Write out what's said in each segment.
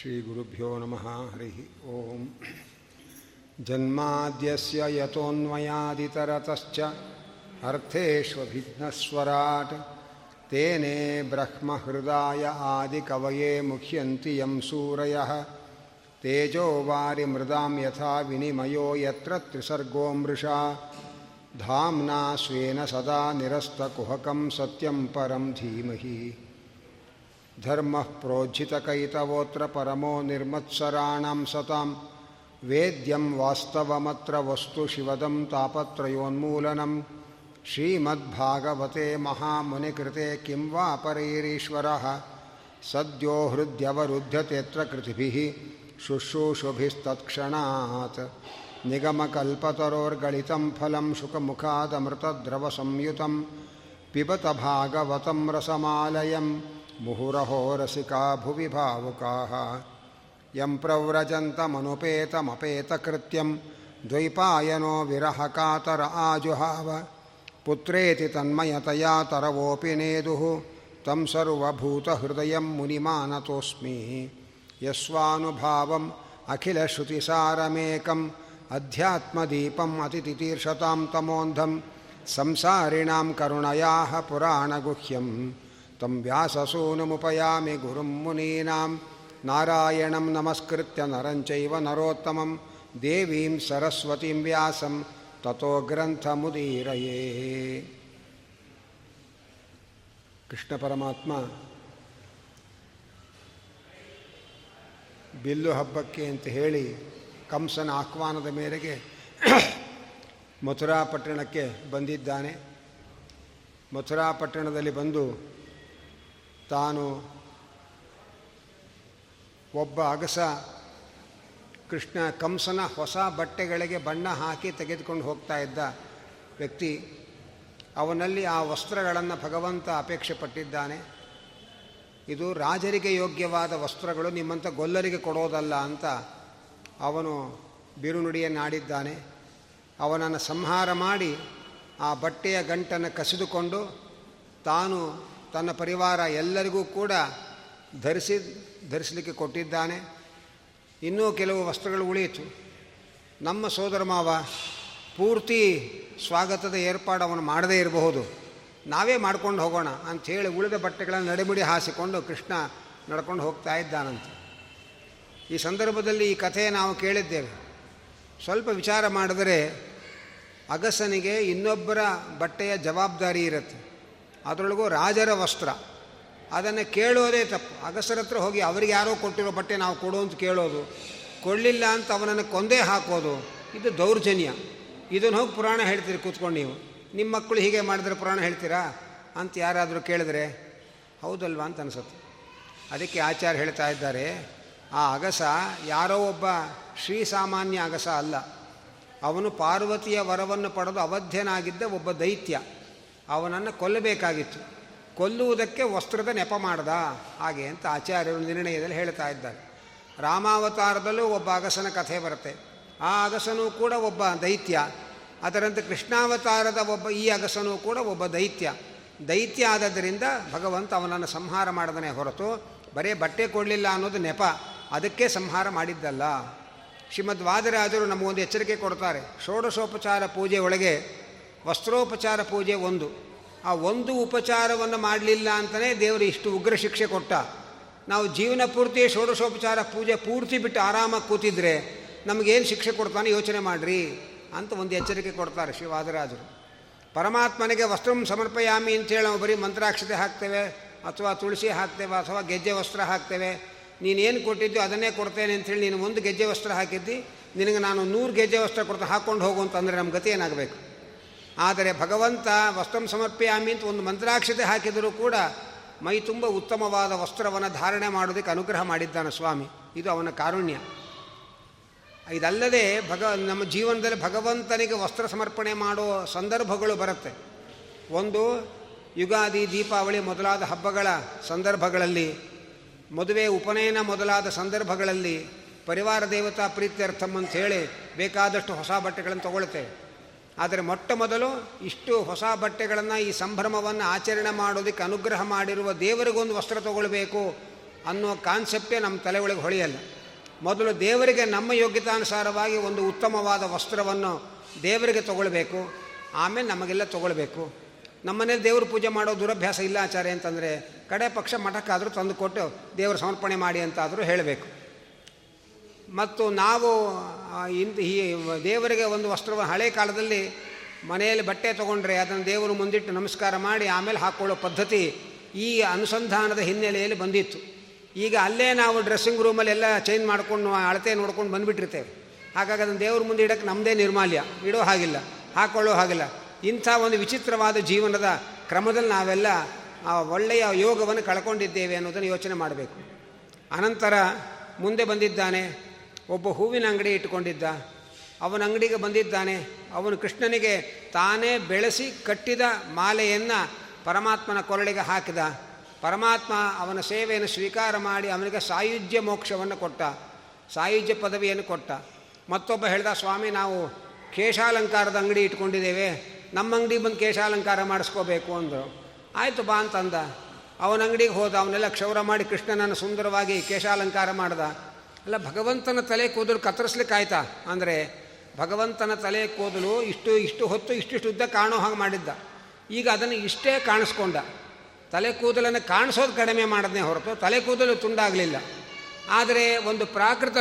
श्रीगुरुभ्यो नमः। हरिः ॐ जन्माद्यस्य यतोऽन्वयादितरतश्च अर्थेष्वभिघ्नस्वराट् तेने ब्रह्महृदाय आदिकवये मुह्यन्ति यं सूरयः। तेजो यथा विनिमयो यत्र त्रिसर्गो मृषा। धाम्ना स्वेन सदा निरस्तकुहकं सत्यं परं धीमहि। धर्मः प्रोज्झितकैतवोऽत्र परमो निर्मत्सराणां सतां। वेद्यं वास्तवमत्र वस्तु शिवदं तापत्रयोन्मूलनं। श्रीमद्भागवते महामुनिकृते किं वा परैरीश्वरः? सद्यो हृद्यवरुध्यतेऽत्र कृतिभिः शुश्रूषुभिस्तत्क्षणात्। निगमकल्पतरोर्गलितं फलं शुकमुखादमृतद्रवसंयुतं। पिबत भागवतं रसमालयं मुहुरहो रसिका भुवि भावुकाः यं प्रव्रजन्तमनुपेतमपेतकृत्यं द्वैपायनो विरहकातर आजुहाव। पुत्रेति तन्मयतया तरवोऽपि नेदुः। तं सर्वभूतहृदयं मुनिमानतोऽस्मि। यस्वानुभावम् अखिलश्रुतिसारमेकम् अध्यात्मदीपम् अतितितीर्षतां तमोन्धं संसारिणां करुणयाः पुराणगुह्यं तं व्याससूनुमुपयामि गुरुं मुनीनां नारायणं नमस्कृत्य नरं चैव नरोत्तमं देवीं सरस्वतीं व्यासं ततो ग्रन्थमुदीरये ಕೃಷ್ಣಪರಮಾತ್ಮ ಬಿಲ್ಲು ಹಬ್ಬಕ್ಕೆ ಅಂತ ಹೇಳಿ ಕಂಸನ ಆಹ್ವಾನದ ಮೇರೆಗೆ ಮಥುರಾ ಪಟ್ಟಣಕ್ಕೆ ಬಂದಿದ್ದಾನೆ ಮಥುರಾ ಪಟ್ಟಣದಲ್ಲಿ ಬಂದು ತಾನು ಒಬ್ಬ ಅಗಸ ಕೃಷ್ಣ ಕಂಸನ ಹೊಸ ಬಟ್ಟೆಗಳಿಗೆ ಬಣ್ಣ ಹಾಕಿ ತೆಗೆದುಕೊಂಡು ಹೋಗ್ತಾ ಇದ್ದ ವ್ಯಕ್ತಿ, ಅವನಲ್ಲಿ ಆ ವಸ್ತ್ರಗಳನ್ನು ಭಗವಂತ ಅಪೇಕ್ಷೆ ಪಟ್ಟಿದ್ದಾನೆ. ಇದು ರಾಜರಿಗೆ ಯೋಗ್ಯವಾದ ವಸ್ತ್ರಗಳು, ನಿಮ್ಮಂಥ ಗೊಲ್ಲರಿಗೆ ಕೊಡೋದಲ್ಲ ಅಂತ ಅವನು ಬಿರುನುಡಿಯನ್ನಾಡಿದ್ದಾನೆ ಅವನನ್ನು ಸಂಹಾರ ಮಾಡಿ ಆ ಬಟ್ಟೆಯ ಗಂಟನ್ನು ಕಸಿದುಕೊಂಡು ತಾನು ತನ್ನ ಪರಿವಾರ ಎಲ್ಲರಿಗೂ ಕೂಡ ಧರಿಸಿ, ಧರಿಸಲಿಕ್ಕೆ ಕೊಟ್ಟಿದ್ದಾನೆ. ಇನ್ನೂ ಕೆಲವು ವಸ್ತ್ರಗಳು ಉಳಿಯಿತು. ನಮ್ಮ ಸೋದರ ಮಾವ ಪೂರ್ತಿ ಸ್ವಾಗತದ ಏರ್ಪಾಡು ಅವನು ಮಾಡದೇ ಇರಬಹುದು. ನಾವೇ ಮಾಡ್ಕೊಂಡು ಹೋಗೋಣ ಅಂಥೇಳಿ ಉಳಿದ ಬಟ್ಟೆಗಳನ್ನು ನಡೆಮಿಡಿ ಹಾಸಿಕೊಂಡು ಕೃಷ್ಣ ನಡ್ಕೊಂಡು ಹೋಗ್ತಾ ಇದ್ದಾನಂತೆ. ಈ ಸಂದರ್ಭದಲ್ಲಿ ಈ ಕಥೆ ನಾವು ಕೇಳಿದ್ದೇವೆ. ಸ್ವಲ್ಪ ವಿಚಾರ ಮಾಡಿದರೆ ಅಗಸನಿಗೆ ಇನ್ನೊಬ್ಬರ ಬಟ್ಟೆಯ ಜವಾಬ್ದಾರಿ ಇರುತ್ತೆ. ಅದರೊಳಗೂ ರಾಜರ ವಸ್ತ್ರ. ಅದನ್ನು ಕೇಳೋದೇ ತಪ್ಪು. ಅಗಸರ ಹತ್ರ ಹೋಗಿ ಅವ್ರಿಗೆ ಯಾರೋ ಕೊಟ್ಟಿರೋ ಬಟ್ಟೆ ನಾವು ಕೊಡು ಅಂತ ಕೇಳೋದು. ಕೊಡಲಿಲ್ಲ ಅಂತ ಅವನನ್ನು ಕೊಂದೇ ಹಾಕೋದು, ಇದು ದೌರ್ಜನ್ಯ. ಇದನ್ನು ಹೋಗಿ ಪುರಾಣ ಹೇಳ್ತೀರಿ ಕೂತ್ಕೊಂಡು ನೀವು. ನಿಮ್ಮ ಮಕ್ಕಳು ಹೀಗೆ ಮಾಡಿದ್ರೆ ಪುರಾಣ ಹೇಳ್ತೀರಾ? ಅಂತ ಯಾರಾದರೂ ಕೇಳಿದ್ರೆ, ಹೌದಲ್ವಾ ಅಂತ ಅನಿಸುತ್ತೆ. ಅದಕ್ಕೆ ಆಚಾರ್ಯ ಹೇಳ್ತಾ ಇದ್ದಾರೆ, ಆ ಅಗಸ ಯಾರೋ ಒಬ್ಬ ಶ್ರೀ ಸಾಮಾನ್ಯ ಅಗಸ ಅಲ್ಲ. ಅವನು ಪಾರ್ವತಿಯ ವರವನ್ನು ಪಡೆದು ಅವಧ್ಯನಾಗಿದ್ದ ಒಬ್ಬ ದೈತ್ಯ. ಅವನನ್ನು ಕೊಲ್ಲಬೇಕಾಗಿತ್ತು. ಕೊಲ್ಲುವುದಕ್ಕೆ ವಸ್ತ್ರದ ನೆಪ ಮಾಡ್ದ. ಹಾಗೆ ಅಂತ ಆಚಾರ್ಯರು ನಿರ್ಣಯದಲ್ಲಿ ಹೇಳ್ತಾ ಇದ್ದಾರೆ. ರಾಮಾವತಾರದಲ್ಲೂ ಒಬ್ಬ ಅಗಸನ ಕಥೆ ಬರುತ್ತೆ. ಆ ಅಗಸನೂ ಕೂಡ ಒಬ್ಬ ದೈತ್ಯ. ಅದರಂತೆ ಕೃಷ್ಣಾವತಾರದ ಒಬ್ಬ ಈ ಅಗಸನೂ ಕೂಡ ಒಬ್ಬ ದೈತ್ಯ. ದೈತ್ಯ ಆದದ್ದರಿಂದ ಭಗವಂತ ಅವನನ್ನು ಸಂಹಾರ ಮಾಡದನೇ ಹೊರತು ಬರೀ ಬಟ್ಟೆ ಕೊಡಲಿಲ್ಲ ಅನ್ನೋದು ನೆಪ. ಅದಕ್ಕೆ ಸಂಹಾರ ಮಾಡಿದ್ದಲ್ಲ. ಶ್ರೀಮದ್ ವಾದರಾಜರು ನಮಗೊಂದು ಎಚ್ಚರಿಕೆ ಕೊಡ್ತಾರೆ. ಷೋಡಶೋಪಚಾರ ಒಳಗೆ ವಸ್ತ್ರೋಪಚಾರ ಪೂಜೆ ಒಂದು. ಆ ಒಂದು ಉಪಚಾರವನ್ನು ಮಾಡಲಿಲ್ಲ ಅಂತಲೇ ದೇವರು ಇಷ್ಟು ಉಗ್ರ ಶಿಕ್ಷೆ ಕೊಟ್ಟ. ನಾವು ಜೀವನ ಪೂರ್ತಿ ಷೋಡಶೋಪಚಾರ ಪೂಜೆ ಪೂರ್ತಿ ಬಿಟ್ಟು ಆರಾಮಾಗಿ ಕೂತಿದ್ರೆ ನಮಗೇನು ಶಿಕ್ಷೆ ಕೊಡ್ತಾನೆ ಯೋಚನೆ ಮಾಡಿರಿ ಅಂತ ಒಂದು ಎಚ್ಚರಿಕೆ ಕೊಡ್ತಾರೆ ಶ್ರೀವಾದರಾಜರು ಪರಮಾತ್ಮನಿಗೆ ವಸ್ತ್ರಂ ಸಮರ್ಪಯಾಮಿ ಅಂತೇಳಿ ನಾವು ಬರೀ ಮಂತ್ರಾಕ್ಷತೆ ಹಾಕ್ತೇವೆ ಅಥವಾ ತುಳಸಿ ಹಾಕ್ತೇವೆ ಅಥವಾ ಗೆಜ್ಜೆ ವಸ್ತ್ರ ಹಾಕ್ತೇವೆ. ನೀನೇನು ಕೊಟ್ಟಿದ್ದು ಅದನ್ನೇ ಕೊಡ್ತೇನೆ ಅಂಥೇಳಿ ನೀನು ಒಂದು ಗೆಜ್ಜೆ ವಸ್ತ್ರ ಹಾಕಿದ್ದಿ, ನಿನಗೆ ನಾನು ನೂರು ಗೆಜ್ಜೆ ವಸ್ತ್ರ ಕೊಡ್ತಾ ಹಾಕ್ಕೊಂಡು ಹೋಗು ಅಂತಂದರೆ ನಮ್ಮ ಗತಿ ಏನಾಗಬೇಕು? ಆದರೆ ಭಗವಂತ ವಸ್ತ್ರಂ ಸಮರ್ಪಯಾಮಿ ಅಂತ ಒಂದು ಮಂತ್ರಾಕ್ಷತೆ ಹಾಕಿದರೂ ಕೂಡ ಮೈ ತುಂಬ ಉತ್ತಮವಾದ ವಸ್ತ್ರವನ್ನು ಧಾರಣೆ ಮಾಡೋದಕ್ಕೆ ಅನುಗ್ರಹ ಮಾಡಿದ್ದಾನೆ ಸ್ವಾಮಿ. ಇದು ಅವನ ಕಾರುಣ್ಯ. ಇದಲ್ಲದೆ ಭಗ, ನಮ್ಮ ಜೀವನದಲ್ಲಿ ಭಗವಂತನಿಗೆ ವಸ್ತ್ರ ಸಮರ್ಪಣೆ ಮಾಡೋ ಸಂದರ್ಭಗಳು ಬರುತ್ತೆ. ಒಂದು, ಯುಗಾದಿ, ದೀಪಾವಳಿ ಮೊದಲಾದ ಹಬ್ಬಗಳ ಸಂದರ್ಭಗಳಲ್ಲಿ, ಮದುವೆ, ಉಪನಯನ ಮೊದಲಾದ ಸಂದರ್ಭಗಳಲ್ಲಿ ಪರಿವಾರ ದೇವತಾ ಪ್ರೀತ್ಯರ್ಥಮ್ ಅಂತ ಹೇಳಿ ಬೇಕಾದಷ್ಟು ಹೊಸ ಬಟ್ಟೆಗಳನ್ನು ತಗೊಳ್ತೇವೆ ಆದರೆ ಮೊಟ್ಟ ಮೊದಲು ಇಷ್ಟು ಹೊಸ ಬಟ್ಟೆಗಳನ್ನು ಈ ಸಂಭ್ರಮವನ್ನು ಆಚರಣೆ ಮಾಡೋದಕ್ಕೆ ಅನುಗ್ರಹ ಮಾಡಿರುವ ದೇವರಿಗೊಂದು ವಸ್ತ್ರ ತಗೊಳ್ಬೇಕು ಅನ್ನೋ ಕಾನ್ಸೆಪ್ಟೇ ನಮ್ಮ ತಲೆ ಒಳಗೆ ಹೊಳೆಯಲ್ಲ. ಮೊದಲು ದೇವರಿಗೆ ನಮ್ಮ ಯೋಗ್ಯತಾನುಸಾರವಾಗಿ ಒಂದು ಉತ್ತಮವಾದ ವಸ್ತ್ರವನ್ನು ದೇವರಿಗೆ ತಗೊಳ್ಬೇಕು, ಆಮೇಲೆ ನಮಗೆಲ್ಲ ತಗೊಳ್ಬೇಕು. ನಮ್ಮನೇಲಿ ದೇವ್ರ ಪೂಜೆ ಮಾಡೋ ದುರಭ್ಯಾಸ ಇಲ್ಲ ಆಚಾರ್ಯ ಅಂತಂದರೆ ಕಡೆ ಪಕ್ಷ ಮಠಕ್ಕಾದರೂ ತಂದುಕೊಟ್ಟು ದೇವರ ಸಮರ್ಪಣೆ ಮಾಡಿ ಅಂತಾದರೂ ಹೇಳಬೇಕು. ಮತ್ತು ನಾವು ಇಂಥ ಈ ದೇವರಿಗೆ ಒಂದು ವಸ್ತ್ರ ಹಳೆ ಕಾಲದಲ್ಲಿ ಮನೆಯಲ್ಲಿ ಬಟ್ಟೆ ತೊಗೊಂಡ್ರೆ ಅದನ್ನು ದೇವರು ಮುಂದಿಟ್ಟು ನಮಸ್ಕಾರ ಮಾಡಿ ಆಮೇಲೆ ಹಾಕ್ಕೊಳ್ಳೋ ಪದ್ಧತಿ ಈ ಅನುಸಂಧಾನದ ಹಿನ್ನೆಲೆಯಲ್ಲಿ ಬಂದಿತ್ತು. ಈಗ ಅಲ್ಲೇ ನಾವು ಡ್ರೆಸ್ಸಿಂಗ್ ರೂಮಲ್ಲಿ ಎಲ್ಲ ಚೇಂಜ್ ಮಾಡ್ಕೊಂಡು ಅಳತೆ ನೋಡ್ಕೊಂಡು ಬಂದುಬಿಟ್ಟಿರ್ತೇವೆ. ಹಾಗಾಗಿ ಅದನ್ನು ದೇವ್ರ ಮುಂದೆ ಇಡೋಕ್ಕೆ ನಮ್ಮದೇ ನಿರ್ಮಾಲ್ಯ. ಇಡೋ ಹಾಗಿಲ್ಲ ಹಾಕ್ಕೊಳ್ಳೋ ಹಾಗಿಲ್ಲ. ಇಂಥ ಒಂದು ವಿಚಿತ್ರವಾದ ಜೀವನದ ಕ್ರಮದಲ್ಲಿ ನಾವೆಲ್ಲ ಆ ಒಳ್ಳೆಯ ಯೋಗವನ್ನು ಕಳ್ಕೊಂಡಿದ್ದೇವೆ ಅನ್ನೋದನ್ನು ಯೋಚನೆ ಮಾಡಬೇಕು. ಅನಂತರ ಮುಂದೆ ಬಂದಿದ್ದಾನೆ ಒಬ್ಬ ಹೂವಿನ ಅಂಗಡಿ ಇಟ್ಕೊಂಡಿದ್ದ ಅವನ ಅಂಗಡಿಗೆ ಬಂದಿದ್ದಾನೆ. ಅವನು ಕೃಷ್ಣನಿಗೆ ತಾನೇ ಬೆಳೆಸಿ ಕಟ್ಟಿದ ಮಾಲೆಯನ್ನು ಪರಮಾತ್ಮನ ಕೊರಳಿಗೆ ಹಾಕಿದ. ಪರಮಾತ್ಮ ಅವನ ಸೇವೆಯನ್ನು ಸ್ವೀಕಾರ ಮಾಡಿ ಅವನಿಗೆ ಸಾಯುಜ್ಯ ಮೋಕ್ಷವನ್ನು ಕೊಟ್ಟ. ಸಾಯುಜ್ಯ ಪದವಿಯನ್ನು ಕೊಟ್ಟ. ಮತ್ತೊಬ್ಬ ಹೇಳ್ದ, ಸ್ವಾಮಿ, ನಾವು ಕೇಶಾಲಂಕಾರದ ಅಂಗಡಿ ಇಟ್ಕೊಂಡಿದ್ದೇವೆ ನಮ್ಮ ಅಂಗಡಿ ಬಂದು ಕೇಶಾಲಂಕಾರ ಮಾಡಿಸ್ಕೋಬೇಕು ಅಂದರು. ಆಯಿತು ಬಾ ಅಂತಂದ. ಅವನ ಅಂಗಡಿಗೆ ಹೋದ. ಅವನ್ನೆಲ್ಲ ಕ್ಷೌರ ಮಾಡಿ ಕೃಷ್ಣನನ್ನು ಸುಂದರವಾಗಿ ಕೇಶಾಲಂಕಾರ ಮಾಡ್ದ. ಅಲ್ಲ, ಭಗವಂತನ ತಲೆ ಕೂದಲು ಕತ್ತರಿಸ್ಲಿಕ್ಕಾಯ್ತಾ ಅಂದರೆ, ಭಗವಂತನ ತಲೆ ಕೂದಲು ಇಷ್ಟು ಇಷ್ಟು ಹೊತ್ತು ಇಷ್ಟಿಷ್ಟು ಉದ್ದ ಕಾಣೋ ಹಾಗೆ ಮಾಡಿದ್ದ. ಈಗ ಅದನ್ನು ಇಷ್ಟೇ ಕಾಣಿಸ್ಕೊಂಡ. ತಲೆ ಕೂದಲನ್ನು ಕಾಣಿಸೋದು ಕಡಿಮೆ ಮಾಡಿದ್ನೇ ಹೊರತು ತಲೆ ಕೂದಲು ತುಂಡಾಗಲಿಲ್ಲ. ಆದರೆ ಒಂದು ಪ್ರಾಕೃತ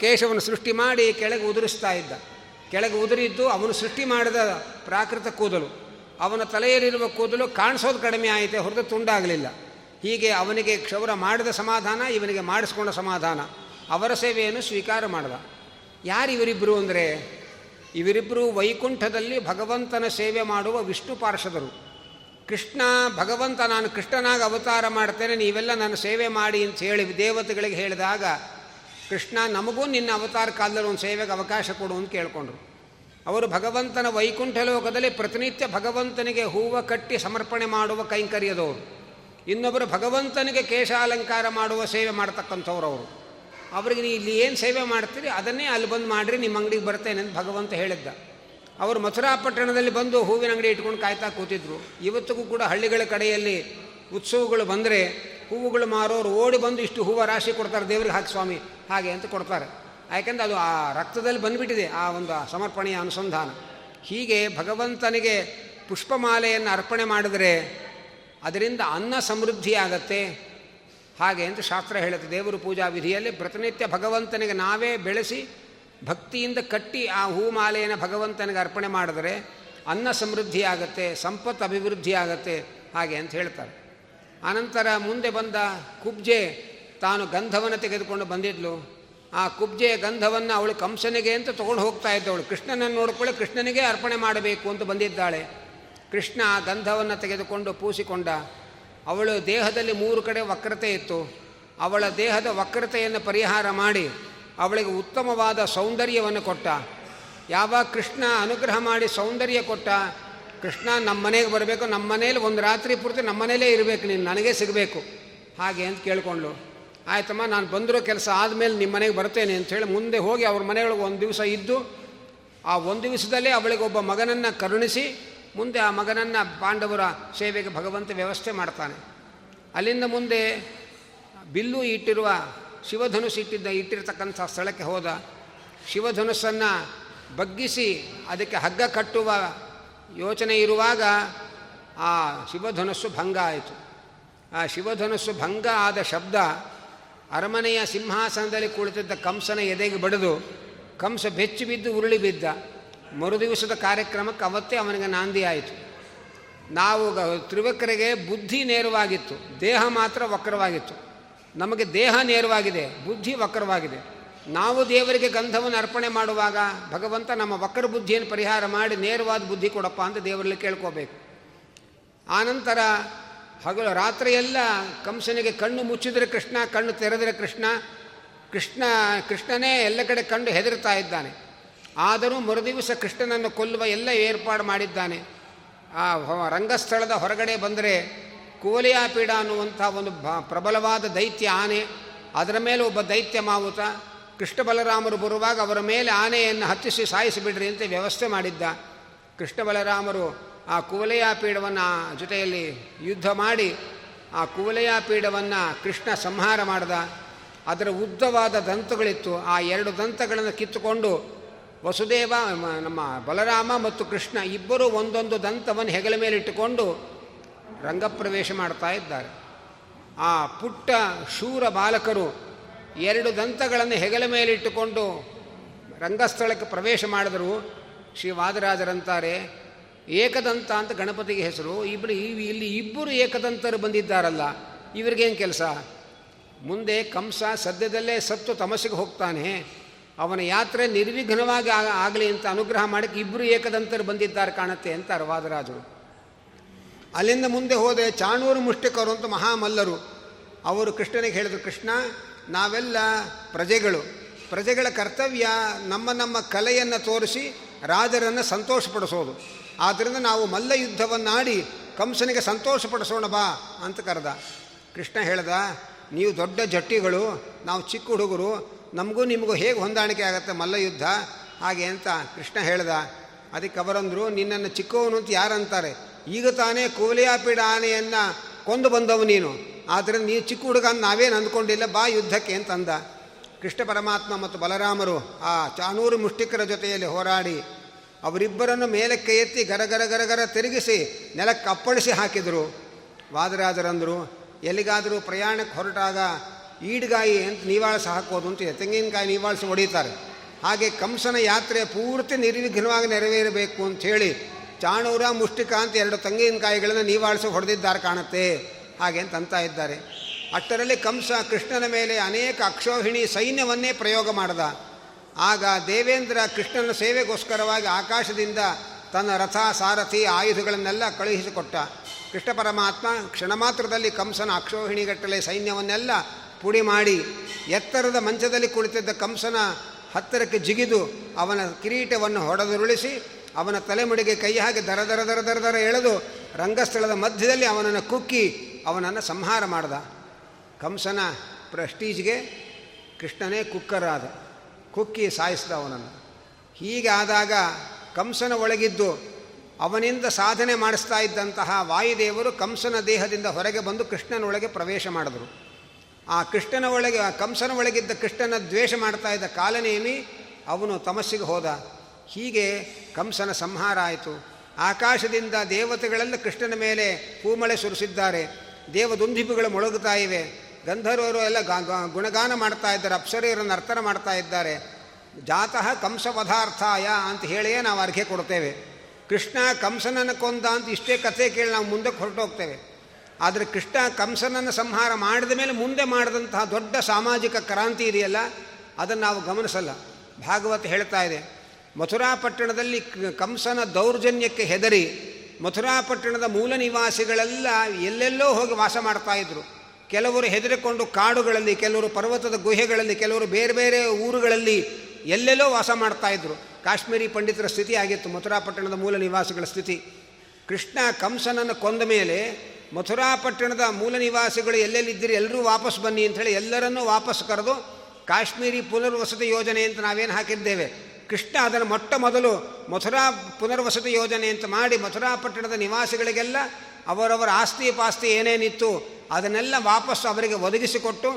ಕೇಶವನ್ನು ಸೃಷ್ಟಿ ಮಾಡಿ ಕೆಳಗೆ ಉದುರಿಸ್ತಾ ಇದ್ದ. ಕೆಳಗೆ ಉದುರಿದ್ದು ಅವನು ಸೃಷ್ಟಿ ಮಾಡಿದ ಪ್ರಾಕೃತ ಕೂದಲು. ಅವನ ತಲೆಯಲ್ಲಿರುವ ಕೂದಲು ಕಾಣಿಸೋದು ಕಡಿಮೆ ಆಯಿತೆ, ಹೊರತು ತುಂಡಾಗಲಿಲ್ಲ. ಹೀಗೆ ಅವನಿಗೆ ಕ್ಷೌರ ಮಾಡಿದ ಸಮಾಧಾನ, ಇವನಿಗೆ ಮಾಡಿಸ್ಕೊಂಡ ಸಮಾಧಾನ. ಅವರ ಸೇವೆಯನ್ನು ಸ್ವೀಕಾರ ಮಾಡಿದ. ಯಾರು ಇವರಿಬ್ಬರು ಅಂದರೆ? ಇವರಿಬ್ಬರು ವೈಕುಂಠದಲ್ಲಿ ಭಗವಂತನ ಸೇವೆ ಮಾಡುವ ವಿಷ್ಣು ಪಾರ್ಷದರು. ಕೃಷ್ಣ, ಭಗವಂತ, ನಾನು ಕೃಷ್ಣನಾಗಿ ಅವತಾರ ಮಾಡ್ತೇನೆ, ನೀವೆಲ್ಲ ನನ್ನ ಸೇವೆ ಮಾಡಿ ಅಂತ ಹೇಳಿ ದೇವತೆಗಳಿಗೆ ಹೇಳಿದಾಗ, ಕೃಷ್ಣ, ನಮಗೂ ನಿನ್ನ ಅವತಾರ ಕಾಲದಲ್ಲಿ ಒಂದು ಸೇವೆಗೆ ಅವಕಾಶ ಕೊಡು ಅಂತ ಕೇಳಿಕೊಂಡ್ರು. ಅವರು ಭಗವಂತನ ವೈಕುಂಠ ಲೋಕದಲ್ಲಿ ಪ್ರತಿನಿತ್ಯ ಭಗವಂತನಿಗೆ ಹೂವು ಕಟ್ಟಿ ಸಮರ್ಪಣೆ ಮಾಡುವ ಕೈಂಕರ್ಯದವರು. ಇನ್ನೊಬ್ಬರು ಭಗವಂತನಿಗೆ ಕೇಶಾಲಂಕಾರ ಮಾಡುವ ಸೇವೆ ಮಾಡ್ತಕ್ಕಂಥವ್ರು ಅವರು. ಅವ್ರಿಗೆ ನೀವು ಇಲ್ಲಿ ಏನು ಸೇವೆ ಮಾಡ್ತೀರಿ, ಅದನ್ನೇ ಅಲ್ಲಿ ಬಂದು ಮಾಡಿರಿ ನಿಮ್ಮ ಅಂಗಡಿಗೆ ಬರ್ತೇನೆ ಅಂತ ಭಗವಂತ ಹೇಳಿದ್ದ. ಅವರು ಮಥುರಾ ಪಟ್ಟಣದಲ್ಲಿ ಬಂದು ಹೂವಿನ ಅಂಗಡಿ ಇಟ್ಕೊಂಡು ಕಾಯ್ತಾ ಕೂತಿದ್ರು. ಇವತ್ತಿಗೂ ಕೂಡ ಹಳ್ಳಿಗಳ ಕಡೆಯಲ್ಲಿ ಉತ್ಸವಗಳು ಬಂದರೆ ಹೂವುಗಳು ಮಾರೋರು ಓಡಿ ಬಂದು ಇಷ್ಟು ಹೂವು ರಾಶಿ ಕೊಡ್ತಾರೆ, ದೇವ್ರಿಗೆ ಹಾಕಿ ಸ್ವಾಮಿ, ಹಾಗೆ ಅಂತ ಕೊಡ್ತಾರೆ. ಯಾಕೆಂದರೆ ಅದು ಆ ರಕ್ತದಲ್ಲಿ ಬಂದುಬಿಟ್ಟಿದೆ, ಆ ಒಂದು ಸಮರ್ಪಣೆಯ ಅನುಸಂಧಾನ. ಹೀಗೆ ಭಗವಂತನಿಗೆ ಪುಷ್ಪಮಾಲೆಯನ್ನು ಅರ್ಪಣೆ ಮಾಡಿದರೆ ಅದರಿಂದ ಅನ್ನ ಸಮೃದ್ಧಿಯಾಗತ್ತೆ ಹಾಗೆ ಅಂತ ಶಾಸ್ತ್ರ ಹೇಳುತ್ತೆ. ದೇವರು ಪೂಜಾ ವಿಧಿಯಲ್ಲಿ ಪ್ರತಿನಿತ್ಯ ಭಗವಂತನಿಗೆ ನಾವೇ ಬೆಳೆಸಿ ಭಕ್ತಿಯಿಂದ ಕಟ್ಟಿ ಆ ಹೂಮಾಲೆಯನ್ನು ಭಗವಂತನಿಗೆ ಅರ್ಪಣೆ ಮಾಡಿದರೆ ಅನ್ನ ಸಮೃದ್ಧಿ ಆಗುತ್ತೆ, ಸಂಪತ್ತು ಅಭಿವೃದ್ಧಿ ಆಗುತ್ತೆ ಹಾಗೆ ಅಂತ ಹೇಳ್ತಾರೆ. ಆನಂತರ ಮುಂದೆ ಬಂದ ಕುಬ್ಜೆ ತಾನು ಗಂಧವನ್ನು ತೆಗೆದುಕೊಂಡು ಬಂದಿದ್ಲು. ಆ ಕುಬ್ಜೆಯ ಗಂಧವನ್ನು ಅವಳು ಕಂಸನಿಗೆ ಅಂತ ತೊಗೊಂಡು ಹೋಗ್ತಾ ಇದ್ದವಳು ಕೃಷ್ಣನನ್ನು ನೋಡಿಕೊಳ್ಳಿ, ಕೃಷ್ಣನಿಗೆ ಅರ್ಪಣೆ ಮಾಡಬೇಕು ಅಂತ ಬಂದಿದ್ದಾಳೆ. ಕೃಷ್ಣ ಆ ಗಂಧವನ್ನು ತೆಗೆದುಕೊಂಡು ಪೂಸಿಕೊಂಡ. ಅವಳು ದೇಹದಲ್ಲಿ ಮೂರು ಕಡೆ ವಕ್ರತೆ ಇತ್ತು. ಅವಳ ದೇಹದ ವಕ್ರತೆಯನ್ನು ಪರಿಹಾರ ಮಾಡಿ ಅವಳಿಗೆ ಉತ್ತಮವಾದ ಸೌಂದರ್ಯವನ್ನು ಕೊಟ್ಟ. ಯಾವಾಗ ಕೃಷ್ಣ ಅನುಗ್ರಹ ಮಾಡಿ ಸೌಂದರ್ಯ ಕೊಟ್ಟ? ಕೃಷ್ಣ ನಮ್ಮ ಮನೆಗೆ ಬರಬೇಕು, ನಮ್ಮ ಮನೇಲಿ ಒಂದು ರಾತ್ರಿ ಪೂರ್ತಿ ನಮ್ಮ ಮನೇಲೇ ಇರಬೇಕು, ನೀನು ನನಗೆ ಸಿಗಬೇಕು. ಹಾಗೆ ಅಂತ ಕೇಳಿಕೊಂಡು ಆಯ್ತಮ್ಮ, ನಾನು ಬಂದಿರೋ ಕೆಲಸ ಆದಮೇಲೆ ನಿಮ್ಮ ಮನೆಗೆ ಬರ್ತೇನೆ ಅಂಥೇಳಿ ಮುಂದೆ ಹೋಗಿ ಅವ್ರ ಮನೆಯೊಳಗೆ ಒಂದು ದಿವಸ ಇದ್ದು, ಆ ಒಂದು ದಿವಸದಲ್ಲೇ ಅವಳಿಗೊಬ್ಬ ಮಗನನ್ನು ಕರುಣಿಸಿ ಮುಂದೆ ಆ ಮಗನನ್ನು ಪಾಂಡವರ ಸೇವೆಗೆ ಭಗವಂತ ವ್ಯವಸ್ಥೆ ಮಾಡ್ತಾನೆ. ಅಲ್ಲಿಂದ ಮುಂದೆ ಬಿಲ್ಲು ಇಟ್ಟಿರುವ ಶಿವಧನುಸ್ಸು ಇಟ್ಟಿದ್ದ, ಇಟ್ಟಿರ್ತಕ್ಕಂಥ ಸ್ಥಳಕ್ಕೆ ಹೋದ. ಶಿವಧನುಸ್ಸನ್ನು ಬಗ್ಗಿಸಿ ಅದಕ್ಕೆ ಹಗ್ಗ ಕಟ್ಟುವ ಯೋಚನೆ ಇರುವಾಗ ಆ ಶಿವಧನುಸ್ಸು ಭಂಗ ಆಯಿತು. ಆ ಶಿವಧನುಸ್ಸು ಭಂಗ ಆದ ಶಬ್ದ ಅರಮನೆಯ ಸಿಂಹಾಸನದಲ್ಲಿ ಕುಳಿತಿದ್ದ ಕಂಸನ ಎದೆಗೆ ಬಡಿದು ಕಂಸ ಬೆಚ್ಚಿ ಬಿದ್ದು ಉರುಳಿ ಬಿದ್ದ. ಮರುದಿವಸದ ಕಾರ್ಯಕ್ರಮಕ್ಕೆ ಅವತ್ತೇ ಅವನಿಗೆ ನಾಂದಿ ಆಯಿತು. ನಾವು ತ್ರಿವಕ್ರಿಗೆ ಬುದ್ಧಿ ನೇರವಾಗಿತ್ತು. ದೇಹ ಮಾತ್ರ ವಕ್ರವಾಗಿತ್ತು. ನಮಗೆ ದೇಹ ನೇರವಾಗಿದೆ, ಬುದ್ಧಿ ವಕ್ರವಾಗಿದೆ. ನಾವು ದೇವರಿಗೆ ಗಂಧವನ್ನು ಅರ್ಪಣೆ ಮಾಡುವಾಗ ಭಗವಂತ ನಮ್ಮ ವಕ್ರ ಬುದ್ಧಿಯನ್ನು ಪರಿಹಾರ ಮಾಡಿ ನೇರವಾದ ಬುದ್ಧಿ ಕೊಡಪ್ಪ ಅಂತ ದೇವರಲ್ಲಿ ಕೇಳ್ಕೋಬೇಕು. ಆನಂತರ ಹಗಲು ರಾತ್ರಿಯೆಲ್ಲ ಕಂಸನಿಗೆ ಕಣ್ಣು ಮುಚ್ಚಿದರೆ ಕೃಷ್ಣ, ಕಣ್ಣು ತೆರೆದರೆ ಕೃಷ್ಣ ಕೃಷ್ಣ, ಕೃಷ್ಣನೇ ಎಲ್ಲ ಕಡೆ ಕಂಡು ಹೆದರ್ತಾ ಇದ್ದಾನೆ. ಆದರೂ ಮರುದಿವಸ ಕೃಷ್ಣನನ್ನು ಕೊಲ್ಲುವ ಎಲ್ಲ ಏರ್ಪಾಡು ಮಾಡಿದ್ದಾನೆ. ಆ ರಂಗಸ್ಥಳದ ಹೊರಗಡೆ ಬಂದರೆ ಕೋಲಿಯಾಪೀಡ ಅನ್ನುವಂಥ ಒಂದು ಪ್ರಬಲವಾದ ದೈತ್ಯ ಆನೆ, ಅದರ ಮೇಲೆ ಒಬ್ಬ ದೈತ್ಯ ಮಾವುತ, ಕೃಷ್ಣ ಬಲರಾಮರು ಬರುವಾಗ ಅವರ ಮೇಲೆ ಆನೆಯನ್ನು ಹತ್ತಿಸಿ ಸಾಯಿಸಿಬಿಡ್ರಿ ಅಂತ ವ್ಯವಸ್ಥೆ ಮಾಡಿದ್ದ. ಕೃಷ್ಣ ಬಲರಾಮರು ಆ ಕುವಲಯಾಪೀಡವನ್ನು ಜೊತೆಯಲ್ಲಿ ಯುದ್ಧ ಮಾಡಿ, ಆ ಕುವಲಯಾಪೀಡವನ್ನು ಕೃಷ್ಣ ಸಂಹಾರ ಮಾಡಿದ. ಅದರ ಉದ್ದವಾದ ದಂತಗಳಿತ್ತು. ಆ ಎರಡು ದಂತಗಳನ್ನು ಕಿತ್ತುಕೊಂಡು ವಸುದೇವ ನಮ್ಮ ಬಲರಾಮ ಮತ್ತು ಕೃಷ್ಣ ಇಬ್ಬರು ಒಂದೊಂದು ದಂತವನ್ನು ಹೆಗಲ ಮೇಲೆ ಇಟ್ಟುಕೊಂಡು ರಂಗಪ್ರವೇಶ ಮಾಡ್ತಾ ಇದ್ದಾರೆ. ಆ ಪುಟ್ಟ ಶೂರ ಬಾಲಕರು ಎರಡು ದಂತಗಳನ್ನು ಹೆಗಲ ಮೇಲಿಟ್ಟುಕೊಂಡು ರಂಗಸ್ಥಳಕ್ಕೆ ಪ್ರವೇಶ ಮಾಡಿದರು. ಶ್ರೀ ವಾದರಾಜರಂತಾರೆ, ಏಕದಂತ ಅಂತ ಗಣಪತಿಗೆ ಹೆಸರು. ಇಬ್ಬರು ಇಲ್ಲಿ ಇಬ್ಬರು ಏಕದಂತರು ಬಂದಿದ್ದಾರಲ್ಲ, ಇವ್ರಿಗೇನು ಕೆಲಸ? ಮುಂದೆ ಕಂಸ ಸದ್ಯದಲ್ಲೇ ಸತ್ತು ತಮಸಿಗೆ ಹೋಗ್ತಾನೆ. ಅವನ ಯಾತ್ರೆ ನಿರ್ವಿಘ್ನವಾಗಿ ಆಗಲಿ ಅಂತ ಅನುಗ್ರಹ ಮಾಡಕ್ಕೆ ಇಬ್ಬರು ಏಕದಂತರು ಬಂದಿದ್ದಾರೆ ಕಾಣುತ್ತೆ ಅಂತ ವಾದರಾಜರು ಅಲ್ಲಿಂದ ಮುಂದೆ ಹೋದೆ ಚಾಣೂರು ಮುಷ್ಟಿಕರು ಅಂತ ಮಹಾಮಲ್ಲರು. ಅವರು ಕೃಷ್ಣನಿಗೆ ಹೇಳಿದರು, ಕೃಷ್ಣ, ನಾವೆಲ್ಲ ಪ್ರಜೆಗಳು. ಪ್ರಜೆಗಳ ಕರ್ತವ್ಯ ನಮ್ಮ ನಮ್ಮ ಕಲೆಯನ್ನು ತೋರಿಸಿ ರಾಜರನ್ನು ಸಂತೋಷಪಡಿಸೋದು. ಆದ್ದರಿಂದ ನಾವು ಮಲ್ಲ ಯುದ್ಧವನ್ನಾಡಿ ಕಂಸನಿಗೆ ಸಂತೋಷಪಡಿಸೋಣ ಬಾ ಅಂತ ಕರೆದ. ಕೃಷ್ಣ ಹೇಳ್ದ, ನೀವು ದೊಡ್ಡ ಜಟ್ಟಿಗಳು, ನಾವು ಚಿಕ್ಕ ಹುಡುಗರು ನಮಗೂ ನಿಮಗೂ ಹೇಗೆ ಹೊಂದಾಣಿಕೆ ಆಗುತ್ತೆ ಮಲ್ಲ ಯುದ್ಧ ಹಾಗೆ ಅಂತ ಕೃಷ್ಣ ಹೇಳ್ದ, ಅದಕ್ಕೆ ಅವರಂದರು, ನಿನ್ನನ್ನು ಚಿಕ್ಕವನು ಅಂತ ಯಾರಂತಾರೆ? ಈಗ ತಾನೇ ಕೋಲಿಯಾಪೀಡ ಆನೆಯನ್ನು ಕೊಂದು ಬಂದವು ನೀನು. ಆದರೆ ನೀ ಚಿಕ್ಕ ಹುಡುಗ ನಾವೇನು ಅಂದ್ಕೊಂಡಿಲ್ಲ, ಬಾ ಯುದ್ಧಕ್ಕೆ ಅಂತಂದ ಕೃಷ್ಣ ಪರಮಾತ್ಮ ಮತ್ತು ಬಲರಾಮರು ಆ ಚಾನೂರು ಮುಷ್ಟಿಕರ ಜೊತೆಯಲ್ಲಿ ಹೋರಾಡಿ, ಅವರಿಬ್ಬರನ್ನು ಮೇಲಕ್ಕೆ ಎತ್ತಿ ಗರಗರ ಗರಗರ ತಿರುಗಿಸಿ ನೆಲಕ್ಕೆ ಅಪ್ಪಳಿಸಿ ಹಾಕಿದರು. ವಾದರಾಜರಂದರು, ಎಲ್ಲಿಗಾದರೂ ಪ್ರಯಾಣಕ್ಕೆ ಹೊರಟಾಗ ಈಡ್ಗಾಯಿ ಅಂತ ನೀವಾಳಿಸಿ ಹಾಕೋದು ಅಂತಿದೆ ತೆಂಗಿನಕಾಯಿ ನಿವಾಳಿಸಿ ಹೊಡಿತಾರೆ. ಹಾಗೆ ಕಂಸನ ಯಾತ್ರೆ ಪೂರ್ತಿ ನಿರ್ವಿಘ್ನವಾಗಿ ನೆರವೇರಬೇಕು ಅಂಥೇಳಿ ಚಾಣೂರ, ಮುಷ್ಟಿಕ ಅಂತ ಎರಡು ತೆಂಗಿನಕಾಯಿಗಳನ್ನು ನಿವಾಳಿಸಿ ಹೊಡೆದಿದ್ದಾರೆ ಕಾಣುತ್ತೆ. ಹಾಗೆ ಅಂತ ಅಂತ ಇದ್ದಾರೆ. ಅಷ್ಟರಲ್ಲಿ ಕಂಸ ಕೃಷ್ಣನ ಮೇಲೆ ಅನೇಕ ಅಕ್ಷೋಹಿಣಿ ಸೈನ್ಯವನ್ನೇ ಪ್ರಯೋಗ ಮಾಡಿದ. ಆಗ ದೇವೇಂದ್ರ ಕೃಷ್ಣನ ಸೇವೆಗೋಸ್ಕರವಾಗಿ ಆಕಾಶದಿಂದ ತನ್ನ ರಥ ಸಾರಥಿ ಆಯುಧಗಳನ್ನೆಲ್ಲ ಕಳುಹಿಸಿಕೊಟ್ಟ. ಕೃಷ್ಣ ಪರಮಾತ್ಮ ಕ್ಷಣ ಮಾತ್ರದಲ್ಲಿ ಕಂಸನ ಅಕ್ಷೋಹಿಣಿಗಟ್ಟಲೆ ಸೈನ್ಯವನ್ನೆಲ್ಲ ಪುಡಿ ಮಾಡಿ ಎತ್ತರದ ಮಂಚದಲ್ಲಿ ಕುಳಿತಿದ್ದ ಕಂಸನ ಹತ್ತಿರಕ್ಕೆ ಜಿಗಿದು ಅವನ ಕಿರೀಟವನ್ನು ಹೊಡೆದುರುಳಿಸಿ ಅವನ ತಲೆಮುಡಿಗೆ ಕೈ ಹಾಕಿ ದರ ದರ ದರ ದರ ದರ ಎಳೆದು ರಂಗಸ್ಥಳದ ಮಧ್ಯದಲ್ಲಿ ಅವನನ್ನು ಕುಕ್ಕಿ ಅವನನ್ನು ಸಂಹಾರ ಮಾಡ್ದ. ಕಂಸನ ಪ್ರೆಸ್ಟೀಜ್ಗೆ ಕೃಷ್ಣನೇ ಕುಕ್ಕರಾದ. ಕುಕ್ಕಿ ಸಾಯಿಸಿದ ಅವನನ್ನು. ಹೀಗೆ ಆದಾಗ ಕಂಸನ ಒಳಗಿದ್ದು ಅವನಿಂದ ಸಾಧನೆ ಮಾಡಿಸ್ತಾ ಇದ್ದಂತಹ ವಾಯುದೇವರು ಕಂಸನ ದೇಹದಿಂದ ಹೊರಗೆ ಬಂದು ಕೃಷ್ಣನ ಒಳಗೆ ಪ್ರವೇಶ ಮಾಡಿದರು. ಆ ಕೃಷ್ಣನ ಒಳಗೆ, ಆ ಕಂಸನ ಒಳಗಿದ್ದ ಕೃಷ್ಣನ ದ್ವೇಷ ಮಾಡ್ತಾ ಇದ್ದ ಕಾಲನೇಮಿ ಅವನು ತಮಸ್ಸಿಗೆ ಹೋದ. ಹೀಗೆ ಕಂಸನ ಸಂಹಾರ ಆಯಿತು. ಆಕಾಶದಿಂದ ದೇವತೆಗಳೆಲ್ಲ ಕೃಷ್ಣನ ಮೇಲೆ ಹೂಮಳೆ ಸುರಿಸಿದ್ದಾರೆ. ದೇವದುಂದಿಪುಗಳು ಮೊಳಗುತ್ತಾ ಇವೆ. ಗಂಧರ್ವರು ಎಲ್ಲ ಗುಣಗಾನ ಮಾಡ್ತಾ ಇದ್ದಾರೆ. ಅಪ್ಸರಿಯರು ನರ್ತನ ಮಾಡ್ತಾ ಇದ್ದಾರೆ. ಜಾತಃ ಕಂಸ ಪದಾರ್ಥಾಯ ಅಂತ ಹೇಳಿಯೇ ನಾವು ಅರ್ಘೆ ಕೊಡ್ತೇವೆ. ಕೃಷ್ಣ ಕಂಸನನ್ನು ಕೊಂದ ಅಂತ ಇಷ್ಟೇ ಕಥೆ ಕೇಳಿ ನಾವು ಮುಂದಕ್ಕೆ ಹೊರಟೋಗ್ತೇವೆ. ಆದರೆ ಕೃಷ್ಣ ಕಂಸನನ್ನು ಸಂಹಾರ ಮಾಡಿದ ಮೇಲೆ ಮುಂದೆ ಮಾಡಿದಂತಹ ದೊಡ್ಡ ಸಾಮಾಜಿಕ ಕ್ರಾಂತಿ ಇದೆಯಲ್ಲ, ಅದನ್ನು ನಾವು ಗಮನಿಸಲ್ಲ. ಭಾಗವತ ಹೇಳ್ತಾ ಇದೆ ಮಥುರಾಪಟ್ಟಣದಲ್ಲಿ ಕಂಸನ ದೌರ್ಜನ್ಯಕ್ಕೆ ಹೆದರಿ ಮಥುರಾಪಟ್ಟಣದ ಮೂಲ ನಿವಾಸಿಗಳೆಲ್ಲ ಎಲ್ಲೆಲ್ಲೋ ಹೋಗಿ ವಾಸ ಮಾಡ್ತಾ ಇದ್ರು. ಕೆಲವರು ಹೆದರಿಕೊಂಡು ಕಾಡುಗಳಲ್ಲಿ, ಕೆಲವರು ಪರ್ವತದ ಗುಹೆಗಳಲ್ಲಿ, ಕೆಲವರು ಬೇರೆ ಬೇರೆ ಊರುಗಳಲ್ಲಿ ಎಲ್ಲೆಲ್ಲೋ ವಾಸ ಮಾಡ್ತಾ ಇದ್ರು. ಕಾಶ್ಮೀರಿ ಪಂಡಿತರ ಸ್ಥಿತಿ ಆಗಿತ್ತು ಮಥುರಾಪಟ್ಟಣದ ಮೂಲ ನಿವಾಸಿಗಳ ಸ್ಥಿತಿ. ಕೃಷ್ಣ ಕಂಸನನ್ನು ಕೊಂದ ಮೇಲೆ ಮಥುರಾಪಟ್ಟಣದ ಮೂಲ ನಿವಾಸಿಗಳು ಎಲ್ಲೆಲ್ಲಿದ್ದೀರಿ? ಎಲ್ಲರೂ ವಾಪಸ್ ಬನ್ನಿ ಅಂಥೇಳಿ ಎಲ್ಲರನ್ನೂ ವಾಪಸ್ ಕರೆದು ಕಾಶ್ಮೀರಿ ಪುನರ್ವಸತಿ ಯೋಜನೆ ಅಂತ ನಾವೇನು ಹಾಕಿದ್ದೇವೆ? ಕೃಷ್ಣ ಅದನ್ನು ಮೊಟ್ಟ ಮೊದಲು ಮಥುರಾ ಪುನರ್ವಸತಿ ಯೋಜನೆ ಅಂತ ಮಾಡಿ ಮಥುರಾಪಟ್ಟಣದ ನಿವಾಸಿಗಳಿಗೆಲ್ಲ ಅವರವರ ಆಸ್ತಿ ಪಾಸ್ತಿ ಏನೇನಿತ್ತು ಅದನ್ನೆಲ್ಲ ವಾಪಸ್ಸು ಅವರಿಗೆ ಒದಗಿಸಿಕೊಟ್ಟು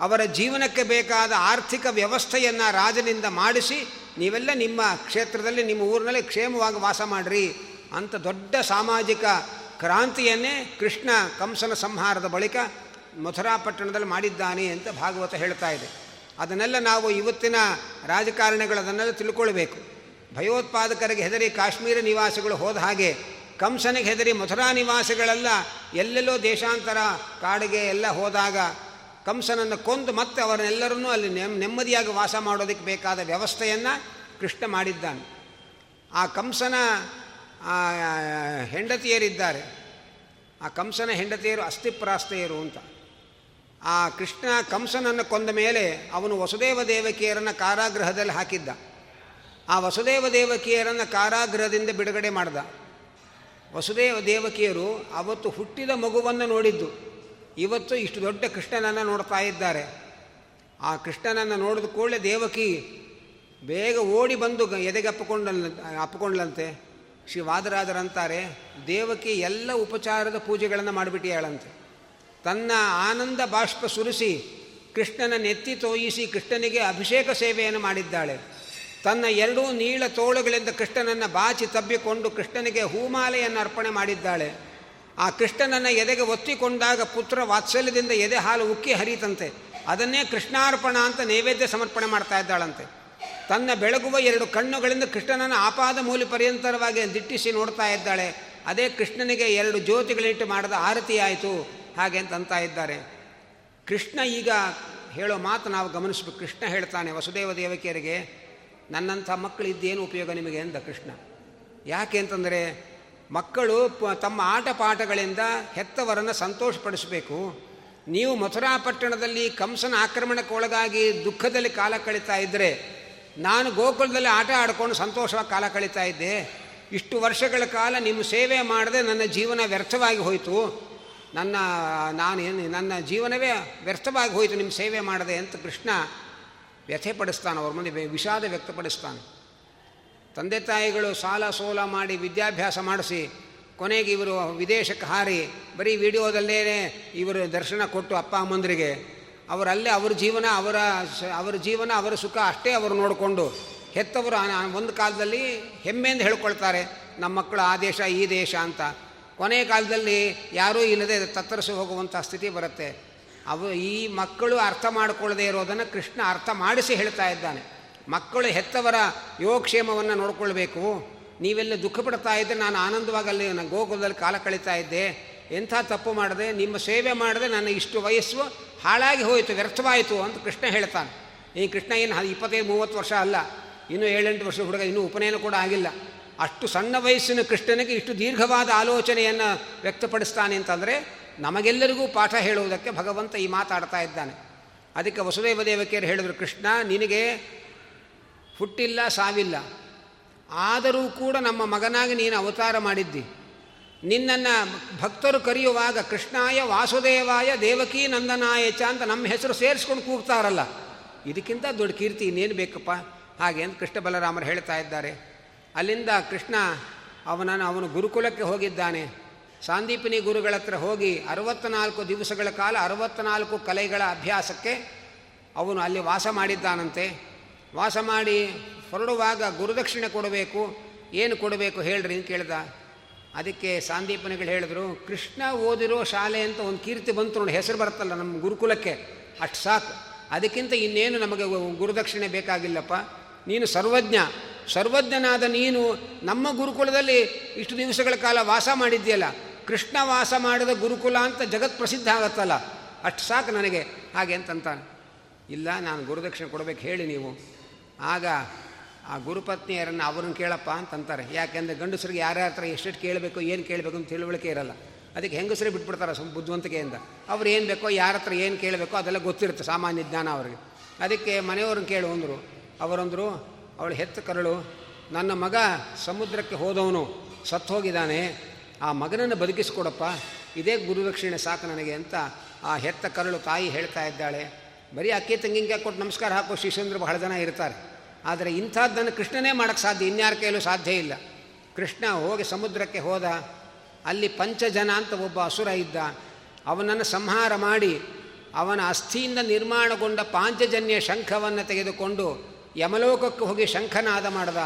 ಅವರ ಜೀವನಕ್ಕೆ ಬೇಕಾದ ಆರ್ಥಿಕ ವ್ಯವಸ್ಥೆಯನ್ನು ರಾಜನಿಂದ ಮಾಡಿಸಿ ನೀವೆಲ್ಲ ನಿಮ್ಮ ಕ್ಷೇತ್ರದಲ್ಲಿ ನಿಮ್ಮ ಊರಿನಲ್ಲಿ ಕ್ಷೇಮವಾಗಿ ವಾಸ ಮಾಡಿರಿ ಅಂತ ದೊಡ್ಡ ಸಾಮಾಜಿಕ ಕ್ರಾಂತಿಯನ್ನೇ ಕೃಷ್ಣ ಕಂಸನ ಸಂಹಾರದ ಬಳಿಕ ಮಥುರಾಪಟ್ಟಣದಲ್ಲಿ ಮಾಡಿದ್ದಾನೆ ಅಂತ ಭಾಗವತ ಹೇಳ್ತಾ ಇದೆ. ಅದನ್ನೆಲ್ಲ ನಾವು ಇವತ್ತಿನ ರಾಜಕಾರಣಿಗಳು ಅದನ್ನೆಲ್ಲ ತಿಳ್ಕೊಳ್ಬೇಕು. ಭಯೋತ್ಪಾದಕರಿಗೆ ಹೆದರಿ ಕಾಶ್ಮೀರ ನಿವಾಸಿಗಳು ಹೋದ ಹಾಗೆ ಕಂಸನಿಗೆ ಹೆದರಿ ಮಥುರಾ ನಿವಾಸಿಗಳೆಲ್ಲ ಎಲ್ಲೆಲ್ಲೋ ದೇಶಾಂತರ ಕಾಡಿಗೆ ಎಲ್ಲ ಹೋದಾಗ ಕಂಸನನ್ನು ಕೊಂದು ಮತ್ತೆ ಅವರನ್ನೆಲ್ಲರನ್ನೂ ಅಲ್ಲಿ ನೆಮ್ಮದಿಯಾಗಿ ವಾಸ ಮಾಡೋದಕ್ಕೆ ಬೇಕಾದ ವ್ಯವಸ್ಥೆಯನ್ನು ಕೃಷ್ಣ ಮಾಡಿದ್ದಾನೆ. ಆ ಕಂಸನ ಹೆಂಡತಿಯರಿದ್ದಾರೆ. ಆ ಕಂಸನ ಹೆಂಡತಿಯರು ಅಸ್ಥಿಪ್ರಾಸ್ತೆಯರು ಅಂತ. ಆ ಕೃಷ್ಣ ಕಂಸನನ್ನು ಕೊಂದ ಮೇಲೆ ಅವನು ವಸುದೇವ ದೇವಕಿಯರನ್ನು ಕಾರಾಗೃಹದಲ್ಲಿ ಹಾಕಿದ್ದ. ಆ ವಸುದೇವ ದೇವಕಿಯರನ್ನು ಕಾರಾಗೃಹದಿಂದ ಬಿಡುಗಡೆ ಮಾಡ್ದ. ವಸುದೇವ ದೇವಕಿಯರು ಅವತ್ತು ಹುಟ್ಟಿದ ಮಗುವನ್ನು ನೋಡಿದ್ದು. ಇವತ್ತು ಇಷ್ಟು ದೊಡ್ಡ ಕೃಷ್ಣನನ್ನು ನೋಡ್ತಾ ಇದ್ದಾರೆ. ಆ ಕೃಷ್ಣನನ್ನು ನೋಡಿದ ಕೂಡಲೇ ದೇವಕಿ ಬೇಗ ಓಡಿ ಬಂದು ಎದೆಗೆ ಅಪ್ಪಿಕೊಂಡ ಅಪ್ಪಿಕೊಂಡ್ಲಂತೆ ಶ್ರೀ ವಾದರಾಜರಂತಾರೆ ದೇವಕಿ ಎಲ್ಲ ಉಪಚಾರದ ಪೂಜೆಗಳನ್ನು ಮಾಡಿಬಿಟ್ಟಿಯಾಳಂತೆ. ತನ್ನ ಆನಂದ ಬಾಷ್ಪ ಸುರಿಸಿ ಕೃಷ್ಣನ ನೆತ್ತಿ ತೋಯಿಸಿ ಕೃಷ್ಣನಿಗೆ ಅಭಿಷೇಕ ಸೇವೆಯನ್ನು ಮಾಡಿದ್ದಾಳೆ. ತನ್ನ ಎರಡೂ ನೀಳ ತೋಳುಗಳಿಂದ ಕೃಷ್ಣನನ್ನು ಬಾಚಿ ತಬ್ಬಿಕೊಂಡು ಕೃಷ್ಣನಿಗೆ ಹೂಮಾಲೆಯನ್ನು ಅರ್ಪಣೆ ಮಾಡಿದ್ದಾಳೆ. ಆ ಕೃಷ್ಣನನ್ನು ಎದೆಗೆ ಒತ್ತಿಕೊಂಡಾಗ ಪುತ್ರ ವಾತ್ಸಲ್ಯದಿಂದ ಎದೆ ಹಾಲು ಉಕ್ಕಿ ಹರಿತಂತೆ. ಅದನ್ನೇ ಕೃಷ್ಣಾರ್ಪಣ ಅಂತ ನೈವೇದ್ಯ ಸಮರ್ಪಣೆ ಮಾಡ್ತಾ ಇದ್ದಾಳಂತೆ. ತನ್ನ ಬೆಳಗುವ ಎರಡು ಕಣ್ಣುಗಳಿಂದ ಕೃಷ್ಣನನ್ನು ಆಪಾದ ಮೂಲಿ ಪರ್ಯಂತರವಾಗಿ ದಿಟ್ಟಿಸಿ ನೋಡ್ತಾ ಇದ್ದಾಳೆ. ಅದೇ ಕೃಷ್ಣನಿಗೆ ಎರಡು ಜ್ಯೋತಿಗಳಿಟ್ಟು ಮಾಡಿದ ಆರತಿಯಾಯಿತು ಹಾಗೆ ಅಂತ ಇದ್ದಾರೆ. ಕೃಷ್ಣ ಈಗ ಹೇಳೋ ಮಾತು ನಾವು ಗಮನಿಸಬೇಕು. ಕೃಷ್ಣ ಹೇಳ್ತಾನೆ, ವಸುದೇವ ದೇವಕಿಯರಿಗೆ, ನನ್ನಂಥ ಮಕ್ಕಳು ಇದ್ದೇನು ಉಪಯೋಗ ನಿಮಗೆ? ಅಂದ ಕೃಷ್ಣ. ಯಾಕೆ ಅಂತಂದರೆ, ಮಕ್ಕಳು ತಮ್ಮ ಆಟ ಪಾಠಗಳಿಂದ ಹೆತ್ತವರನ್ನು ಸಂತೋಷಪಡಿಸಬೇಕು. ನೀವು ಮಥುರಾ ಪಟ್ಟಣದಲ್ಲಿ ಕಂಸನ ಆಕ್ರಮಣಕ್ಕೆ ಒಳಗಾಗಿ ದುಃಖದಲ್ಲಿ ಕಾಲ ಕಳೀತಾ ಇದ್ದರೆ ನಾನು ಗೋಕುಲದಲ್ಲಿ ಆಟ ಆಡ್ಕೊಂಡು ಸಂತೋಷವಾಗಿ ಕಾಲ ಕಳೀತಾ ಇದ್ದೆ. ಇಷ್ಟು ವರ್ಷಗಳ ಕಾಲ ನಿಮ್ಮ ಸೇವೆ ಮಾಡದೆ ನನ್ನ ಜೀವನ ವ್ಯರ್ಥವಾಗಿ ಹೋಯಿತು. ನನ್ನ, ನಾನು ಏನು, ನನ್ನ ಜೀವನವೇ ವ್ಯರ್ಥವಾಗಿ ಹೋಯಿತು, ನಿಮ್ಮ ಸೇವೆ ಮಾಡದೆ ಅಂತ ಕೃಷ್ಣ ವ್ಯಥೆ ಪಡಿಸ್ತಾನೆ ಅವ್ರ ಮುಂದೆ ವಿಷಾದ ವ್ಯಕ್ತಪಡಿಸ್ತಾನೆ. ತಂದೆ ತಾಯಿಗಳು ಸಾಲ ಸೋಲ ಮಾಡಿ ವಿದ್ಯಾಭ್ಯಾಸ ಮಾಡಿಸಿ, ಕೊನೆಗೆ ಇವರು ವಿದೇಶಕ್ಕೆ ಹಾರಿ, ಬರೀ ವಿಡಿಯೋದಲ್ಲೇ ಇವರು ದರ್ಶನ ಕೊಟ್ಟು ಅಪ್ಪ ಅಮ್ಮಂದರಿಗೆ ಅವರಲ್ಲೇ ಅವ್ರ ಜೀವನ, ಅವರ ಅವರ ಜೀವನ, ಅವರ ಸುಖ ಅಷ್ಟೇ ಅವರು ನೋಡಿಕೊಂಡು ಹೆತ್ತವರು ಒಂದು ಕಾಲದಲ್ಲಿ ಹೆಮ್ಮೆಯಿಂದ ಹೇಳ್ಕೊಳ್ತಾರೆ, ನಮ್ಮ ಮಕ್ಕಳು ಆ ದೇಶ, ಈ ದೇಶ ಅಂತ. ಕೊನೆಯ ಕಾಲದಲ್ಲಿ ಯಾರೂ ಇಲ್ಲದೆ ತತ್ತರಿಸಿ ಹೋಗುವಂಥ ಸ್ಥಿತಿ ಬರುತ್ತೆ. ಅವು, ಈ ಮಕ್ಕಳು ಅರ್ಥ ಮಾಡಿಕೊಳ್ಳದೇ ಇರೋದನ್ನು ಕೃಷ್ಣ ಅರ್ಥ ಮಾಡಿಸಿ ಹೇಳ್ತಾ ಇದ್ದಾನೆ. ಮಕ್ಕಳು ಹೆತ್ತವರ ಯೋಗಕ್ಷೇಮವನ್ನು ನೋಡಿಕೊಳ್ಬೇಕು. ನೀವೆಲ್ಲ ದುಃಖ ಪಡ್ತಾ ಇದ್ದೆ ನಾನು ಆನಂದವಾಗಿ ಅಲ್ಲಿ ಗೋಕುಲದಲ್ಲಿ ಕಾಲ ಕಳೀತಾ ಇದ್ದೆ. ಎಂಥ ತಪ್ಪು ಮಾಡದೆ? ನಿಮ್ಮ ಸೇವೆ ಮಾಡದೆ, ನನ್ನ ಇಷ್ಟು ವಯಸ್ಸು ಹಾಳಾಗಿ ಹೋಯಿತು, ವ್ಯರ್ಥವಾಯಿತು ಅಂತ ಕೃಷ್ಣ ಹೇಳ್ತಾನೆ. ಈ ಕೃಷ್ಣ ಏನು ಇಪ್ಪತ್ತೈದು ಮೂವತ್ತು ವರ್ಷ ಅಲ್ಲ, ಇನ್ನೂ ಏಳೆಂಟು ವರ್ಷ ಹುಡುಗ, ಇನ್ನೂ ಉಪನಯನ ಕೂಡ ಆಗಿಲ್ಲ. ಅಷ್ಟು ಸಣ್ಣ ವಯಸ್ಸಿನ ಕೃಷ್ಣನಿಗೆ ಇಷ್ಟು ದೀರ್ಘವಾದ ಆಲೋಚನೆಯನ್ನು ವ್ಯಕ್ತಪಡಿಸ್ತಾನೆ ಅಂತಂದರೆ ನಮಗೆಲ್ಲರಿಗೂ ಪಾಠ ಹೇಳುವುದಕ್ಕೆ ಭಗವಂತ ಈ ಮಾತಾಡ್ತಾ ಇದ್ದಾನೆ. ಅದಕ್ಕೆ ವಸುದೇವ ದೇವಕಿಯರು ಹೇಳಿದರು, ಕೃಷ್ಣ, ನಿನಗೆ ಹುಟ್ಟಿಲ್ಲ, ಸಾವಿಲ್ಲ. ಆದರೂ ಕೂಡ ನಮ್ಮ ಮಗನಾಗಿ ನೀನು ಅವತಾರ ಮಾಡಿದ್ದಿ. ನಿನ್ನನ್ನು ಭಕ್ತರು ಕರೆಯುವಾಗ ಕೃಷ್ಣಾಯ ವಾಸುದೇವಾಯ ದೇವಕೀ ನಂದನಾಯ ಚ ಅಂತ ನಮ್ಮ ಹೆಸರು ಸೇರಿಸ್ಕೊಂಡು ಕೂಗ್ತಾರಲ್ಲ. ಇದಕ್ಕಿಂತ ದೊಡ್ಡ ಕೀರ್ತಿ ಇನ್ನೇನು ಬೇಕಪ್ಪ? ಹಾಗೆ ಅಂತ ಕೃಷ್ಣ ಬಲರಾಮರು ಹೇಳ್ತಾ ಇದ್ದಾರೆ. ಅಲ್ಲಿಂದ ಕೃಷ್ಣ ಅವನನ್ನು ಅವನು ಗುರುಕುಲಕ್ಕೆ ಹೋಗಿದ್ದಾನೆ. ಸಾಂದೀಪಿನಿ ಗುರುಗಳ ಹತ್ರ ಹೋಗಿ ಅರವತ್ತ್ನಾಲ್ಕು ದಿವಸಗಳ ಕಾಲ ಅರವತ್ತ್ನಾಲ್ಕು ಕಲೆಗಳ ಅಭ್ಯಾಸಕ್ಕೆ ಅವನು ಅಲ್ಲಿ ವಾಸ ಮಾಡಿದ್ದಾನಂತೆ. ವಾಸ ಮಾಡಿ ಹೊರಡುವಾಗ ಗುರುದಕ್ಷಿಣೆ ಕೊಡಬೇಕು. ಏನು ಕೊಡಬೇಕು ಹೇಳ್ರಿ ಅಂತ ಕೇಳ್ದ. ಅದಕ್ಕೆ ಸಾಂದೀಪನಿಗಳು ಹೇಳಿದ್ರು, ಕೃಷ್ಣ ಓದಿರೋ ಶಾಲೆ ಅಂತ ಒಂದು ಕೀರ್ತಿ ಬಂತು ನೋಡಿ, ಹೆಸರು ಬರುತ್ತಲ್ಲ ನಮ್ಮ ಗುರುಕುಲಕ್ಕೆ, ಅಷ್ಟು ಸಾಕು. ಅದಕ್ಕಿಂತ ಇನ್ನೇನು ನಮಗೆ ಗುರುದಕ್ಷಿಣೆ ಬೇಕಾಗಿಲ್ಲಪ್ಪ? ನೀನು ಸರ್ವಜ್ಞ. ಸರ್ವಜ್ಞನಾದ ನೀನು ನಮ್ಮ ಗುರುಕುಲದಲ್ಲಿ ಇಷ್ಟು ದಿವಸಗಳ ಕಾಲ ವಾಸ ಮಾಡಿದ್ಯಲ್ಲ ಕೃಷ್ಣ ವಾಸ ಮಾಡಿದ ಗುರುಕುಲ ಅಂತ ಜಗತ್ ಪ್ರಸಿದ್ಧ ಆಗತ್ತಲ್ಲ, ಅಷ್ಟು ಸಾಕು ನನಗೆ. ಹಾಗೆ ಅಂತಂತ ಇಲ್ಲ, ನಾನು ಗುರುದಕ್ಷಿಣೆ ಕೊಡಬೇಕು, ಹೇಳಿ ನೀವು. ಆಗ ಆ ಗುರುಪತ್ನಿಯರನ್ನು ಅವ್ರನ್ನ ಕೇಳಪ್ಪ ಅಂತಂತಾರೆ. ಯಾಕೆಂದರೆ ಗಂಡಸರಿಗೆ ಯಾರ್ಯಾರ ಹತ್ರ ಎಷ್ಟೆಷ್ಟು ಕೇಳಬೇಕು, ಏನು ಕೇಳಬೇಕು ಅಂತ ತಿಳುವಳಿಕೆ ಇರಲ್ಲ. ಅದಕ್ಕೆ ಹೆಂಗಸರೇ ಬಿಟ್ಬಿಡ್ತಾರೆ ಸ್ವಲ್ಪ ಬುದ್ಧಿವಂತಿಕೆಯಿಂದ. ಅವ್ರು ಏನು ಬೇಕೋ, ಯಾರ ಹತ್ರ ಏನು ಕೇಳಬೇಕೋ ಅದೆಲ್ಲ ಗೊತ್ತಿರುತ್ತೆ ಸಾಮಾನ್ಯ ಜ್ಞಾನ ಅವರಿಗೆ. ಅದಕ್ಕೆ ಮನೆಯವ್ರನ್ನ ಕೇಳು ಅಂದರು. ಅವರಂದರು, ಅವಳು ಹೆತ್ತ ಕರಳು. ನನ್ನ ಮಗ ಸಮುದ್ರಕ್ಕೆ ಹೋದವನು. ಸತ್ತು ಹೋಗಿದ್ದಾನೆ ಆ ಮಗನನ್ನು ಬದುಕಿಸ್ಕೊಡಪ್ಪ. ಇದೇ ಗುರುದಕ್ಷಿಣೆ ಸಾಕು ನನಗೆ ಅಂತ ಆ ಹೆತ್ತ ಕರಳು ತಾಯಿ ಹೇಳ್ತಾ ಇದ್ದಾಳೆ. ಬರೀ ಅಕ್ಕಿ ತಂಗಿಂಗೆ ಕೊಟ್ಟು ನಮಸ್ಕಾರ ಹಾಕೋ ಶಿಷ್ಯಂದ್ರು ಬಹಳ ಜನ ಇರ್ತಾರೆ. ಆದರೆ ಇಂಥದ್ದನ್ನು ಕೃಷ್ಣನೇ ಮಾಡೋಕ್ಕೆ ಸಾಧ್ಯ, ಇನ್ಯಾರ ಕೈಯಲ್ಲೂ ಸಾಧ್ಯ ಇಲ್ಲ. ಕೃಷ್ಣ ಹೋಗಿ ಸಮುದ್ರಕ್ಕೆ ಹೋದ, ಅಲ್ಲಿ ಪಂಚಜನ ಅಂತ ಒಬ್ಬ ಅಸುರ ಇದ್ದ, ಅವನನ್ನು ಸಂಹಾರ ಮಾಡಿ, ಅವನ ಅಸ್ಥಿಯಿಂದ ನಿರ್ಮಾಣಗೊಂಡ ಪಾಂಚಜನ್ಯ ಶಂಖವನ್ನು ತೆಗೆದುಕೊಂಡು ಯಮಲೋಕಕ್ಕೆ ಹೋಗಿ ಶಂಖನಾದ ಮಾಡಿದ.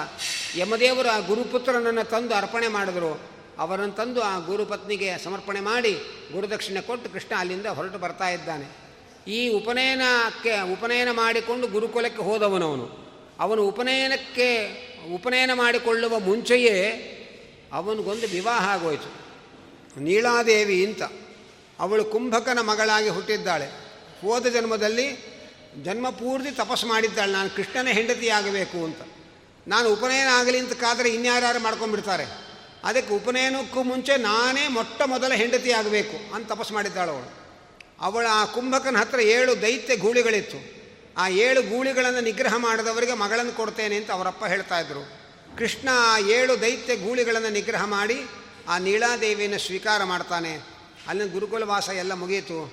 ಯಮದೇವರು ಆ ಗುರುಪುತ್ರನನ್ನು ತಂದು ಅರ್ಪಣೆ ಮಾಡಿದರು. ಅವರನ್ನು ತಂದು ಆ ಗುರುಪತ್ನಿಗೆ ಸಮರ್ಪಣೆ ಮಾಡಿ ಗುರುದಕ್ಷಿಣೆ ಕೊಟ್ಟು ಕೃಷ್ಣ ಅಲ್ಲಿಂದ ಹೊರಟು ಬರ್ತಾ ಇದ್ದಾನೆ. ಈ ಉಪನಯನಕ್ಕೆ ಉಪನಯನ ಮಾಡಿಕೊಂಡು ಗುರುಕುಲಕ್ಕೆ ಹೋದವನವನು. ಅವನು ಉಪನಯನಕ್ಕೆ, ಉಪನಯನ ಮಾಡಿಕೊಳ್ಳುವ ಮುಂಚೆಯೇ ಅವನಿಗೊಂದು ವಿವಾಹ ಆಗೋಯಿತು. ನೀಳಾದೇವಿ ಅಂತ ಅವಳು ಕುಂಭಕನ ಮಗಳಾಗಿ ಹುಟ್ಟಿದ್ದಾಳೆ. ಹೋದ ಜನ್ಮದಲ್ಲಿ ಜನ್ಮ ಪೂರ್ತಿ ತಪಸ್ಸು ಮಾಡಿದ್ದಾಳೆ. ನಾನು ಕೃಷ್ಣನ ಹೆಂಡತಿಯಾಗಬೇಕು ಅಂತ. ನಾನು ಉಪನಯನ ಆಗಲಿ ಅಂತ ಕಾದರೆ ಇನ್ಯಾರ್ಯಾರು ಮಾಡ್ಕೊಂಡ್ಬಿಡ್ತಾರೆ. ಅದಕ್ಕೆ ಉಪನಯನಕ್ಕೂ ಮುಂಚೆ ನಾನೇ ಮೊಟ್ಟ ಮೊದಲ ಹೆಂಡತಿ ಆಗಬೇಕು ಅಂತ ತಪಸ್ಸು ಮಾಡಿದ್ದಾಳು ಅವಳು. ಅವಳ ಆ ಕುಂಭಕನ ಹತ್ರ ಏಳು ದೈತ್ಯ ಗೂಳಿಗಳಿತ್ತು. ಆ ಏಳು ಗೂಳಿಗಳನ್ನು ನಿಗ್ರಹ ಮಾಡಿದವರಿಗೆ ಮಗಳನ್ನು ಕೊಡ್ತೇನೆ ಅಂತ ಅವರಪ್ಪ ಹೇಳ್ತಾ ಇದ್ರು. ಕೃಷ್ಣ ಆ ಏಳು ದೈತ್ಯ ಗೂಳಿಗಳನ್ನು ನಿಗ್ರಹ ಮಾಡಿ ಆ ನೀಳಾದೇವಿಯನ್ನು ಸ್ವೀಕಾರ ಮಾಡ್ತಾನೆ. ಅಲ್ಲಿನ ಗುರುಕುಲವಾಸ ಎಲ್ಲ ಮುಗಿಯಿತು.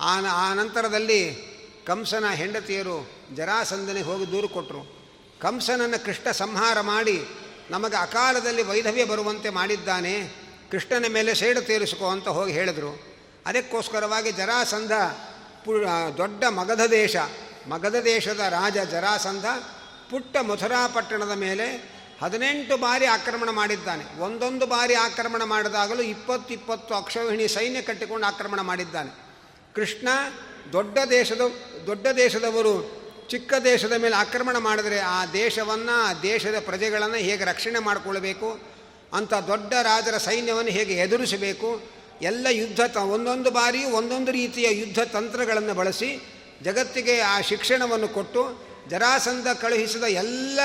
ಆ ಆ ನಂತರದಲ್ಲಿ ಕಂಸನ ಹೆಂಡತಿಯರು ಜರಾಸಂದನೆ ಹೋಗಿ ದೂರು ಕೊಟ್ಟರು ಕಂಸನನ್ನು ಕೃಷ್ಣ ಸಂಹಾರ ಮಾಡಿ ನಮಗೆ ಅಕಾಲದಲ್ಲಿ ವೈಧವ್ಯ ಬರುವಂತೆ ಮಾಡಿದ್ದಾನೆ. ಕೃಷ್ಣನ ಮೇಲೆ ಸೇಡು ತೀರಿಸಿಕೋ ಅಂತ ಹೋಗಿ ಹೇಳಿದರು. ಅದಕ್ಕೋಸ್ಕರವಾಗಿ ಜರಾಸಂಧ ಪು ದೊಡ್ಡ ಮಗಧ ದೇಶ ಮಗಧ ದೇಶದ ರಾಜ ಜರಾಸಂಧ ಪುಟ್ಟ ಮಥುರಾ ಪಟ್ಟಣದ ಮೇಲೆ ಹದಿನೆಂಟು ಬಾರಿ ಆಕ್ರಮಣ ಮಾಡಿದ್ದಾನೆ. ಒಂದೊಂದು ಬಾರಿ ಆಕ್ರಮಣ ಮಾಡಿದಾಗಲೂ ಇಪ್ಪತ್ತಿಪ್ಪತ್ತು ಅಕ್ಷೋಹಿಣಿ ಸೈನ್ಯ ಕಟ್ಟಿಕೊಂಡು ಆಕ್ರಮಣ ಮಾಡಿದ್ದಾನೆ. ಕೃಷ್ಣ ದೊಡ್ಡ ದೇಶದ, ದೊಡ್ಡ ದೇಶದವರು ಚಿಕ್ಕ ದೇಶದ ಮೇಲೆ ಆಕ್ರಮಣ ಮಾಡಿದರೆ ಆ ದೇಶವನ್ನು, ಆ ದೇಶದ ಪ್ರಜೆಗಳನ್ನು ಹೇಗೆ ರಕ್ಷಣೆ ಮಾಡಿಕೊಳ್ಬೇಕು ಅಂಥ ದೊಡ್ಡ ರಾಜರ ಸೈನ್ಯವನ್ನು ಹೇಗೆ ಎದುರಿಸಬೇಕು, ಎಲ್ಲ ಯುದ್ಧ ಒಂದೊಂದು ಬಾರಿಯೂ ಒಂದೊಂದು ರೀತಿಯ ಯುದ್ಧ ತಂತ್ರಗಳನ್ನು ಬಳಸಿ ಜಗತ್ತಿಗೆ ಆ ಶಿಕ್ಷಣವನ್ನು ಕೊಟ್ಟು ಜರಾಸಂಧ ಕಳುಹಿಸಿದ ಎಲ್ಲ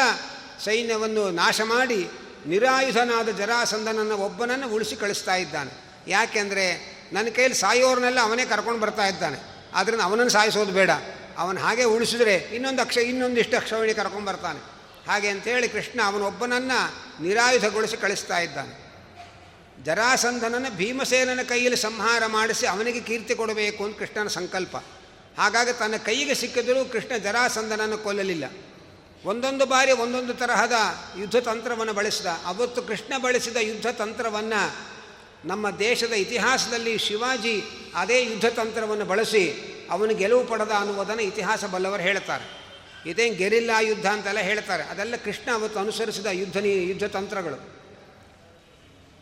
ಸೈನ್ಯವನ್ನು ನಾಶ ಮಾಡಿ ನಿರಾಯುಧನಾದ ಜರಾಸಂಧನನ್ನು ಒಬ್ಬನನ್ನು ಉಳಿಸಿ ಕಳಿಸ್ತಾ ಇದ್ದಾನೆ. ಯಾಕೆಂದರೆ ನನ್ನ ಕೈಯಲ್ಲಿ ಸಾಯೋರ್ನೆಲ್ಲ ಅವನೇ ಕರ್ಕೊಂಡು ಬರ್ತಾ ಇದ್ದಾನೆ. ಆದ್ದರಿಂದ ಅವನನ್ನು ಸಾಯಿಸೋದು ಬೇಡ. ಅವನು ಹಾಗೆ ಉಳಿಸಿದ್ರೆ ಇನ್ನೊಂದು ಅಕ್ಷ, ಇನ್ನೊಂದಿಷ್ಟು ಅಕ್ಷವಣಿ ಕರ್ಕೊಂಡು ಬರ್ತಾನೆ. ಹಾಗೆ ಅಂತೇಳಿ ಕೃಷ್ಣ ಅವನೊಬ್ಬನನ್ನು ನಿರಾಯುಧಗೊಳಿಸಿ ಕಳಿಸ್ತಾ ಇದ್ದಾನೆ. ಜರಾಸಂಧನನ್ನು ಭೀಮಸೇನನ ಕೈಯಲ್ಲಿ ಸಂಹಾರ ಮಾಡಿಸಿ ಅವನಿಗೆ ಕೀರ್ತಿ ಕೊಡಬೇಕು ಅಂತ ಕೃಷ್ಣನ ಸಂಕಲ್ಪ. ಹಾಗಾಗಿ ತನ್ನ ಕೈಗೆ ಸಿಕ್ಕಿದರೂ ಕೃಷ್ಣ ಜರಾಸಂಧನನ್ನು ಕೊಲ್ಲಲಿಲ್ಲ. ಒಂದೊಂದು ಬಾರಿ ಒಂದೊಂದು ತರಹದ ಯುದ್ಧ ತಂತ್ರವನ್ನು ಬಳಸಿದ. ಅವತ್ತು ಕೃಷ್ಣ ಬಳಸಿದ ಯುದ್ಧ ತಂತ್ರವನ್ನು ನಮ್ಮ ದೇಶದ ಇತಿಹಾಸದಲ್ಲಿ ಶಿವಾಜಿ ಅದೇ ಯುದ್ಧ ತಂತ್ರವನ್ನು ಬಳಸಿ ಅವನು ಗೆಲುವು ಪಡೆದ ಅನ್ನುವುದನ್ನು ಇತಿಹಾಸ ಬಲ್ಲವರು ಹೇಳ್ತಾರೆ. ಇದೇ ಗೆರಿಲ್ಲಾ ಯುದ್ಧ ಅಂತೆಲ್ಲ ಹೇಳ್ತಾರೆ. ಅದೆಲ್ಲ ಕೃಷ್ಣ ಅವತ್ತು ಅನುಸರಿಸಿದ ಯುದ್ಧ ಯುದ್ಧ ತಂತ್ರಗಳು.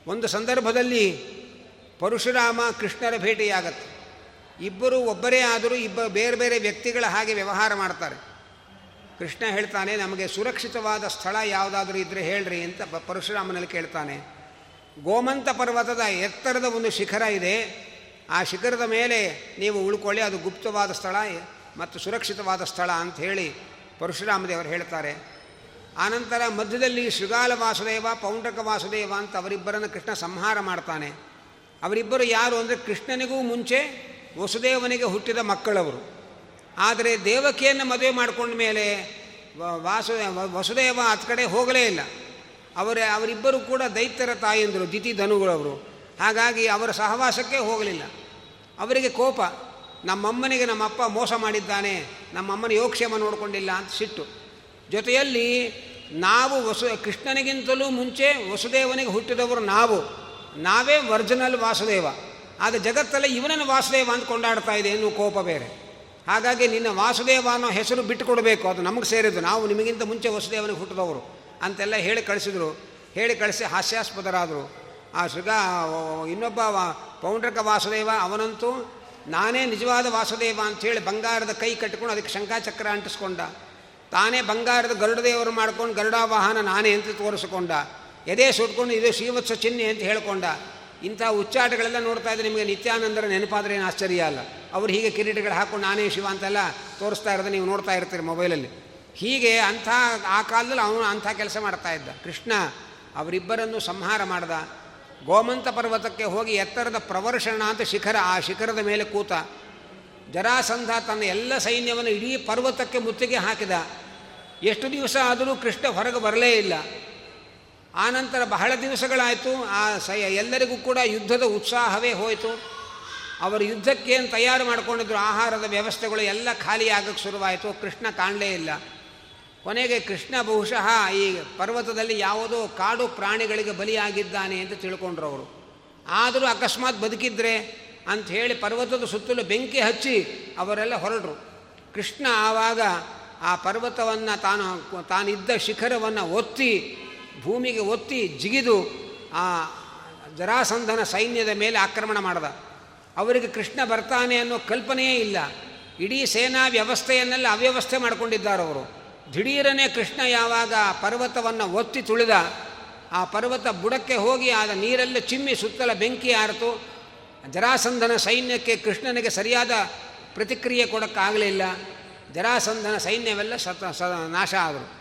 ಒಂದು ಸಂದರ್ಭದಲ್ಲಿ ಪರಶುರಾಮ ಕೃಷ್ಣರ ಭೇಟಿಯಾಗತ್ತೆ. ಇಬ್ಬರು ಒಬ್ಬರೇ ಆದರೂ ಇಬ್ಬ ಬೇರೆ ಬೇರೆ ವ್ಯಕ್ತಿಗಳ ಹಾಗೆ ವ್ಯವಹಾರ ಮಾಡ್ತಾರೆ. ಕೃಷ್ಣ ಹೇಳ್ತಾನೆ, ನಮಗೆ ಸುರಕ್ಷಿತವಾದ ಸ್ಥಳ ಯಾವುದಾದ್ರೂ ಇದ್ದರೆ ಹೇಳ್ರಿ ಅಂತ ಪರಶುರಾಮನಲ್ಲಿ ಕೇಳ್ತಾನೆ. ಗೋಮಂತ ಪರ್ವತದ ಎತ್ತರದ ಒಂದು ಶಿಖರ ಇದೆ. ಆ ಶಿಖರದ ಮೇಲೆ ನೀವು ಉಳ್ಕೊಳ್ಳಿ, ಅದು ಗುಪ್ತವಾದ ಸ್ಥಳ ಮತ್ತು ಸುರಕ್ಷಿತವಾದ ಸ್ಥಳ ಅಂತ ಹೇಳಿ ಪರಶುರಾಮದೇವರು ಹೇಳ್ತಾರೆ. ಆನಂತರ ಮಧ್ಯದಲ್ಲಿ ಶೃಗಾಲ ವಾಸುದೇವ, ಪೌಂಡಕ ವಾಸುದೇವ ಅಂತ ಅವರಿಬ್ಬರನ್ನು ಕೃಷ್ಣ ಸಂಹಾರ ಮಾಡ್ತಾನೆ. ಅವರಿಬ್ಬರು ಯಾರು ಅಂದರೆ ಕೃಷ್ಣನಿಗೂ ಮುಂಚೆ ವಸುದೇವನಿಗೆ ಹುಟ್ಟಿದ ಮಕ್ಕಳವರು. ಆದರೆ ದೇವಕಿಯನ್ನು ಮದುವೆ ಮಾಡಿಕೊಂಡ ಮೇಲೆ ವಾಸು, ವಸುದೇವ ಆತ ಕಡೆ ಹೋಗಲೇ ಇಲ್ಲ. ಅವರ, ಅವರಿಬ್ಬರು ಕೂಡ ದೈತ್ಯರ ತಾಯಂದರು, ದಿತಿ ಧನುಗಳವರು. ಹಾಗಾಗಿ ಅವರ ಸಹವಾಸಕ್ಕೆ ಹೋಗಲಿಲ್ಲ. ಅವರಿಗೆ ಕೋಪ, ನಮ್ಮಮ್ಮನಿಗೆ ನಮ್ಮಪ್ಪ ಮೋಸ ಮಾಡಿದ್ದಾನೆ, ನಮ್ಮಮ್ಮನ ಯೋಗಕ್ಷೇಮ ನೋಡಿಕೊಂಡಿಲ್ಲ ಅಂತ ಸಿಟ್ಟು. ಜೊತೆಯಲ್ಲಿ ನಾವು ವಸು, ಕೃಷ್ಣನಿಗಿಂತಲೂ ಮುಂಚೆ ವಸುದೇವನಿಗೆ ಹುಟ್ಟಿದವರು ನಾವು. ನಾವೇ ವರ್ಜನಲ್ ವಾಸುದೇವ. ಆದರೆ ಜಗತ್ತಲ್ಲೇ ಇವನನ್ನು ವಾಸುದೇವ ಅಂತ ಕೊಂಡಾಡ್ತಾ ಇದೆ ಎನ್ನುವ ಕೋಪ ಬೇರೆ. ಹಾಗಾಗಿ ನಿನ್ನ ವಾಸುದೇವ ಅನ್ನೋ ಹೆಸರು ಬಿಟ್ಟು ಕೊಡಬೇಕು ಅದು ನಮಗೆ ಸೇರಿದ್ದು. ನಾವು ನಿಮಗಿಂತ ಮುಂಚೆ ವಸುದೇವನಿಗೆ ಹುಟ್ಟಿದವರು ಅಂತೆಲ್ಲ ಹೇಳಿ ಕಳಿಸಿದ್ರು. ಹೇಳಿ ಕಳಿಸಿ ಹಾಸ್ಯಾಸ್ಪದರಾದರು. ಆ ಶೃಗ ಇನ್ನೊಬ್ಬ ಪೌಂಡ್ರಕ ವಾಸುದೇವ ಅವನಂತೂ ನಾನೇ ನಿಜವಾದ ವಾಸುದೇವ ಅಂಥೇಳಿ ಬಂಗಾರದ ಕೈ ಕಟ್ಟಿಕೊಂಡು ಅದಕ್ಕೆ ಶಂಕಾಚಕ್ರ ಅಂಟಿಸ್ಕೊಂಡ. ತಾನೇ ಬಂಗಾರದ ಗರುಡದೇವರು ಮಾಡ್ಕೊಂಡು ಗರುಡ ವಾಹನ ನಾನೇ ಅಂತ ತೋರಿಸಿಕೊಂಡ. ಎದೆ ಸುಟ್ಕೊಂಡು ಇದು ಶ್ರೀವತ್ಸ ಚಿಹ್ನೆ ಅಂತ ಹೇಳ್ಕೊಂಡ. ಇಂಥ ಉಚ್ಚಾಟಗಳೆಲ್ಲ ನೋಡ್ತಾ ಇದ್ದರೆ ನಿಮಗೆ ನಿತ್ಯಾನಂದರ ನೆನಪಾದ್ರೆ ಏನು ಆಶ್ಚರ್ಯ ಅಲ್ಲ. ಅವ್ರು ಹೀಗೆ ಕಿರೀಟಗಳು ಹಾಕೊಂಡು ನಾನೇ ಶಿವ ಅಂತೆಲ್ಲ ತೋರಿಸ್ತಾ ಇರೋದು ನೀವು ನೋಡ್ತಾ ಇರ್ತೀರಿ ಮೊಬೈಲಲ್ಲಿ. ಹೀಗೆ ಅಂಥ, ಆ ಕಾಲದಲ್ಲಿ ಅವನು ಅಂಥ ಕೆಲಸ ಮಾಡ್ತಾ ಇದ್ದ. ಕೃಷ್ಣ ಅವರಿಬ್ಬರನ್ನು ಸಂಹಾರ ಮಾಡ್ದ. ಗೋಮಂತ ಪರ್ವತಕ್ಕೆ ಹೋಗಿ ಎತ್ತರದ ಪ್ರವರ್ಷಣ ಅಂತ ಶಿಖರ, ಆ ಶಿಖರದ ಮೇಲೆ ಕೂತ ಜರಾಸಂಧ ತನ್ನ ಎಲ್ಲ ಸೈನ್ಯವನ್ನು ಇಡೀ ಪರ್ವತಕ್ಕೆ ಮುತ್ತಿಗೆ ಹಾಕಿದ. ಎಷ್ಟು ದಿವಸ ಆದರೂ ಕೃಷ್ಣ ಹೊರಗೆ ಬರಲೇ ಇಲ್ಲ. ಆನಂತರ ಬಹಳ ದಿವಸಗಳಾಯಿತು. ಆ ಸೈ ಎಲ್ಲರಿಗೂ ಕೂಡ ಯುದ್ಧದ ಉತ್ಸಾಹವೇ ಹೋಯಿತು. ಅವರು ಯುದ್ಧಕ್ಕೇನು ತಯಾರು ಮಾಡಿಕೊಂಡಿದ್ರು, ಆಹಾರದ ವ್ಯವಸ್ಥೆಗಳು ಎಲ್ಲ ಖಾಲಿಯಾಗಕ್ಕೆ ಶುರುವಾಯಿತು. ಕೃಷ್ಣ ಕಾಣಲೇ ಇಲ್ಲ. ಕೊನೆಗೆ ಕೃಷ್ಣ ಬಹುಶಃ ಈ ಪರ್ವತದಲ್ಲಿ ಯಾವುದೋ ಕಾಡು ಪ್ರಾಣಿಗಳಿಗೆ ಬಲಿಯಾಗಿದ್ದಾನೆ ಅಂತ ತಿಳ್ಕೊಂಡ್ರು ಅವರು. ಆದರೂ ಅಕಸ್ಮಾತ್ ಬದುಕಿದ್ರೆ ಅಂತ ಹೇಳಿ ಪರ್ವತದ ಸುತ್ತಲೂ ಬೆಂಕಿ ಹಚ್ಚಿ ಅವರೆಲ್ಲ ಹೊರಟರು ಕೃಷ್ಣ ಆವಾಗ ಆ ಪರ್ವತವನ್ನು ತಾನು, ತಾನಿದ್ದ ಶಿಖರವನ್ನು ಒತ್ತಿ ಭೂಮಿಗೆ ಒತ್ತಿ ಜಿಗಿದು ಆ ಜರಾಸಂಧನ ಸೈನ್ಯದ ಮೇಲೆ ಆಕ್ರಮಣ ಮಾಡಿದ. ಅವರಿಗೆ ಕೃಷ್ಣ ಬರ್ತಾನೆ ಅನ್ನೋ ಕಲ್ಪನೆಯೇ ಇಲ್ಲ. ಇಡೀ ಸೇನಾ ವ್ಯವಸ್ಥೆಯನ್ನೆಲ್ಲ ಅವ್ಯವಸ್ಥೆ ಮಾಡಿಕೊಂಡಿದ್ದಾರವರು ದಿಢೀರನೇ ಕೃಷ್ಣ ಯಾವಾಗ ಪರ್ವತವನ್ನು ಒತ್ತಿ ತುಳಿದ, ಆ ಪರ್ವತ ಬುಡಕ್ಕೆ ಹೋಗಿ ಆದ ನೀರೆಲ್ಲ ಚಿಮ್ಮಿ ಸುತ್ತಲ ಬೆಂಕಿ ಆರಿತು. ಜರಾಸಂಧನ ಸೈನ್ಯಕ್ಕೆ ಕೃಷ್ಣನಿಗೆ ಸರಿಯಾದ ಪ್ರತಿಕ್ರಿಯೆ ಕೊಡೋಕ್ಕಾಗಲಿಲ್ಲ. ಜರಾಸಂಧನ ಸೈನ್ಯವೆಲ್ಲ ಸತ ಸ ನಾಶ ಆದರು.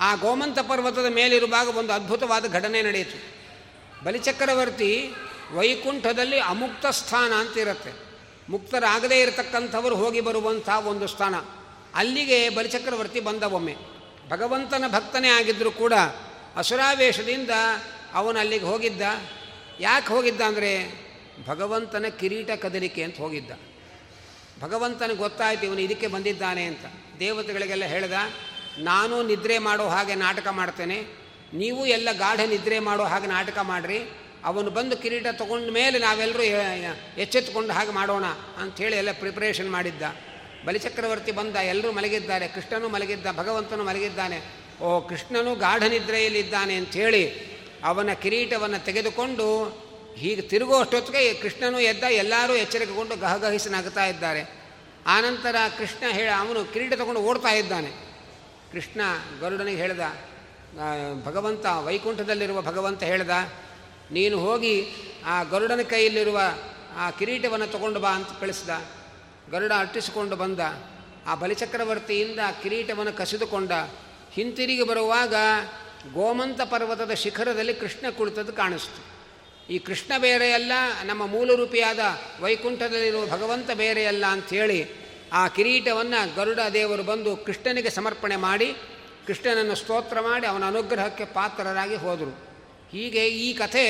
ಆ ಗೋಮಂತ ಪರ್ವತದ ಮೇಲಿರುವಾಗ ಒಂದು ಅದ್ಭುತವಾದ ಘಟನೆ ನಡೆಯಿತು. ಬಲಿಚಕ್ರವರ್ತಿ ವೈಕುಂಠದಲ್ಲಿ ಅಮುಕ್ತ ಸ್ಥಾನ ಅಂತ ಇರುತ್ತೆ ಮುಕ್ತರಾಗದೇ ಇರತಕ್ಕಂಥವರು ಹೋಗಿ ಬರುವಂಥ ಒಂದು ಸ್ಥಾನ. ಅಲ್ಲಿಗೆ ಬಲಿಚಕ್ರವರ್ತಿ ಬಂದ ಒಮ್ಮೆ. ಭಗವಂತನ ಭಕ್ತನೇ ಆಗಿದ್ದರೂ ಕೂಡ ಅಸುರಾವೇಶದಿಂದ ಅವನು ಅಲ್ಲಿಗೆ ಹೋಗಿದ್ದ. ಯಾಕೆ ಹೋಗಿದ್ದ ಅಂದರೆ ಭಗವಂತನ ಕಿರೀಟ ಕದಲಿಕೆ ಅಂತ ಹೋಗಿದ್ದ. ಭಗವಂತನಿಗೆ ಗೊತ್ತಾಯ್ತು, ಇವನು ಇದಕ್ಕೆ ಬಂದಿದ್ದಾನೆ ಅಂತ. ದೇವತೆಗಳಿಗೆಲ್ಲ ಹೇಳ್ದ ನಾನು ನಿದ್ರೆ ಮಾಡೋ ಹಾಗೆ ನಾಟಕ ಮಾಡ್ತೇನೆ. ನೀವು ಎಲ್ಲ ಗಾಢ ನಿದ್ರೆ ಮಾಡೋ ಹಾಗೆ ನಾಟಕ ಮಾಡಿರಿ. ಅವನು ಬಂದು ಕಿರೀಟ ತಗೊಂಡ ಮೇಲೆ ನಾವೆಲ್ಲರೂ ಎಚ್ಚೆತ್ತುಕೊಂಡು ಹಾಗೆ ಮಾಡೋಣ ಅಂಥೇಳಿ ಎಲ್ಲ ಪ್ರಿಪ್ರೇಷನ್ ಮಾಡಿದ್ದ. ಬಲಿಚಕ್ರವರ್ತಿ ಬಂದ ಎಲ್ಲರೂ ಮಲಗಿದ್ದಾರೆ. ಕೃಷ್ಣನೂ ಮಲಗಿದ್ದ, ಭಗವಂತನು ಮಲಗಿದ್ದಾನೆ. ಓ, ಕೃಷ್ಣನು ಗಾಢ ನಿದ್ರೆಯಲ್ಲಿದ್ದಾನೆ ಅಂಥೇಳಿ ಅವನ ಕಿರೀಟವನ್ನು ತೆಗೆದುಕೊಂಡು ಹೀಗೆ ತಿರುಗುವಷ್ಟೊತ್ತಿಗೆ ಕೃಷ್ಣನು ಎದ್ದ, ಎಲ್ಲರೂ ಎಚ್ಚರಿಕೆಗೊಂಡು ಗಹಗಹಿಸಿ ನಗ್ತಾ ಇದ್ದಾರೆ. ಆನಂತರ ಕೃಷ್ಣ ಹೇಳ, ಅವನು ಕಿರೀಟ ತಗೊಂಡು ಓಡ್ತಾ ಇದ್ದಾನೆ. ಕೃಷ್ಣ ಗರುಡನಿಗೆ ಹೇಳ್ದ ಭಗವಂತ ವೈಕುಂಠದಲ್ಲಿರುವ ಭಗವಂತ ಹೇಳ್ದ, ನೀನು ಹೋಗಿ ಆ ಗರುಡನ ಕೈಯಲ್ಲಿರುವ ಆ ಕಿರೀಟವನ್ನು ತಗೊಂಡು ಬಾ ಅಂತ ಕಳಿಸ್ದ. ಗರುಡ ಅಟ್ಟಿಸಿಕೊಂಡು ಬಂದ. ಆ ಬಲಿಚಕ್ರವರ್ತಿಯಿಂದ ಆ ಕಿರೀಟವನ್ನು ಕಸಿದುಕೊಂಡ. ಹಿಂತಿರುಗಿ ಬರುವಾಗ ಗೋಮಂತ ಪರ್ವತದ ಶಿಖರದಲ್ಲಿ ಕೃಷ್ಣ ಕುಳಿತದ್ದು ಕಾಣಿಸ್ತು. ಈ ಕೃಷ್ಣ ಬೇರೆಯಲ್ಲ, ನಮ್ಮ ಮೂಲರೂಪಿಯಾದ ವೈಕುಂಠದಲ್ಲಿರುವ ಭಗವಂತ ಬೇರೆಯಲ್ಲ ಅಂಥೇಳಿ ಆ ಕಿರೀಟವನ್ನು ಗರುಡ ದೇವರು ಬಂದು ಕೃಷ್ಣನಿಗೆ ಸಮರ್ಪಣೆ ಮಾಡಿ, ಕೃಷ್ಣನನ್ನು ಸ್ತೋತ್ರ ಮಾಡಿ ಅವನ ಅನುಗ್ರಹಕ್ಕೆ ಪಾತ್ರರಾಗಿ ಹೋದರು. ಹೀಗೆ ಈ ಕಥೆ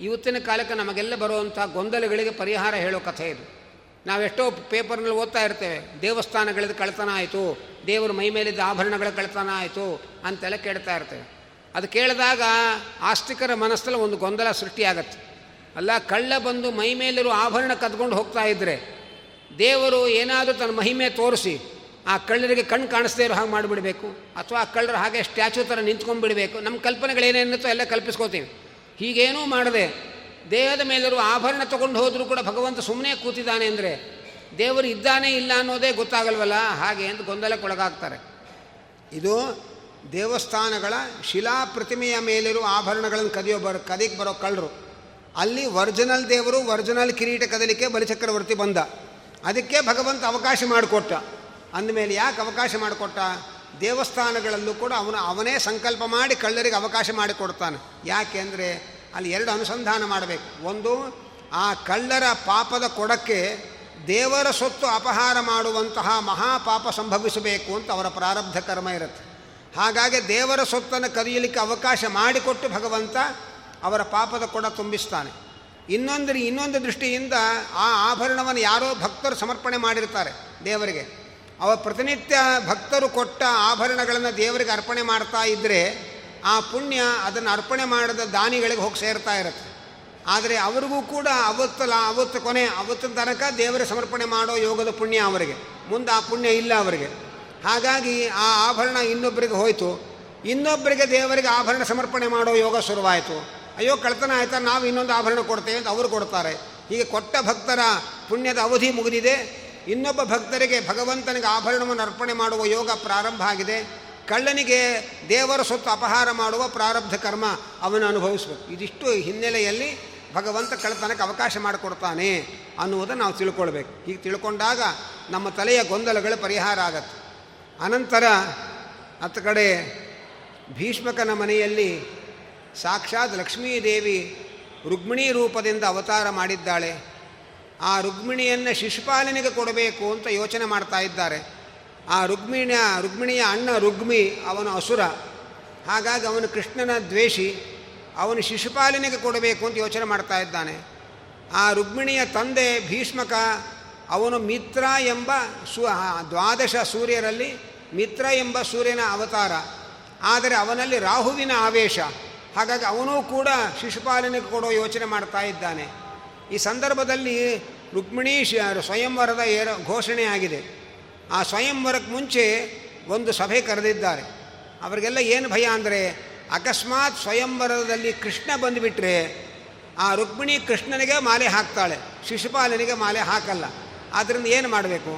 ಇವತ್ತಿನ ಕಾಲಕ್ಕೆ ನಮಗೆಲ್ಲ ಬರುವಂಥ ಗೊಂದಲಗಳಿಗೆ ಪರಿಹಾರ ಹೇಳೋ ಕಥೆ ಇದು. ನಾವೆಷ್ಟೋ ಪೇಪರ್ನಲ್ಲಿ ಓದ್ತಾ ಇರ್ತೇವೆ, ದೇವಸ್ಥಾನಗಳದ್ದು ಕಳ್ತನ ಆಯಿತು, ದೇವರು ಮೈ ಮೇಲಿದ್ದ ಆಭರಣಗಳ ಕಳ್ತನ ಆಯಿತು ಅಂತೆಲ್ಲ ಕೇಳ್ತಾ ಇರ್ತೇವೆ. ಅದು ಕೇಳಿದಾಗ ಆಸ್ತಿಕರ ಮನಸ್ಸಲ್ಲಿ ಒಂದು ಗೊಂದಲ ಸೃಷ್ಟಿಯಾಗತ್ತೆ. ಅಲ್ಲ, ಕಳ್ಳ ಬಂದು ಮೈ ಆಭರಣ ಕದ್ಕೊಂಡು ಹೋಗ್ತಾ ಇದ್ದರೆ ದೇವರು ಏನಾದರೂ ತನ್ನ ಮಹಿಮೆ ತೋರಿಸಿ ಆ ಕಳ್ಳರಿಗೆ ಕಣ್ಣು ಕಾಣಿಸ್ದೇ ಇರೋ ಹಾಗೆ ಮಾಡಿಬಿಡಬೇಕು. ಅಥವಾ ಆ ಕಳ್ಳರು ಹಾಗೆ ಸ್ಟ್ಯಾಚು ಥರ ನಿಂತ್ಕೊಂಡ್ಬಿಡಬೇಕು. ನಮ್ಮ ಕಲ್ಪನೆಗಳೇನೇನಿರುತ್ತೋ ಎಲ್ಲ ಕಲ್ಪಿಸ್ಕೋತೀವಿ ಹೀಗೇನೂ ಮಾಡದೆ ದೇಹದ ಮೇಲಿರುವ ಆಭರಣ ತೊಗೊಂಡು ಹೋದರೂ ಕೂಡ ಭಗವಂತ ಸುಮ್ಮನೆ ಕೂತಿದ್ದಾನೆ ಅಂದರೆ ದೇವರು ಇದ್ದಾನೆ ಇಲ್ಲ ಅನ್ನೋದೇ ಗೊತ್ತಾಗಲ್ವಲ್ಲ? ಹಾಗೆ ಅಂತ ಗೊಂದಲಕ್ಕೊಳಗಾಗ್ತಾರೆ. ಇದು ದೇವಸ್ಥಾನಗಳ ಶಿಲಾ ಪ್ರತಿಮೆಯ ಮೇಲಿರುವ ಆಭರಣಗಳನ್ನು ಕದಿಯೋ ಬರೋ ಕದಿಗೆ ಬರೋ ಕಳ್ಳರು. ಅಲ್ಲಿ ಒರಿಜಿನಲ್ ದೇವರು ಒರಿಜಿನಲ್ ಕಿರೀಟ ಕದಲಿಕ್ಕೆ ಬಲಿಚಕ್ರವರ್ತಿ ಬಂದ. ಅದಕ್ಕೆ ಭಗವಂತ ಅವಕಾಶ ಮಾಡಿಕೊಟ್ಟ. ಅಂದಮೇಲೆ ಯಾಕೆ ಅವಕಾಶ ಮಾಡಿಕೊಟ್ಟ? ದೇವಸ್ಥಾನಗಳಲ್ಲೂ ಕೂಡ ಅವನು, ಅವನೇ ಸಂಕಲ್ಪ ಮಾಡಿ ಕಳ್ಳರಿಗೆ ಅವಕಾಶ ಮಾಡಿಕೊಡ್ತಾನೆ. ಯಾಕೆ ಅಂದರೆ ಅಲ್ಲಿ ಎರಡು ಅನುಸಂಧಾನ ಮಾಡಬೇಕು. ಒಂದು, ಆ ಕಳ್ಳರ ಪಾಪದ ಕೊಡಕ್ಕೆ ದೇವರ ಸೊತ್ತು ಅಪಹಾರ ಮಾಡುವಂತಹ ಮಹಾಪಾಪ ಸಂಭವಿಸಬೇಕು ಅಂತ ಅವರ ಪ್ರಾರಬ್ಧ ಕರ್ಮ ಇರುತ್ತೆ. ಹಾಗಾಗಿ ದೇವರ ಸೊತ್ತನ್ನು ಕದಿಯಲಿಕ್ಕೆ ಅವಕಾಶ ಮಾಡಿಕೊಟ್ಟು ಭಗವಂತ ಅವರ ಪಾಪದ ಕೊಡ ತುಂಬಿಸ್ತಾನೆ. ಇನ್ನೊಂದು ಇನ್ನೊಂದು ದೃಷ್ಟಿಯಿಂದ ಆ ಆಭರಣವನ್ನು ಯಾರೋ ಭಕ್ತರು ಸಮರ್ಪಣೆ ಮಾಡಿರ್ತಾರೆ ದೇವರಿಗೆ. ಅವ ಪ್ರತಿನಿತ್ಯ ಭಕ್ತರು ಕೊಟ್ಟ ಆಭರಣಗಳನ್ನು ದೇವರಿಗೆ ಅರ್ಪಣೆ ಮಾಡ್ತಾ ಇದ್ದರೆ ಆ ಪುಣ್ಯ ಅದನ್ನು ಅರ್ಪಣೆ ಮಾಡಿದ ದಾನಿಗಳಿಗೆ ಹೋಗಿ ಸೇರ್ತಾ ಇರುತ್ತೆ. ಆದರೆ ಅವರಿಗೂ ಕೂಡ ಅವತ್ತು ಲಾ ಅವತ್ತು ಕೊನೆ ಅವತ್ತು ತನಕ ದೇವರ ಸಮರ್ಪಣೆ ಮಾಡೋ ಯೋಗದ ಪುಣ್ಯ ಅವರಿಗೆ. ಮುಂದೆ ಆ ಪುಣ್ಯ ಇಲ್ಲ ಅವರಿಗೆ. ಹಾಗಾಗಿ ಆ ಆಭರಣ ಇನ್ನೊಬ್ಬರಿಗೆ ಹೋಯಿತು. ಇನ್ನೊಬ್ಬರಿಗೆ ದೇವರಿಗೆ ಆಭರಣ ಸಮರ್ಪಣೆ ಮಾಡೋ ಯೋಗ ಶುರುವಾಯಿತು. ಅಯ್ಯೋ ಕಳ್ತನ ಆಯ್ತಾ, ನಾವು ಇನ್ನೊಂದು ಆಭರಣ ಕೊಡ್ತೇವೆ ಅಂತ ಅವರು ಕೊಡ್ತಾರೆ. ಹೀಗೆ ಕೊಟ್ಟ ಭಕ್ತರ ಪುಣ್ಯದ ಅವಧಿ ಮುಗಿದಿದೆ. ಇನ್ನೊಬ್ಬ ಭಕ್ತರಿಗೆ ಭಗವಂತನಿಗೆ ಆಭರಣವನ್ನು ಅರ್ಪಣೆ ಮಾಡುವ ಯೋಗ ಪ್ರಾರಂಭ ಆಗಿದೆ. ಕಳ್ಳನಿಗೆ ದೇವರ ಸೊತ್ತು ಅಪಹಾರ ಮಾಡುವ ಪ್ರಾರಬ್ಧ ಕರ್ಮ ಅವನು ಅನುಭವಿಸಬೇಕು. ಇದಿಷ್ಟು ಹಿನ್ನೆಲೆಯಲ್ಲಿ ಭಗವಂತ ಕಳ್ತನಕ್ಕೆ ಅವಕಾಶ ಮಾಡಿಕೊಡ್ತಾನೆ ಅನ್ನುವುದನ್ನು ನಾವು ತಿಳ್ಕೊಳ್ಬೇಕು. ಹೀಗೆ ತಿಳ್ಕೊಂಡಾಗ ನಮ್ಮ ತಲೆಯ ಗೊಂದಲಗಳು ಪರಿಹಾರ ಆಗತ್ತೆ. ಅನಂತರ ಅತ್ತ ಕಡೆ ಭೀಷ್ಮಕನ ಮನೆಯಲ್ಲಿ ಸಾಕ್ಷಾತ್ ಲಕ್ಷ್ಮೀದೇವಿ ರುಕ್ಮಿಣಿ ರೂಪದಿಂದ ಅವತಾರ ಮಾಡಿದ್ದಾಳೆ. ಆ ರುಕ್ಮಿಣಿಯನ್ನು ಶಿಶುಪಾಲನಿಗೆ ಕೊಡಬೇಕು ಅಂತ ಯೋಚನೆ ಮಾಡ್ತಾ ಇದ್ದಾರೆ. ಆ ರುಕ್ಮಿಣಿಯ ರುಕ್ಮಿಣಿಯ ಅಣ್ಣ ರುಗ್ಮಿ, ಅವನು ಅಸುರ. ಹಾಗಾಗಿ ಅವನು ಕೃಷ್ಣನ ದ್ವೇಷಿ. ಅವನು ಶಿಶುಪಾಲನಿಗೆ ಕೊಡಬೇಕು ಅಂತ ಯೋಚನೆ ಮಾಡ್ತಾ ಇದ್ದಾನೆ. ಆ ರುಕ್ಮಿಣಿಯ ತಂದೆ ಭೀಷ್ಮಕ, ಅವನು ಮಿತ್ರ ಎಂಬ ಸು ದ್ವಾದಶ ಸೂರ್ಯರಲ್ಲಿ ಮಿತ್ರ ಎಂಬ ಸೂರ್ಯನ ಅವತಾರ. ಆದರೆ ಅವನಲ್ಲಿ ರಾಹುವಿನ ಆವೇಶ. ಹಾಗಾಗಿ ಅವನೂ ಕೂಡ ಶಿಶುಪಾಲನೆಗೆ ಕೊಡೋ ಯೋಚನೆ ಮಾಡ್ತಾ ಇದ್ದಾನೆ. ಈ ಸಂದರ್ಭದಲ್ಲಿ ರುಕ್ಮಿಣಿ ಸ್ವಯಂವರದ ಏರ ಘೋಷಣೆ ಆಗಿದೆ. ಆ ಸ್ವಯಂವರಕ್ಕೆ ಮುಂಚೆ ಒಂದು ಸಭೆ ಕರೆದಿದ್ದಾರೆ. ಅವರಿಗೆಲ್ಲ ಏನು ಭಯ ಅಂದರೆ, ಅಕಸ್ಮಾತ್ ಸ್ವಯಂವರದಲ್ಲಿ ಕೃಷ್ಣ ಬಂದುಬಿಟ್ರೆ, ಆ ರುಕ್ಮಿಣಿ ಕೃಷ್ಣನಿಗೆ ಮಾಲೆ ಹಾಕ್ತಾಳೆ, ಶಿಶುಪಾಲನಿಗೆ ಮಾಲೆ ಹಾಕಲ್ಲ. ಆದ್ದರಿಂದ ಏನು ಮಾಡಬೇಕು?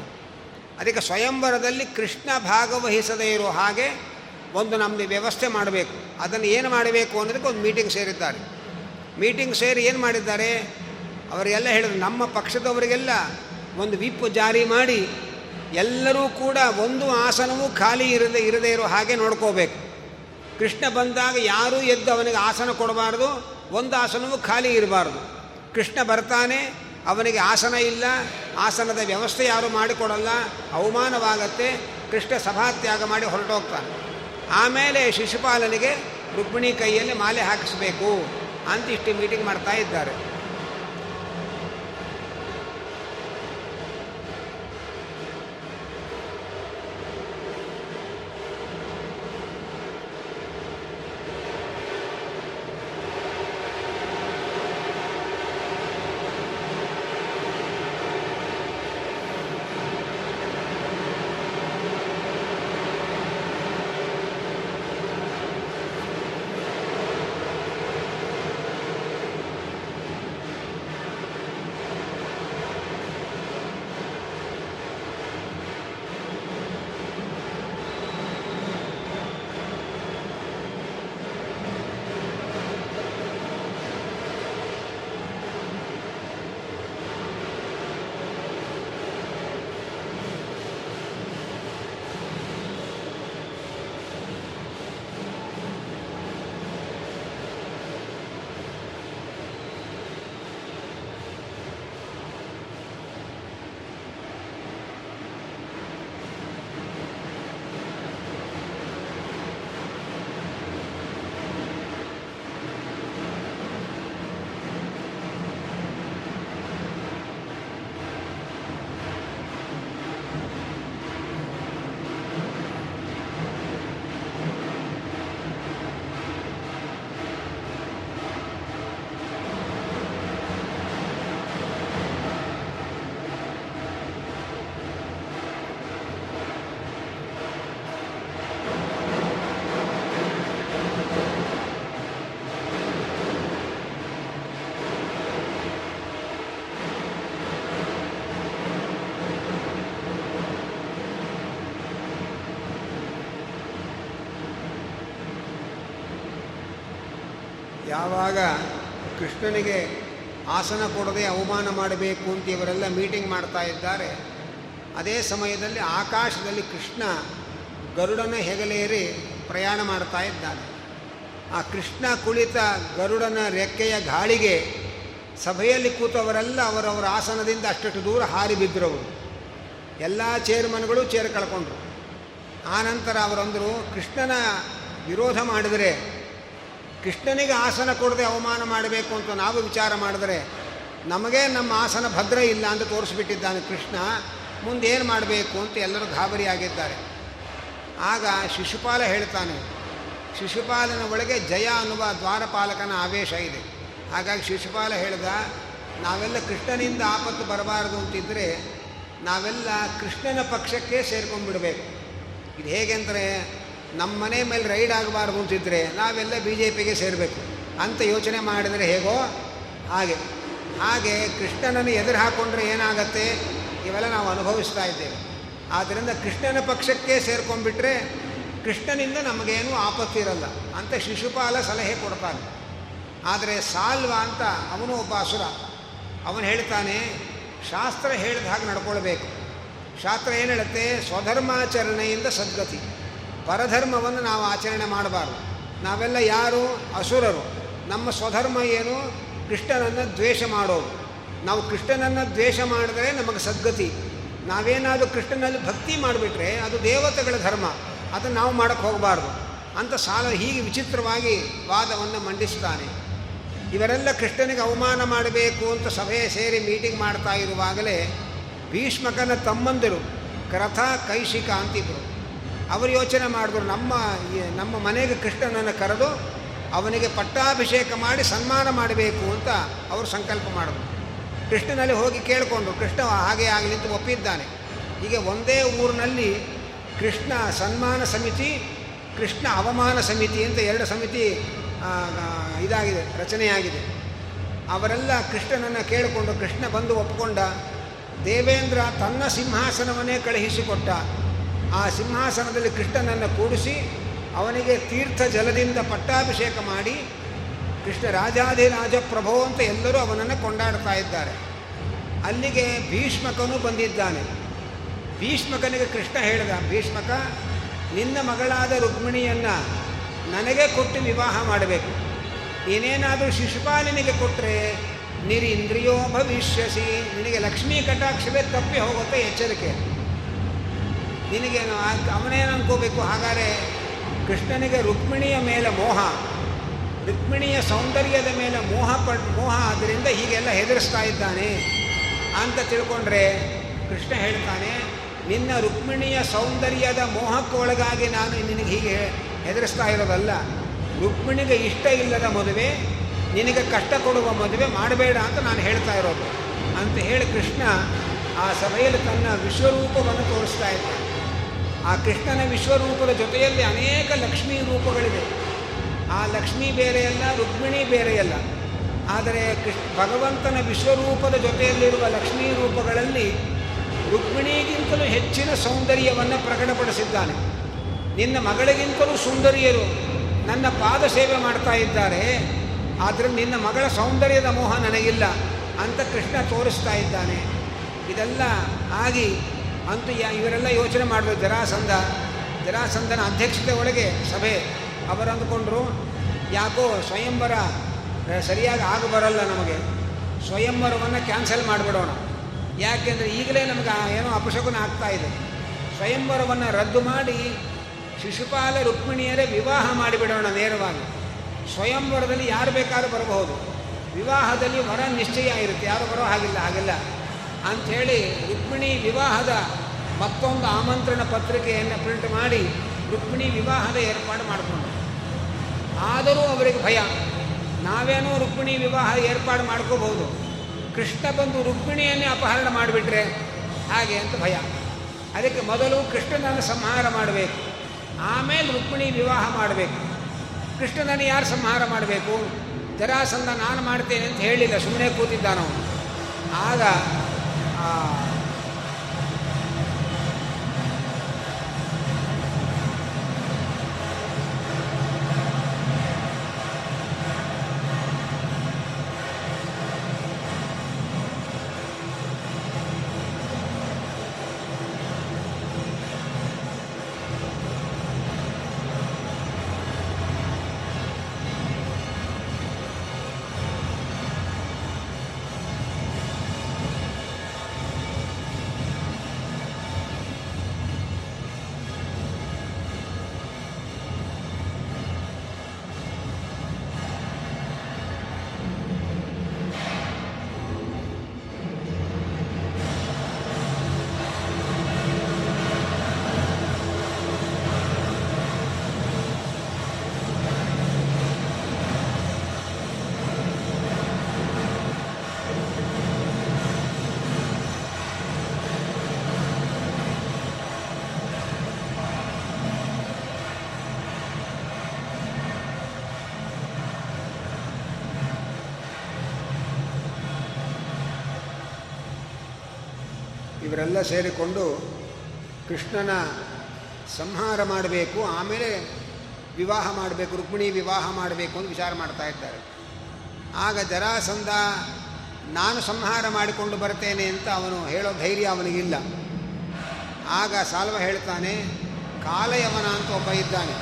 ಅದಕ್ಕೆ ಸ್ವಯಂವರದಲ್ಲಿ ಕೃಷ್ಣ ಭಾಗವಹಿಸದೇ ಇರೋ ಹಾಗೆ ಒಂದು ನಮ್ಮದು ವ್ಯವಸ್ಥೆ ಮಾಡಬೇಕು. ಅದನ್ನು ಏನು ಮಾಡಬೇಕು ಅನ್ನೋದಕ್ಕೆ ಒಂದು ಮೀಟಿಂಗ್ ಸೇರಿದ್ದಾರೆ. ಮೀಟಿಂಗ್ ಸೇರಿ ಏನು ಮಾಡಿದ್ದಾರೆ? ಅವರಿಗೆಲ್ಲ ಹೇಳಿದ್ರು, ನಮ್ಮ ಪಕ್ಷದವರಿಗೆಲ್ಲ ಒಂದು ವಿಪ್ ಜಾರಿ ಮಾಡಿ ಎಲ್ಲರೂ ಕೂಡ ಒಂದು ಆಸನವೂ ಖಾಲಿ ಇರದೆ, ಇರದೇ ಇರೋ ಹಾಗೆ ನೋಡ್ಕೋಬೇಕು. ಕೃಷ್ಣ ಬಂದಾಗ ಯಾರೂ ಎದ್ದು ಅವನಿಗೆ ಆಸನ ಕೊಡಬಾರ್ದು, ಒಂದು ಆಸನವೂ ಖಾಲಿ ಇರಬಾರ್ದು. ಕೃಷ್ಣ ಬರ್ತಾನೆ, ಅವನಿಗೆ ಆಸನ ಇಲ್ಲ, ಆಸನದ ವ್ಯವಸ್ಥೆ ಯಾರೂ ಮಾಡಿಕೊಡಲ್ಲ, ಅವಮಾನವಾಗತ್ತೆ, ಕೃಷ್ಣ ಸಭಾತ್ಯಾಗ ಮಾಡಿ ಹೊರಟೋಗ್ತಾನೆ. ಆಮೇಲೆ ಶಿಶುಪಾಲನಿಗೆ ರುಕ್ಮಿಣಿ ಕೈಯಲ್ಲಿ ಮಾಲೆ ಹಾಕಿಸ್ಬೇಕು ಅಂತ ಇಷ್ಟು ಮೀಟಿಂಗ್ ಮಾಡ್ತಾ ಇದ್ದಾರೆ. ಯಾವಾಗ ಕೃಷ್ಣನಿಗೆ ಆಸನ ಕೊಡದೆ ಅವಮಾನ ಮಾಡಬೇಕು ಅಂತ ಇವರೆಲ್ಲ ಮೀಟಿಂಗ್ ಮಾಡ್ತಾ ಇದ್ದಾರೆ, ಅದೇ ಸಮಯದಲ್ಲಿ ಆಕಾಶದಲ್ಲಿ ಕೃಷ್ಣ ಗರುಡನ ಹೆಗಲೇರಿ ಪ್ರಯಾಣ ಮಾಡ್ತಾ ಇದ್ದಾನೆ. ಆ ಕೃಷ್ಣ ಕುಳಿತ ಗರುಡನ ರೆಕ್ಕೆಯ ಗಾಳಿಗೆ ಸಭೆಯಲ್ಲಿ ಕೂತವರೆಲ್ಲ ಅವರವರ ಆಸನದಿಂದ ಅಷ್ಟಷ್ಟು ದೂರ ಹಾರಿ ಬಿದ್ದರು ಅವರು ಎಲ್ಲ ಚೇರ್ಮನ್ಗಳು ಚೇರ್ ಕಳ್ಕೊಂಡ್ರು. ಆನಂತರ ಅವರಂದರು, ಕೃಷ್ಣನ ವಿರೋಧ ಮಾಡಿದರೆ ಕೃಷ್ಣನಿಗೆ ಆಸನ ಕೊಡದೆ ಅವಮಾನ ಮಾಡಬೇಕು ಅಂತ ನಾವು ವಿಚಾರ ಮಾಡಿದ್ರೆ ನಮಗೆ ನಮ್ಮ ಆಸನ ಭದ್ರ ಇಲ್ಲ ಅಂತ ತೋರಿಸ್ಬಿಟ್ಟಿದ್ದಾನೆ ಕೃಷ್ಣ. ಮುಂದೇನು ಮಾಡಬೇಕು ಅಂತ ಎಲ್ಲರೂ ಗಾಬರಿ ಆಗಿದ್ದಾರೆ. ಆಗ ಶಿಶುಪಾಲ ಹೇಳ್ತಾನೆ, ಶಿಶುಪಾಲನ ಒಳಗೆ ಜಯ ಅನ್ನುವ ದ್ವಾರಪಾಲಕನ ಆವೇಶ ಇದೆ. ಹಾಗಾಗಿ ಶಿಶುಪಾಲ ಹೇಳ್ದ, ನಾವೆಲ್ಲ ಕೃಷ್ಣನಿಂದ ಆಪತ್ತು ಬರಬಾರದು ಅಂತಿದ್ದರೆ ನಾವೆಲ್ಲ ಕೃಷ್ಣನ ಪಕ್ಷಕ್ಕೆ ಸೇರ್ಕೊಂಡ್ಬಿಡ್ಬೇಕು. ಇದು ಹೇಗೆ ಅಂದರೆ ನಮ್ಮ ಮನೆ ಮೇಲೆ ರೈಡ್ ಆಗಬಾರ್ದು ಅಂತಿದ್ದರೆ ನಾವೆಲ್ಲ ಬಿ ಜೆ ಪಿಗೆ ಸೇರಬೇಕು. ಅಂತ ಯೋಚನೆ ಮಾಡಿದರೆ ಹೇಗೋ ಹಾಗೆ. ಹಾಗೆ ಕೃಷ್ಣನನ್ನು ಎದುರು ಹಾಕ್ಕೊಂಡ್ರೆ ಏನಾಗತ್ತೆ? ಇವೆಲ್ಲ ನಾವು ಅನುಭವಿಸ್ತಾ ಇದ್ದೇವೆ. ಆದ್ದರಿಂದ ಕೃಷ್ಣನ ಪಕ್ಷಕ್ಕೆ ಸೇರ್ಕೊಂಡ್ಬಿಟ್ರೆ ಕೃಷ್ಣನಿಂದ ನಮಗೇನೂ ಆಪತ್ತು ಇರಲ್ಲ ಅಂತ ಶಿಶುಪಾಲ ಸಲಹೆ ಕೊಡ್ತಾನೆ. ಆದರೆ ಸಾಲ್ವ ಅಂತ ಅವನು ಒಬ್ಬ ಅಸುರ. ಅವನು ಹೇಳ್ತಾನೆ, ಶಾಸ್ತ್ರ ಹೇಳಿದ ಹಾಗೆ ನಡ್ಕೊಳ್ಬೇಕು. ಶಾಸ್ತ್ರ ಏನು ಹೇಳುತ್ತೆ? ಸ್ವಧರ್ಮಾಚರಣೆಯಿಂದ ಸದ್ಗತಿ. ಪರಧರ್ಮವನ್ನು ನಾವು ಆಚರಣೆ ಮಾಡಬಾರ್ದು. ನಾವೆಲ್ಲ ಯಾರು? ಅಸುರರು. ನಮ್ಮ ಸ್ವಧರ್ಮ ಏನು? ಕೃಷ್ಣನನ್ನು ದ್ವೇಷ ಮಾಡೋದು. ನಾವು ಕೃಷ್ಣನನ್ನು ದ್ವೇಷ ಮಾಡಿದ್ರೆ ನಮಗೆ ಸದ್ಗತಿ. ನಾವೇನಾದರೂ ಕೃಷ್ಣನಲ್ಲಿ ಭಕ್ತಿ ಮಾಡಿಬಿಟ್ರೆ ಅದು ದೇವತೆಗಳ ಧರ್ಮ. ಅದನ್ನು ನಾವು ಮಾಡೋಕ್ಕೆ ಹೋಗಬಾರ್ದು. ಅಂತ ಸಾಲ ಹೀಗೆ ವಿಚಿತ್ರವಾಗಿ ವಾದವನ್ನು ಮಂಡಿಸ್ತಾನೆ. ಇವರೆಲ್ಲ ಕೃಷ್ಣನಿಗೆ ಅವಮಾನ ಮಾಡಬೇಕು ಅಂತ ಸಭೆ ಸೇರಿ ಮೀಟಿಂಗ್ ಮಾಡ್ತಾ ಇರುವಾಗಲೇ ಭೀಷ್ಮಕನ ತಮ್ಮಂದಿರು ಕ್ರಥ ಕೈಶಿಕ ಅಂತಿದ್ರು ಅವರು ಯೋಚನೆ ಮಾಡಿದ್ರು, ನಮ್ಮ ನಮ್ಮ ಮನೆಗೆ ಕೃಷ್ಣನನ್ನು ಕರೆದು ಅವನಿಗೆ ಪಟ್ಟಾಭಿಷೇಕ ಮಾಡಿ ಸನ್ಮಾನ ಮಾಡಬೇಕು ಅಂತ ಅವರು ಸಂಕಲ್ಪ ಮಾಡಿದ್ರು. ಕೃಷ್ಣನಲ್ಲಿ ಹೋಗಿ ಕೇಳಿಕೊಂಡು, ಕೃಷ್ಣ ಹಾಗೆ ಆಗಲಿ ಅಂತ ಒಪ್ಪಿದ್ದಾನೆ. ಹೀಗೆ ಒಂದೇ ಊರಿನಲ್ಲಿ ಕೃಷ್ಣ ಸನ್ಮಾನ ಸಮಿತಿ, ಕೃಷ್ಣ ಅವಮಾನ ಸಮಿತಿ ಅಂತ ಎರಡು ಸಮಿತಿ ಇದಾಗಿದೆ, ರಚನೆಯಾಗಿದೆ. ಅವರೆಲ್ಲ ಕೃಷ್ಣನನ್ನು ಕೇಳಿಕೊಂಡು ಕೃಷ್ಣ ಬಂದು ಒಪ್ಪಿಕೊಂಡ ದೇವೇಂದ್ರ ತನ್ನ ಸಿಂಹಾಸನವನ್ನೇ ಕಳುಹಿಸಿಕೊಟ್ಟ ಆ ಸಿಂಹಾಸನದಲ್ಲಿ ಕೃಷ್ಣನನ್ನು ಕೂಡಿಸಿ ಅವನಿಗೆ ತೀರ್ಥ ಜಲದಿಂದ ಪಟ್ಟಾಭಿಷೇಕ ಮಾಡಿ ಕೃಷ್ಣ ರಾಜಾಧಿರಾಜ ಪ್ರಭೋ ಅಂತ ಎಲ್ಲರೂ ಅವನನ್ನು ಕೊಂಡಾಡ್ತಾ ಇದ್ದಾರೆ. ಅಲ್ಲಿಗೆ ಭೀಷ್ಮಕನು ಬಂದಿದ್ದಾನೆ. ಭೀಷ್ಮಕನಿಗೆ ಕೃಷ್ಣ ಹೇಳಿದ, ಭೀಷ್ಮಕ, ನಿನ್ನ ಮಗಳಾದ ರುಕ್ಮಿಣಿಯನ್ನು ನನಗೆ ಕೊಟ್ಟು ವಿವಾಹ ಮಾಡಬೇಕು. ನೀನೇನಾದರೂ ಶಿಶುಪಾಲನಿಗೆ ಕೊಟ್ಟರೆ ನಿರಿಂದ್ರಿಯೋ ಭವಿಷ್ಯಸಿ. ನಿನಗೆ ಲಕ್ಷ್ಮೀ ಕಟಾಕ್ಷವೇ ತಪ್ಪಿ ಹೋಗುತ್ತೆ ಎಚ್ಚರಿಕೆ. ನಿನಗೇನು ಅವನೇನು ಅನ್ಕೋಬೇಕು? ಹಾಗಾದರೆ ಕೃಷ್ಣನಿಗೆ ರುಕ್ಮಿಣಿಯ ಮೇಲೆ ಮೋಹ, ರುಕ್ಮಿಣಿಯ ಸೌಂದರ್ಯದ ಮೇಲೆ ಮೋಹ ಪಡ್, ಮೋಹ ಆದ್ದರಿಂದ ಹೀಗೆಲ್ಲ ಹೆದರಿಸ್ತಾ ಇದ್ದಾನೆ ಅಂತ ತಿಳ್ಕೊಂಡ್ರೆ ಕೃಷ್ಣ ಹೇಳ್ತಾನೆ, ನಿನ್ನ ರುಕ್ಮಿಣಿಯ ಸೌಂದರ್ಯದ ಮೋಹಕ್ಕೊಳಗಾಗಿ ನಾನು ನಿನಗೆ ಹೀಗೆ ಹೆದರಿಸ್ತಾ ಇರೋದಲ್ಲ. ರುಕ್ಮಿಣಿಗೆ ಇಷ್ಟ ಇಲ್ಲದ ಮದುವೆ, ನಿನಗೆ ಕಷ್ಟ ಕೊಡುವ ಮದುವೆ ಮಾಡಬೇಡ ಅಂತ ನಾನು ಹೇಳ್ತಾ ಇರೋದು. ಅಂತ ಹೇಳಿ ಕೃಷ್ಣ ಆ ಸಭೆಯಲ್ಲಿ ತನ್ನ ವಿಶ್ವರೂಪವನ್ನು ತೋರಿಸ್ತಾ ಇದ್ದಾನೆ. ಆ ಕೃಷ್ಣನ ವಿಶ್ವರೂಪದ ಜೊತೆಯಲ್ಲಿ ಅನೇಕ ಲಕ್ಷ್ಮೀ ರೂಪಗಳಿವೆ. ಆ ಲಕ್ಷ್ಮೀ ಬೇರೆಯಲ್ಲ, ರುಕ್ಮಿಣಿ ಬೇರೆಯಲ್ಲ. ಆದರೆ ಕೃಷ್ಣ, ಭಗವಂತನ ವಿಶ್ವರೂಪದ ಜೊತೆಯಲ್ಲಿರುವ ಲಕ್ಷ್ಮೀ ರೂಪಗಳಲ್ಲಿ ರುಕ್ಮಿಣಿಗಿಂತಲೂ ಹೆಚ್ಚಿನ ಸೌಂದರ್ಯವನ್ನು ಪ್ರಕಟಪಡಿಸಿದ್ದಾನೆ. ನಿನ್ನ ಮಗಳಿಗಿಂತಲೂ ಸುಂದರಿಯರು ನನ್ನ ಪಾದ ಸೇವೆ ಮಾಡ್ತಾ ಇದ್ದಾರೆ, ಆದರೆ ನಿನ್ನ ಮಗಳ ಸೌಂದರ್ಯದ ಮೋಹ ನನಗಿಲ್ಲ ಅಂತ ಕೃಷ್ಣ ತೋರಿಸ್ತಾ ಇದ್ದಾನೆ. ಇದೆಲ್ಲ ಆಗಿ ಅಂತೂ ಯಾ ಇವರೆಲ್ಲ ಯೋಚನೆ ಮಾಡಿದ್ರು, ಜರಾಸಂಧ. ಜರಾಸಂಧನ ಅಧ್ಯಕ್ಷತೆ ಒಳಗೆ ಸಭೆ. ಅವರು ಅಂದ್ಕೊಂಡ್ರು, ಯಾಕೋ ಸ್ವಯಂವರ ಸರಿಯಾಗಿ ಆಗ ಬರಲ್ಲ ನಮಗೆ. ಸ್ವಯಂವರವನ್ನು ಕ್ಯಾನ್ಸಲ್ ಮಾಡಿಬಿಡೋಣ. ಯಾಕೆಂದರೆ ಈಗಲೇ ನಮಗೆ ಏನೋ ಅಪಶಕುನ ಆಗ್ತಾ ಇದೆ. ಸ್ವಯಂವರವನ್ನು ರದ್ದು ಮಾಡಿ ಶಿಶುಪಾಲ ರುಕ್ಮಿಣಿಯರೇ ವಿವಾಹ ಮಾಡಿಬಿಡೋಣ ನೇರವಾಗಿ. ಸ್ವಯಂವರದಲ್ಲಿ ಯಾರು ಬೇಕಾದ್ರೂ ಬರಬಹುದು. ವಿವಾಹದಲ್ಲಿ ವರ ನಿಶ್ಚಯ ಇರುತ್ತೆ. ಯಾರು ಬರೋ ಹಾಗಿಲ್ಲ ಹಾಗಿಲ್ಲ. ಅಂಥೇಳಿ ರುಕ್ಮಿಣಿ ವಿವಾಹದ ಮತ್ತೊಂದು ಆಮಂತ್ರಣ ಪತ್ರಿಕೆಯನ್ನು ಪ್ರಿಂಟ್ ಮಾಡಿ ರುಕ್ಮಿಣಿ ವಿವಾಹದ ಏರ್ಪಾಡು ಮಾಡಿಕೊಂಡು ಆದರೂ ಅವರಿಗೆ ಭಯ. ನಾವೇನೋ ರುಕ್ಮಿಣಿ ವಿವಾಹ ಏರ್ಪಾಡು ಮಾಡ್ಕೋಬಹುದು. ಕೃಷ್ಣ ಬಂದು ರುಕ್ಮಿಣಿಯನ್ನೇ ಅಪಹರಣ ಮಾಡಿಬಿಟ್ರೆ ಹಾಗೆ ಅಂತ ಭಯ. ಅದಕ್ಕೆ ಮೊದಲು ಕೃಷ್ಣನನ್ನು ಸಂಹಾರ ಮಾಡಬೇಕು. ಆಮೇಲೆ ರುಕ್ಮಿಣಿ ವಿವಾಹ ಮಾಡಬೇಕು. ಕೃಷ್ಣನನ್ನು ಯಾರು ಸಂಹಾರ ಮಾಡಬೇಕು? ಜರಾಸಂಧ ನಾನು ಮಾಡ್ತೇನೆ ಅಂತ ಹೇಳಿಲ್ಲ ಸುಮ್ಮನೆ ಕೂತಿದ್ದಾನವನು. ಆಗ Ah. ಇವರೆಲ್ಲ ಸೇರಿಕೊಂಡು ಕೃಷ್ಣನ ಸಂಹಾರ ಮಾಡಬೇಕು, ಆಮೇಲೆ ವಿವಾಹ ಮಾಡಬೇಕು, ರುಕ್ಮಿಣಿ ವಿವಾಹ ಮಾಡಬೇಕು ಅಂತ ವಿಚಾರ ಮಾಡ್ತಾ ಇದ್ದಾರೆ. ಆಗ ಜರಾಸಂಧ, ನಾನು ಸಂಹಾರ ಮಾಡಿಕೊಂಡು ಬರ್ತೇನೆ ಅಂತ ಅವನು ಹೇಳೋ ಧೈರ್ಯ ಅವನಿಗಿಲ್ಲ ಆಗ ಸಾಲ್ವ ಹೇಳ್ತಾನೆ, ಕಾಲಯವನ ಅಂತ ಒಬ್ಬ ಇದ್ದಾನೆ.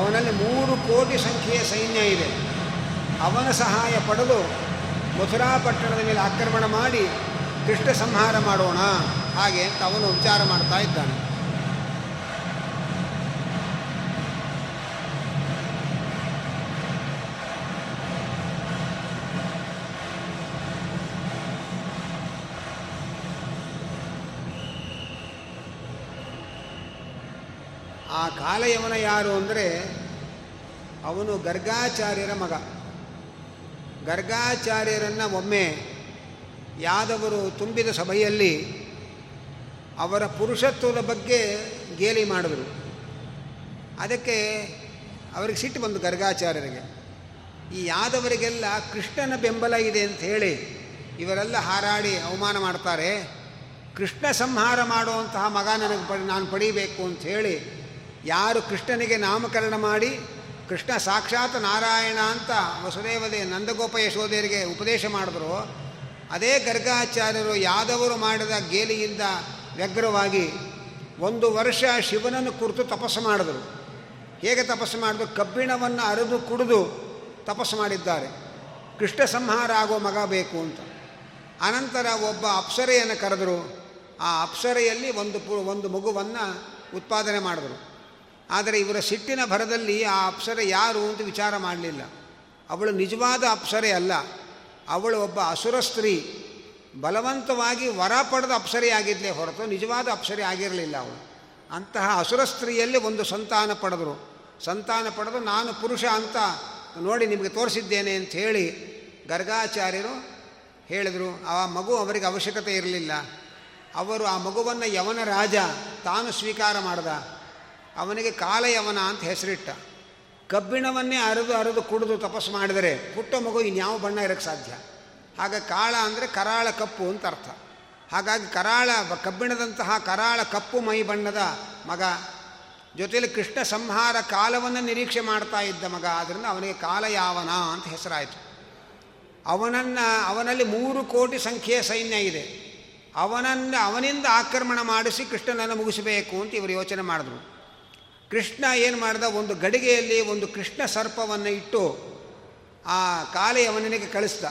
ಅವನಲ್ಲಿ ಮೂರು ಕೋಟಿ ಸಂಖ್ಯೆಯ ಸೈನ್ಯ ಇದೆ. ಅವನ ಸಹಾಯ ಪಡೆದು ಮಥುರಾ ಪಟ್ಟಣದ ಮೇಲೆ ಆಕ್ರಮಣ ಮಾಡಿ ಕೃಷ್ಣ ಸಂಹಾರ ಮಾಡೋಣ. ಹಾಗೆ ಅಂತ ಅವನು ವಿಚಾರ ಮಾಡ್ತಾ ಇದ್ದಾನೆ. ಆ ಕಾಲಯವನ ಯಾರು ಅಂದರೆ ಅವನು ಗರ್ಗಾಚಾರ್ಯರ ಮಗ. ಗರ್ಗಾಚಾರ್ಯರನ್ನು ಒಮ್ಮೆ ಯಾದವರು ತುಂಬಿದ ಸಭೆಯಲ್ಲಿ ಅವರ ಪುರುಷತ್ವದ ಬಗ್ಗೆ ಗೇಲಿ ಮಾಡಿದರು. ಅದಕ್ಕೆ ಅವರಿಗೆ ಸಿಟ್ಟು ಬಂದು ಗರ್ಗಾಚಾರ್ಯರಿಗೆ, ಈ ಯಾದವರಿಗೆಲ್ಲ ಕೃಷ್ಣನ ಬೆಂಬಲ ಇದೆ ಅಂತ ಹೇಳಿ ಇವರೆಲ್ಲ ಹಾರಾಡಿ ಅವಮಾನ ಮಾಡ್ತಾರೆ. ಕೃಷ್ಣ ಸಂಹಾರ ಮಾಡುವಂತಹ ಮಗ ನನಗೆ ಪಡಿ, ನಾನು ಪಡೀಬೇಕು ಅಂತ ಹೇಳಿ ಯಾರು ಕೃಷ್ಣನಿಗೆ ನಾಮಕರಣ ಮಾಡಿ ಕೃಷ್ಣ ಸಾಕ್ಷಾತ್ ನಾರಾಯಣ ಅಂತ ವಸುದೇವದೇ ನಂದಗೋಪ ಯಶೋಧೆಯರಿಗೆ ಉಪದೇಶ ಮಾಡಿದ್ರು. ಅದೇ ಗರ್ಗಾಚಾರ್ಯರು ಯಾದವರು ಮಾಡಿದ ಗೇಲಿಯಿಂದ ವ್ಯಗ್ರವಾಗಿ ಒಂದು ವರ್ಷ ಶಿವನನ್ನು ಕುರಿತು ತಪಸ್ಸು ಮಾಡಿದರು. ಹೇಗೆ ತಪಸ್ಸು ಮಾಡಿದ್ರು? ಕಬ್ಬಿಣವನ್ನು ಅರಿದು ಕುಡಿದು ತಪಸ್ಸು ಮಾಡಿದ್ದಾರೆ. ಕೃಷ್ಣ ಸಂಹಾರ ಆಗೋ ಮಗ ಬೇಕು ಅಂತ. ಅನಂತರ ಒಬ್ಬ ಅಪ್ಸರೆಯನ್ನು ಕರೆದರು. ಆ ಅಪ್ಸರೆಯಲ್ಲಿ ಒಂದು ಪು, ಒಂದು ಮಗುವನ್ನು ಉತ್ಪಾದನೆ ಮಾಡಿದರು. ಆದರೆ ಇವರ ಸಿಟ್ಟಿನ ಭರದಲ್ಲಿ ಆ ಅಪ್ಸರೆ ಯಾರು ಅಂತ ವಿಚಾರ ಮಾಡಲಿಲ್ಲ. ಅವಳು ನಿಜವಾದ ಅಪ್ಸರೆ ಅಲ್ಲ. ಅವಳು ಒಬ್ಬ ಅಸುರ ಸ್ತ್ರೀ. ಬಲವಂತವಾಗಿ ವರ ಪಡೆದ ಅಪ್ಸರಿ ಆಗಿದ್ದೇ ಹೊರತು ನಿಜವಾದ ಅಪ್ಸರಿ ಆಗಿರಲಿಲ್ಲ ಅವಳು. ಅಂತಹ ಅಸುರ ಸ್ತ್ರೀಯಲ್ಲಿ ಒಂದು ಸಂತಾನ ಪಡೆದರು. ಸಂತಾನ ಪಡೆದು ನಾನು ಪುರುಷ ಅಂತ ನೋಡಿ ನಿಮಗೆ ತೋರಿಸಿದ್ದೇನೆ ಅಂತ ಹೇಳಿ ಗರ್ಗಾಚಾರ್ಯರು ಹೇಳಿದರು, ಆ ಮಗು ಅವರಿಗೆ ಅವಶ್ಯಕತೆ ಇರಲಿಲ್ಲ. ಅವರು ಆ ಮಗುವನ್ನು ಯವನ ರಾಜ ತಾನು ಸ್ವೀಕಾರ ಮಾಡ್ದ. ಅವನಿಗೆ ಕಾಲಯವನ ಅಂತ ಹೆಸರಿಟ್ಟ. ಕಬ್ಬಿಣವನ್ನೇ ಅರೆದು ಅರೆದು ಕುಡಿದು ತಪಸ್ಸು ಮಾಡಿದರೆ ಪುಟ್ಟ ಮಗು ಇನ್ಯಾವ ಬಣ್ಣ ಇರೋಕ್ಕೆ ಸಾಧ್ಯ? ಆಗ ಕಾಳ ಅಂದರೆ ಕರಾಳ ಕಪ್ಪು ಅಂತ ಅರ್ಥ. ಹಾಗಾಗಿ ಕರಾಳ ಕಬ್ಬಿಣದಂತಹ ಕರಾಳ ಕಪ್ಪು ಮೈ ಬಣ್ಣದ ಮಗ ಜೊತೆಯಲ್ಲಿ ಕೃಷ್ಣ ಸಂಹಾರ ಕಾಲವನ್ನು ನಿರೀಕ್ಷೆ ಮಾಡ್ತಾ ಇದ್ದ ಮಗ ಆದ್ದರಿಂದ ಅವನಿಗೆ ಕಾಲಯಾವನ ಅಂತ ಹೆಸರಾಯಿತು. ಅವನನ್ನು, ಅವನಲ್ಲಿ ಮೂರು ಕೋಟಿ ಸಂಖ್ಯೆಯ ಸೈನ್ಯ ಇದೆ. ಅವನನ್ನು, ಅವನಿಂದ ಆಕ್ರಮಣ ಮಾಡಿಸಿ ಕೃಷ್ಣನನ್ನು ಮುಗಿಸಬೇಕು ಅಂತ ಇವರು ಯೋಚನೆ ಮಾಡಿದ್ರು. ಕೃಷ್ಣ ಏನು ಮಾಡ್ದ? ಒಂದು ಗಡಿಗೆಯಲ್ಲಿ ಒಂದು ಕೃಷ್ಣ ಸರ್ಪವನ್ನು ಇಟ್ಟು ಆ ಕಾಲೆಯವನಿಗೆ ಕಳಿಸ್ದ.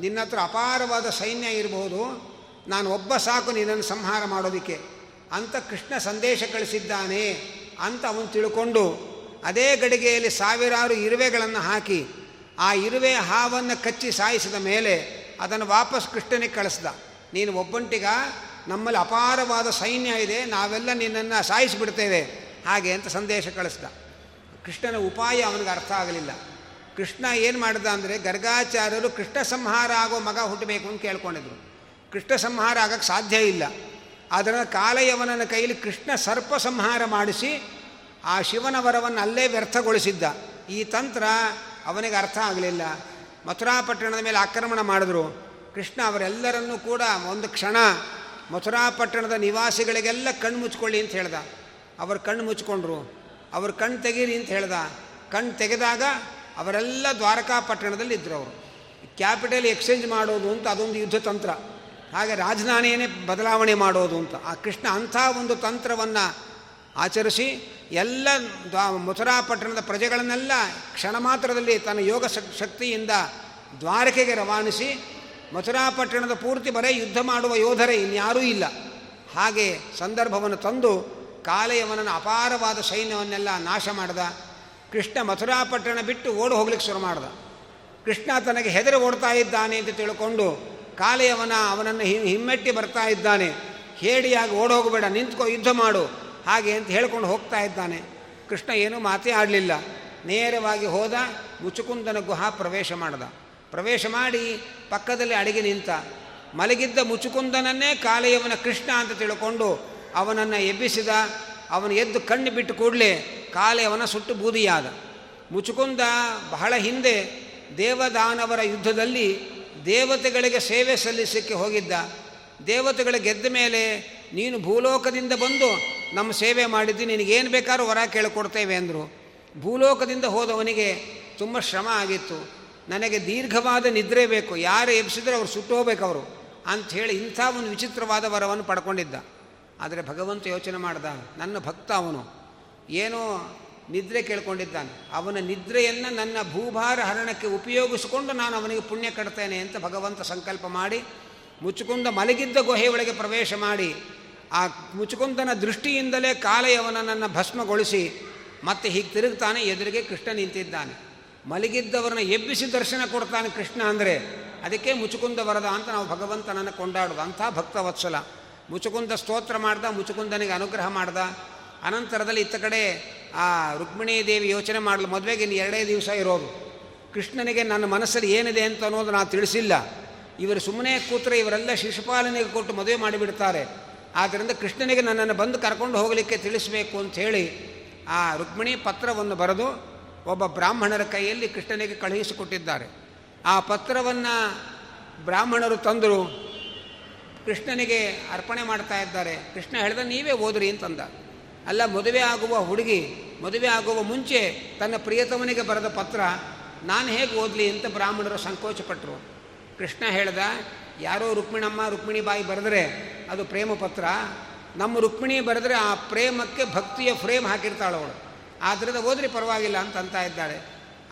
ನಿನ್ನ ಹತ್ರ ಅಪಾರವಾದ ಸೈನ್ಯ ಇರಬಹುದು ನಾನು ಒಬ್ಬ ಸಾಕು ನಿನ್ನನ್ನು ಸಂಹಾರ ಮಾಡೋದಕ್ಕೆ. ಅಂತ ಕೃಷ್ಣ ಸಂದೇಶ ಕಳಿಸಿದ್ದಾನೆ ಅಂತ ಅವನು ತಿಳ್ಕೊಂಡು ಅದೇ ಗಡಿಗೆಯಲ್ಲಿ ಸಾವಿರಾರು ಇರುವೆಗಳನ್ನು ಹಾಕಿ ಆ ಇರುವೆ ಹಾವನ್ನು ಕಚ್ಚಿ ಸಾಯಿಸಿದ ಮೇಲೆ ಅದನ್ನು ವಾಪಸ್ ಕೃಷ್ಣನಿಗೆ ಕಳಿಸ್ದ. ನೀನು ಒಬ್ಬಂಟಿಗ, ನಮ್ಮಲ್ಲಿ ಅಪಾರವಾದ ಸೈನ್ಯ ಇದೆ. ನಾವೆಲ್ಲ ನಿನ್ನನ್ನು ಸಾಯಿಸಿಬಿಡ್ತೇವೆ. ಹಾಗೆ ಅಂತ ಸಂದೇಶ ಕಳಿಸ್ದ. ಕೃಷ್ಣನ ಉಪಾಯ ಅವನಿಗೆ ಅರ್ಥ ಆಗಲಿಲ್ಲ. ಕೃಷ್ಣ ಏನು ಮಾಡ್ದ ಅಂದರೆ ಗರ್ಗಾಚಾರ್ಯರು ಕೃಷ್ಣ ಸಂಹಾರ ಆಗೋ ಮಗ ಹುಟ್ಟಬೇಕು ಅಂತ ಕೇಳ್ಕೊಂಡಿದ್ರು. ಕೃಷ್ಣ ಸಂಹಾರ ಆಗಕ್ಕೆ ಸಾಧ್ಯ ಇಲ್ಲ. ಅದರ ಕಾಲಯವನನ ಕೈಯಲ್ಲಿ ಕೃಷ್ಣ ಸರ್ಪ ಸಂಹಾರ ಮಾಡಿಸಿ ಆ ಶಿವನ ವರವನ್ನು ಅಲ್ಲೇ ವ್ಯರ್ಥಗೊಳಿಸಿದ್ದ. ಈ ತಂತ್ರ ಅವನಿಗೆ ಅರ್ಥ ಆಗಲಿಲ್ಲ. ಮಥುರಾಪಟ್ಟಣದ ಮೇಲೆ ಆಕ್ರಮಣ ಮಾಡಿದ್ರು. ಕೃಷ್ಣ ಅವರೆಲ್ಲರನ್ನೂ ಕೂಡ ಒಂದು ಕ್ಷಣ ಮಥುರಾಪಟ್ಟಣದ ನಿವಾಸಿಗಳಿಗೆಲ್ಲ ಕಣ್ಣು ಮುಚ್ಕೊಳ್ಳಿ ಅಂತ ಹೇಳ್ದ. ಅವರು ಕಣ್ಣು ಮುಚ್ಕೊಂಡ್ರು. ಅವ್ರು ಕಣ್ಣು ತೆಗೀರಿ ಅಂತ ಹೇಳ್ದ. ಕಣ್ಣು ತೆಗೆದಾಗ ಅವರೆಲ್ಲ ದ್ವಾರಕಾ ಪಟ್ಟಣದಲ್ಲಿ ಇದ್ದರು ಅವರು. ಕ್ಯಾಪಿಟಲ್ ಎಕ್ಸ್ಚೇಂಜ್ ಮಾಡೋದು ಅಂತ ಅದೊಂದು ಯುದ್ಧ ತಂತ್ರ. ಹಾಗೆ ರಾಜಧಾನಿಯನ್ನೇ ಬದಲಾವಣೆ ಮಾಡೋದು ಅಂತ. ಆ ಕೃಷ್ಣ ಅಂಥ ಒಂದು ತಂತ್ರವನ್ನು ಆಚರಿಸಿ ಎಲ್ಲ ಮಥುರಾ ಪಟ್ಟಣದ ಪ್ರಜೆಗಳನ್ನೆಲ್ಲ ಕ್ಷಣ ಮಾತ್ರದಲ್ಲಿ ತನ್ನ ಯೋಗ ಶಕ್ತಿಯಿಂದ ದ್ವಾರಕೆಗೆ ರವಾನಿಸಿ ಮಥುರಾ ಪಟ್ಟಣದ ಪೂರ್ತಿ ಬರೇ ಯುದ್ಧ ಮಾಡುವ ಯೋಧರೇ ಇನ್ಯಾರೂ ಇಲ್ಲ. ಹಾಗೆ ಸಂದರ್ಭವನ್ನು ತಂದು ಕಾಲೆಯವನನ್ನು ಅಪಾರವಾದ ಸೈನ್ಯವನ್ನೆಲ್ಲ ನಾಶ ಮಾಡಿದ. ಕೃಷ್ಣ ಮಥುರಾಪಟ್ಟಣ ಬಿಟ್ಟು ಓಡಿ ಹೋಗ್ಲಿಕ್ಕೆ ಶುರು ಮಾಡ್ದ. ಕೃಷ್ಣ ತನಗೆ ಹೆದರಿ ಓಡ್ತಾ ಇದ್ದಾನೆ ಅಂತ ತಿಳ್ಕೊಂಡು ಕಾಲೆಯವನ ಅವನನ್ನು ಹಿಮ್ಮೆಟ್ಟಿ ಬರ್ತಾ ಇದ್ದಾನೆ. ಹೇಡಿಯಾಗಿ ಓಡೋಗಬೇಡ ನಿಂತ್ಕೋ, ಯುದ್ಧ ಮಾಡು, ಹಾಗೆ ಅಂತ ಹೇಳ್ಕೊಂಡು ಹೋಗ್ತಾ ಇದ್ದಾನೆ. ಕೃಷ್ಣ ಏನೂ ಮಾತೇ ಆಡಲಿಲ್ಲ. ನೇರವಾಗಿ ಹೋದ, ಮುಚುಕುಂದನ ಗುಹಾ ಪ್ರವೇಶ ಮಾಡ್ದ. ಪ್ರವೇಶ ಮಾಡಿ ಪಕ್ಕದಲ್ಲಿ ಅಡಿಗೆ ನಿಂತ. ಮಲಗಿದ್ದ ಮುಚುಕುಂದನನ್ನೇ ಕಾಲೆಯವನ ಕೃಷ್ಣ ಅಂತ ತಿಳ್ಕೊಂಡು ಅವನನ್ನು ಎಬ್ಬಿಸಿದ, ಅವನು ಎದ್ದು ಕಣ್ಣು ಬಿಟ್ಟು ಕೂಡಲೇ ಕಾಲೆಯವನ ಸುಟ್ಟು ಬೂದಿಯಾದ. ಮುಚುಕುಂದ ಬಹಳ ಹಿಂದೆ ದೇವದಾನವರ ಯುದ್ಧದಲ್ಲಿ ದೇವತೆಗಳಿಗೆ ಸೇವೆ ಸಲ್ಲಿಸಕ್ಕೆ ಹೋಗಿದ್ದ. ದೇವತೆಗಳು ಗೆದ್ದ ಮೇಲೆ, ನೀನು ಭೂಲೋಕದಿಂದ ಬಂದು ನಮ್ಮ ಸೇವೆ ಮಾಡಿದ್ದು, ನಿನಗೇನು ಬೇಕಾದ್ರೂ ವರ ಕೇಳಿಕೊಡ್ತೇವೆ ಅಂದರು. ಭೂಲೋಕದಿಂದ ಹೋದವನಿಗೆ ತುಂಬ ಶ್ರಮ ಆಗಿತ್ತು. ನನಗೆ ದೀರ್ಘವಾದ ನಿದ್ರೆ ಬೇಕು, ಯಾರು ಎಬ್ಸಿದ್ರೆ ಅವ್ರು ಸುಟ್ಟು ಅವರು ಅಂಥೇಳಿ ಇಂಥ ಒಂದು ವಿಚಿತ್ರವಾದ ವರವನ್ನು ಪಡ್ಕೊಂಡಿದ್ದ. ಆದರೆ ಭಗವಂತ ಯೋಚನೆ ಮಾಡ್ದ, ನನ್ನ ಭಕ್ತ ಅವನು. ಏನೋ ನಿದ್ರೆ ಕೇಳ್ಕೊಂಡಿದ್ದಾನೆ. ಅವನ ನಿದ್ರೆಯನ್ನು ನನ್ನ ಭೂಭಾರ ಹರಣಕ್ಕೆ ಉಪಯೋಗಿಸಿಕೊಂಡು ನಾನು ಅವನಿಗೆ ಪುಣ್ಯ ಕಟ್ತೇನೆ ಅಂತ ಭಗವಂತ ಸಂಕಲ್ಪ ಮಾಡಿ ಮುಚ್ಚುಕುಂದ ಮಲಗಿದ್ದ ಗುಹೆಯೊಳಗೆ ಪ್ರವೇಶ ಮಾಡಿ, ಆ ಮುಚ್ಚುಕುಂದನ ದೃಷ್ಟಿಯಿಂದಲೇ ಕಾಲೆಯವನನ್ನು ಭಸ್ಮಗೊಳಿಸಿ, ಮತ್ತೆ ಹೀಗೆ ತಿರುಗ್ತಾನೆ, ಎದುರಿಗೆ ಕೃಷ್ಣ ನಿಂತಿದ್ದಾನೆ. ಮಲಗಿದ್ದವರನ್ನ ಎಬ್ಬಿಸಿ ದರ್ಶನ ಕೊಡ್ತಾನೆ ಕೃಷ್ಣ ಅಂದರೆ, ಅದಕ್ಕೆ ಮುಚುಕುಂದ ವರದ ಅಂತ ನಾವು ಭಗವಂತನನ್ನು ಕೊಂಡಾಡೋದು ಅಂಥ ಭಕ್ತವತ್ಸಲ. ಮುಚುಕುಂದ ಸ್ತೋತ್ರ ಮಾಡ್ದ, ಮುಚುಕುಂದನಿಗೆ ಅನುಗ್ರಹ ಮಾಡ್ದ. ಅನಂತರದಲ್ಲಿ ಇತ್ತ ಕಡೆ ಆ ರುಕ್ಮಿಣೀ ದೇವಿ ಯೋಚನೆ ಮಾಡಲು, ಮದುವೆಗೆ ಇನ್ನು ಎರಡೇ ದಿವಸ ಇರೋದು. ಕೃಷ್ಣನಿಗೆ ನನ್ನ ಮನಸ್ಸಲ್ಲಿ ಏನಿದೆ ಅಂತ ಅನ್ನೋದು ನಾನು ತಿಳಿಸಿಲ್ಲ. ಇವರು ಸುಮ್ಮನೆ ಕೂತ್ರೆ ಇವರೆಲ್ಲ ಶಿಶುಪಾಲನೆಗೆ ಕೊಟ್ಟು ಮದುವೆ ಮಾಡಿಬಿಡ್ತಾರೆ. ಆದ್ದರಿಂದ ಕೃಷ್ಣನಿಗೆ ನನ್ನನ್ನು ಬಂದು ಕರ್ಕೊಂಡು ಹೋಗಲಿಕ್ಕೆ ತಿಳಿಸಬೇಕು ಅಂತ ಹೇಳಿ ಆ ರುಕ್ಮಿಣಿ ಪತ್ರವನ್ನು ಬರೆದು ಒಬ್ಬ ಬ್ರಾಹ್ಮಣರ ಕೈಯಲ್ಲಿ ಕೃಷ್ಣನಿಗೆ ಕಳುಹಿಸಿಕೊಟ್ಟಿದ್ದಾರೆ. ಆ ಪತ್ರವನ್ನು ಬ್ರಾಹ್ಮಣರು ತಂದರು. ಕೃಷ್ಣನಿಗೆ ಅರ್ಪಣೆ ಮಾಡ್ತಾ ಇದ್ದಾರೆ. ಕೃಷ್ಣ ಹೇಳಿದ, ನೀವೇ ಓದ್ರಿ ಅಂತಂದ. ಅಲ್ಲ, ಮದುವೆ ಆಗುವ ಹುಡುಗಿ, ಮದುವೆ ಆಗುವ ಮುಂಚೆ ತನ್ನ ಪ್ರಿಯತಮನಿಗೆ ಬರೆದ ಪತ್ರ, ನಾನು ಹೇಗೆ ಓದಲಿ ಅಂತ ಬ್ರಾಹ್ಮಣರು ಸಂಕೋಚಪಟ್ಟರು ಕೃಷ್ಣ ಹೇಳ್ದ, ಯಾರೋ ರುಕ್ಮಿಣಮ್ಮ, ರುಕ್ಮಿಣಿ ಬಾಯಿ ಬರೆದ್ರೆ ಅದು ಪ್ರೇಮ ಪತ್ರ. ನಮ್ಮ ರುಕ್ಮಿಣಿ ಬರೆದ್ರೆ ಆ ಪ್ರೇಮಕ್ಕೆ ಭಕ್ತಿಯ ಫ್ರೇಮ್ ಹಾಕಿರ್ತಾಳವಳು ಆದ್ದರಿಂದ ಓದ್ರಿ, ಪರವಾಗಿಲ್ಲ ಅಂತ ಅಂತ ಇದ್ದಾಳೆ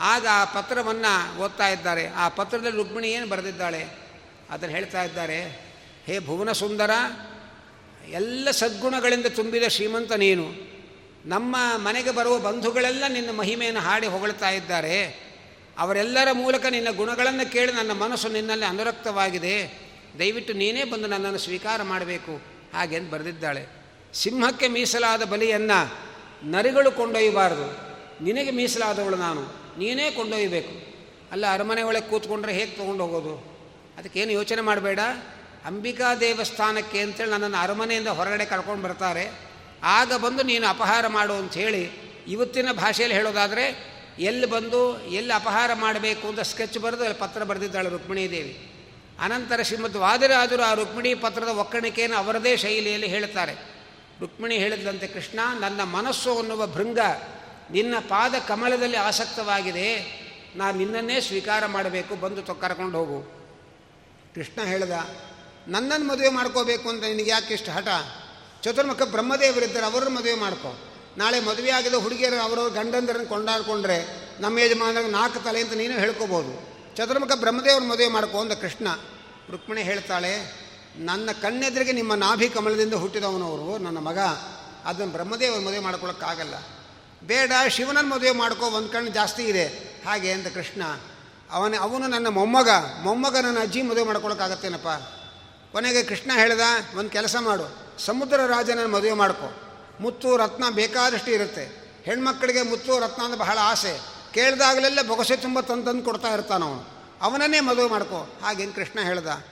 ಆಗ ಆ ಪತ್ರವನ್ನು ಓದ್ತಾ ಇದ್ದಾರೆ. ಆ ಪತ್ರದಲ್ಲಿ ರುಕ್ಮಿಣಿ ಏನು ಬರೆದಿದ್ದಾಳೆ? ಅದನ್ನು ಹೇಳ್ತಾ ಇದ್ದಾರೆ ಹೇ ಭುವನ ಸುಂದರ ಎಲ್ಲ ಸದ್ಗುಣಗಳಿಂದ ತುಂಬಿದ ಶ್ರೀಮಂತ ನೀನು. ನಮ್ಮ ಮನೆಗೆ ಬರುವ ಬಂಧುಗಳೆಲ್ಲ ನಿನ್ನ ಮಹಿಮೆಯನ್ನು ಹಾಡಿ ಹೊಗಳ್ತಾ ಇದ್ದಾರೆ. ಅವರೆಲ್ಲರ ಮೂಲಕ ನಿನ್ನ ಗುಣಗಳನ್ನು ಕೇಳಿ ನನ್ನ ಮನಸ್ಸು ನಿನ್ನಲ್ಲಿ ಅನುರಕ್ತವಾಗಿದೆ. ದಯವಿಟ್ಟು ನೀನೇ ಬಂದು ನನ್ನನ್ನು ಸ್ವೀಕಾರ ಮಾಡಬೇಕು ಹಾಗೆ ಅಂತ ಬರೆದಿದ್ದಾಳೆ. ಸಿಂಹಕ್ಕೆ ಮೀಸಲಾದ ಬಲಿಯನ್ನು ನರಿಗಳು ಕೊಂಡೊಯ್ಯಬಾರದು. ನಿನಗೆ ಮೀಸಲಾದವಳು ನಾನು. ನೀನೇ ಕೊಂಡೊಯ್ಯಬೇಕು. ಅಲ್ಲ, ಅರಮನೆ ಒಳಗೆ ಕೂತ್ಕೊಂಡ್ರೆ ಹೇಗೆ ತೊಗೊಂಡು ಹೋಗೋದು? ಅದಕ್ಕೇನು ಯೋಚನೆ ಮಾಡಬೇಡ? ಅಂಬಿಕಾ ದೇವಸ್ಥಾನಕ್ಕೆ ಅಂತೇಳಿ ನನ್ನನ್ನು ಅರಮನೆಯಿಂದ ಹೊರಗಡೆ ಕರ್ಕೊಂಡು ಬರ್ತಾರೆ. ಆಗ ಬಂದು ನೀನು ಅಪಹಾರ ಮಾಡು ಅಂಥೇಳಿ ಇವತ್ತಿನ ಭಾಷೆಯಲ್ಲಿ ಹೇಳೋದಾದರೆ, ಎಲ್ಲಿ ಬಂದು ಎಲ್ಲಿ ಅಪಹಾರ ಮಾಡಬೇಕು ಅಂತ ಸ್ಕೆಚ್ ಬರೆದು ಅಲ್ಲಿ ಪತ್ರ ಬರೆದಿದ್ದಾಳೆ ರುಕ್ಮಿಣಿ ದೇವಿ. ಅನಂತರ ಶ್ರೀಮದ್ ವಾದರಾದರು ಆ ರುಕ್ಮಿಣಿ ಪತ್ರದ ಒಕ್ಕಣಿಕೆಯನ್ನು ಅವರದೇ ಶೈಲಿಯಲ್ಲಿ ಹೇಳ್ತಾರೆ ರುಕ್ಮಿಣಿ ಹೇಳಿದಂತೆ, ಕೃಷ್ಣ, ನನ್ನ ಮನಸ್ಸು ಅನ್ನುವ ಭೃಂಗ ನಿನ್ನ ಪಾದ ಕಮಲದಲ್ಲಿ ಆಸಕ್ತವಾಗಿದೆ. ನಾನು ನಿನ್ನನ್ನೇ ಸ್ವೀಕಾರ ಮಾಡಬೇಕು. ಬಂದು ಕರ್ಕೊಂಡು ಹೋಗು. ಕೃಷ್ಣ ಹೇಳ್ದ ನನ್ನನ್ನು ಮದುವೆ ಮಾಡ್ಕೋಬೇಕು ಅಂತ ನಿನಗೆ ಯಾಕೆ ಇಷ್ಟು ಹಠ? ಚತುರ್ಮುಖ ಬ್ರಹ್ಮದೇವರಿದ್ದಾರೆ ಅವರನ್ನು ಮದುವೆ ಮಾಡ್ಕೊ. ನಾಳೆ ಮದುವೆ ಆಗಿದ ಹುಡುಗಿಯರು ಅವರವ್ರ ಗಂಡಂದರನ್ನು ಕೊಂಡಾಡ್ಕೊಂಡ್ರೆ ನಮ್ಮ ಯಜಮಾನರಿಗೆ ನಾಲ್ಕು ತಲೆ ಅಂತ ನೀನು ಹೇಳ್ಕೋಬೋದು. ಚತುರ್ಮುಖ ಬ್ರಹ್ಮದೇವ್ರ ಮದುವೆ ಮಾಡ್ಕೊ ಅಂತ ಕೃಷ್ಣ. ರುಕ್ಮಿಣಿ ಹೇಳ್ತಾಳೆ, ನನ್ನ ಕಣ್ಣೆದುರಿಗೆ ನಿಮ್ಮ ನಾಭಿ ಕಮಲದಿಂದ ಹುಟ್ಟಿದವನವರು ನನ್ನ ಮಗ. ಅದನ್ನು ಬ್ರಹ್ಮದೇವ್ರ ಮದುವೆ ಮಾಡ್ಕೊಳ್ಳೋಕ್ಕಾಗಲ್ಲ ಬೇಡ, ಶಿವನನ್ನು ಮದುವೆ ಮಾಡ್ಕೋ, ಒಂದು ಕಣ್ಣು ಜಾಸ್ತಿ ಇದೆ. ಹಾಗೆ ಅಂತ ಕೃಷ್ಣ. ಅವನ, ಅವನು ನನ್ನ ಮೊಮ್ಮಗ. ಮೊಮ್ಮಗ ನನ್ನ ಅಜ್ಜಿ ಮದುವೆ ಮಾಡ್ಕೊಳಕ್ಕಾಗತ್ತೇನಪ್ಪ? ಕೊನೆಗೆ ಕೃಷ್ಣ ಹೇಳ್ದ, ಒಂದು ಕೆಲಸ ಮಾಡು. ಸಮುದ್ರ ರಾಜನ ಮದುವೆ ಮಾಡ್ಕೊ. ಮುತ್ತು ರತ್ನ ಬೇಕಾದಷ್ಟು ಇರುತ್ತೆ. ಹೆಣ್ಮಕ್ಕಳಿಗೆ ಮುತ್ತು ರತ್ನ ಅಂದ್ರೆ ಬಹಳ ಆಸೆ. ಕೇಳಿದಾಗಲೆಲ್ಲ ಬೊಗಸೆ ತುಂಬ ತಂದು ತಂದು ಕೊಡ್ತಾ ಇರ್ತಾನವನು ಅವನನ್ನೇ ಮದುವೆ ಮಾಡ್ಕೊ. ಹಾಗೇನು ಕೃಷ್ಣ ಹೇಳ್ದ,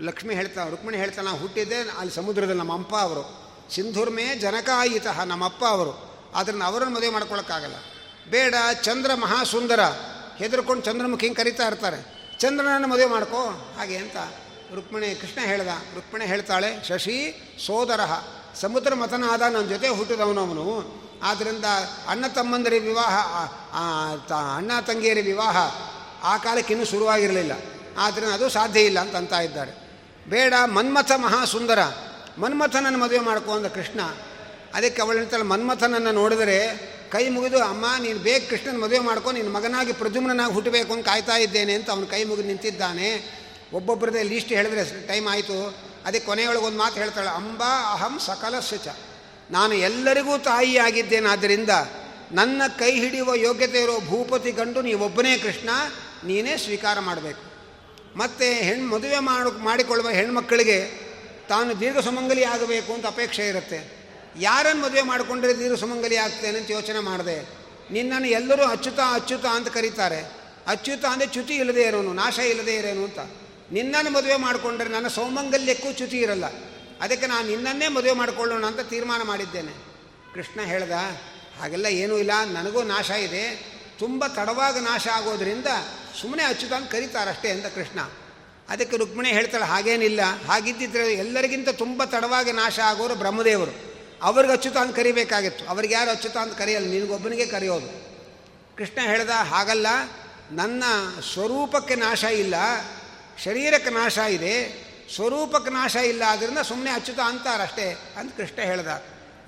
ಲಕ್ಷ್ಮಿ ಹೇಳ್ತಾ, ರುಕ್ಮಿಣಿ ಹೇಳ್ತಾ ನಾವು ಹುಟ್ಟಿದ್ದೆ ಅಲ್ಲಿ ಸಮುದ್ರದಲ್ಲಿ ನಮ್ಮ ಅಪ್ಪ ಅವರು. ಸಿಂಧೂರ್ಮೇ ಜನಕ ನಮ್ಮ ಅಪ್ಪ ಅವರು. ಆದ್ದರಿಂದ ಅವರನ್ನು ಮದುವೆ ಮಾಡ್ಕೊಳಕ್ಕಾಗಲ್ಲ. ಬೇಡ, ಚಂದ್ರ ಮಹಾಸುಂದರ. ಹೆದರ್ಕೊಂಡು ಚಂದ್ರಮುಖಿ ಕರಿತಾ ಇರ್ತಾರೆ. ಚಂದ್ರನನ್ನು ಮದುವೆ ಮಾಡ್ಕೋ. ಹಾಗೆ ಅಂತ ರುಕ್ಮಿಣಿ, ಕೃಷ್ಣ ಹೇಳ್ದ, ರುಕ್ಮಿಣಿ ಹೇಳ್ತಾಳೆ, ಶಶಿ ಸೋದರ ಸಮುದ್ರ ಮತನಾದ ನನ್ನ ಜೊತೆ ಹುಟ್ಟಿದವನವನು. ಆದ್ದರಿಂದ ಅಣ್ಣ ತಮ್ಮಂದರಿ ವಿವಾಹ ಅಣ್ಣ ತಂಗಿಯರಿ ವಿವಾಹ ಆ ಕಾಲಕ್ಕೆ ಇನ್ನೂ ಶುರುವಾಗಿರಲಿಲ್ಲ. ಆದ್ದರಿಂದ ಅದು ಸಾಧ್ಯ ಇಲ್ಲ ಅಂತ ಅಂತ ಇದ್ದಾರೆ. ಬೇಡ, ಮನ್ಮಥ ಮಹಾಸುಂದರ, ಮನ್ಮಥನನ್ನು ಮದುವೆ ಮಾಡ್ಕೋ ಅಂದ ಕೃಷ್ಣ. ಅದಕ್ಕೆ ಅವಳು ಹೇಳ್ತಾಳೆ, ಮನ್ಮಥನನ್ನು ನೋಡಿದರೆ ಕೈ ಮುಗಿದು, ಅಮ್ಮ, ನೀನು ಬೇಗ ಕೃಷ್ಣನ ಮದುವೆ ಮಾಡ್ಕೊ ನಿನ್ನ ಮಗನಾಗಿ ಪ್ರದ್ಯುಮ್ನಾಗಿ ಹುಟ್ಟಬೇಕು ಅಂತ ಕಾಯ್ತಾ ಇದ್ದೇನೆ ಅಂತ ಅವನು ಕೈ ಮುಗಿದು ನಿಂತಿದ್ದಾನೆ. ಒಬ್ಬೊಬ್ಬರದೇ ಲೀಸ್ಟ್ ಹೇಳಿದ್ರೆ ಟೈಮ್ ಆಯಿತು. ಅದಕ್ಕೆ ಕೊನೆಯೊಳಗೆ ಒಂದು ಮಾತು ಹೇಳ್ತಾಳೆ, ಅಂಬಾ ಅಹಂ ಸಕಲ ಶುಚ ನಾನು ಎಲ್ಲರಿಗೂ ತಾಯಿಯಾಗಿದ್ದೇನಾದ್ದರಿಂದ ನನ್ನ ಕೈ ಹಿಡಿಯುವ ಯೋಗ್ಯತೆ ಇರೋ ಭೂಪತಿ ಗಂಡು ನೀವೊಬ್ಬನೇ ಕೃಷ್ಣ, ನೀನೇ ಸ್ವೀಕಾರ ಮಾಡಬೇಕು. ಮತ್ತು ಹೆಣ್ಣು ಮದುವೆ ಮಾಡ, ಮಾಡಿಕೊಳ್ಳುವ ಹೆಣ್ಮಕ್ಕಳಿಗೆ ತಾನು ದೀರ್ಘ ಸುಮಂಗಲಿ ಆಗಬೇಕು ಅಂತ ಅಪೇಕ್ಷೆ ಇರುತ್ತೆ. ಯಾರನ್ನು ಮದುವೆ ಮಾಡಿಕೊಂಡ್ರೆ ದೀರ್ಘ ಸುಮಂಗಲಿ ಆಗ್ತೇನೆ ಅಂತ ಯೋಚನೆ ಮಾಡಿದೆ. ನಿನ್ನನ್ನು ಎಲ್ಲರೂ ಅಚ್ಯುತ ಅಚ್ಯುತ ಅಂತ ಕರೀತಾರೆ. ಅಚ್ಯುತ ಅಂದರೆ ಚ್ಯುತಿ ಇಲ್ಲದೆ ಇರೋನು, ನಾಶ ಇಲ್ಲದೆ ಇರೋನು ಅಂತ. ನಿನ್ನನ್ನು ಮದುವೆ ಮಾಡಿಕೊಂಡ್ರೆ ನನ್ನ ಸೌಮಂಗಲ್ಯಕ್ಕೂ ಚ್ಯುತಿ ಇರಲ್ಲ. ಅದಕ್ಕೆ ನಾನು ನಿನ್ನನ್ನೇ ಮದುವೆ ಮಾಡಿಕೊಳ್ಳೋಣ ಅಂತ ತೀರ್ಮಾನ ಮಾಡಿದ್ದೇನೆ. ಕೃಷ್ಣ ಹೇಳ್ದ, ಹಾಗೆಲ್ಲ ಏನೂ ಇಲ್ಲ, ನನಗೂ ನಾಶ ಇದೆ. ತುಂಬ ತಡವಾಗಿ ನಾಶ ಆಗೋದ್ರಿಂದ ಸುಮ್ಮನೆ ಅಚ್ಯುತ ಅಂತ ಕರೀತಾರಷ್ಟೇ ಅಂತ ಕೃಷ್ಣ. ಅದಕ್ಕೆ ರುಕ್ಮಿಣಿ ಹೇಳ್ತಾಳೆ, ಹಾಗೇನಿಲ್ಲ. ಹಾಗಿದ್ದಿದ್ರೆ ಎಲ್ಲರಿಗಿಂತ ತುಂಬ ತಡವಾಗಿ ನಾಶ ಆಗೋರು ಬ್ರಹ್ಮದೇವರು. ಅವ್ರಿಗೆ ಅಚ್ಯುತ ಅಂತ ಕರಿಬೇಕಾಗಿತ್ತು. ಅವ್ರಿಗೆ ಯಾರು ಅಚ್ಯುತ ಅಂತ ಕರೆಯಲ್ಲ, ನಿನಗೊಬ್ಬನಿಗೆ ಕರೆಯೋದು. ಕೃಷ್ಣ ಹೇಳ್ದ, ಹಾಗಲ್ಲ. ನನ್ನ ಸ್ವರೂಪಕ್ಕೆ ನಾಶ ಇಲ್ಲ. ಶರೀರಕ್ಕೆ ನಾಶ ಇದೆ, ಸ್ವರೂಪಕ್ಕೆ ನಾಶ ಇಲ್ಲ ಆದ್ದರಿಂದ ಸುಮ್ಮನೆ ಅಚ್ಯುತ ಅಂತಾರಷ್ಟೇ ಅಂತ ಕೃಷ್ಣ ಹೇಳ್ದ.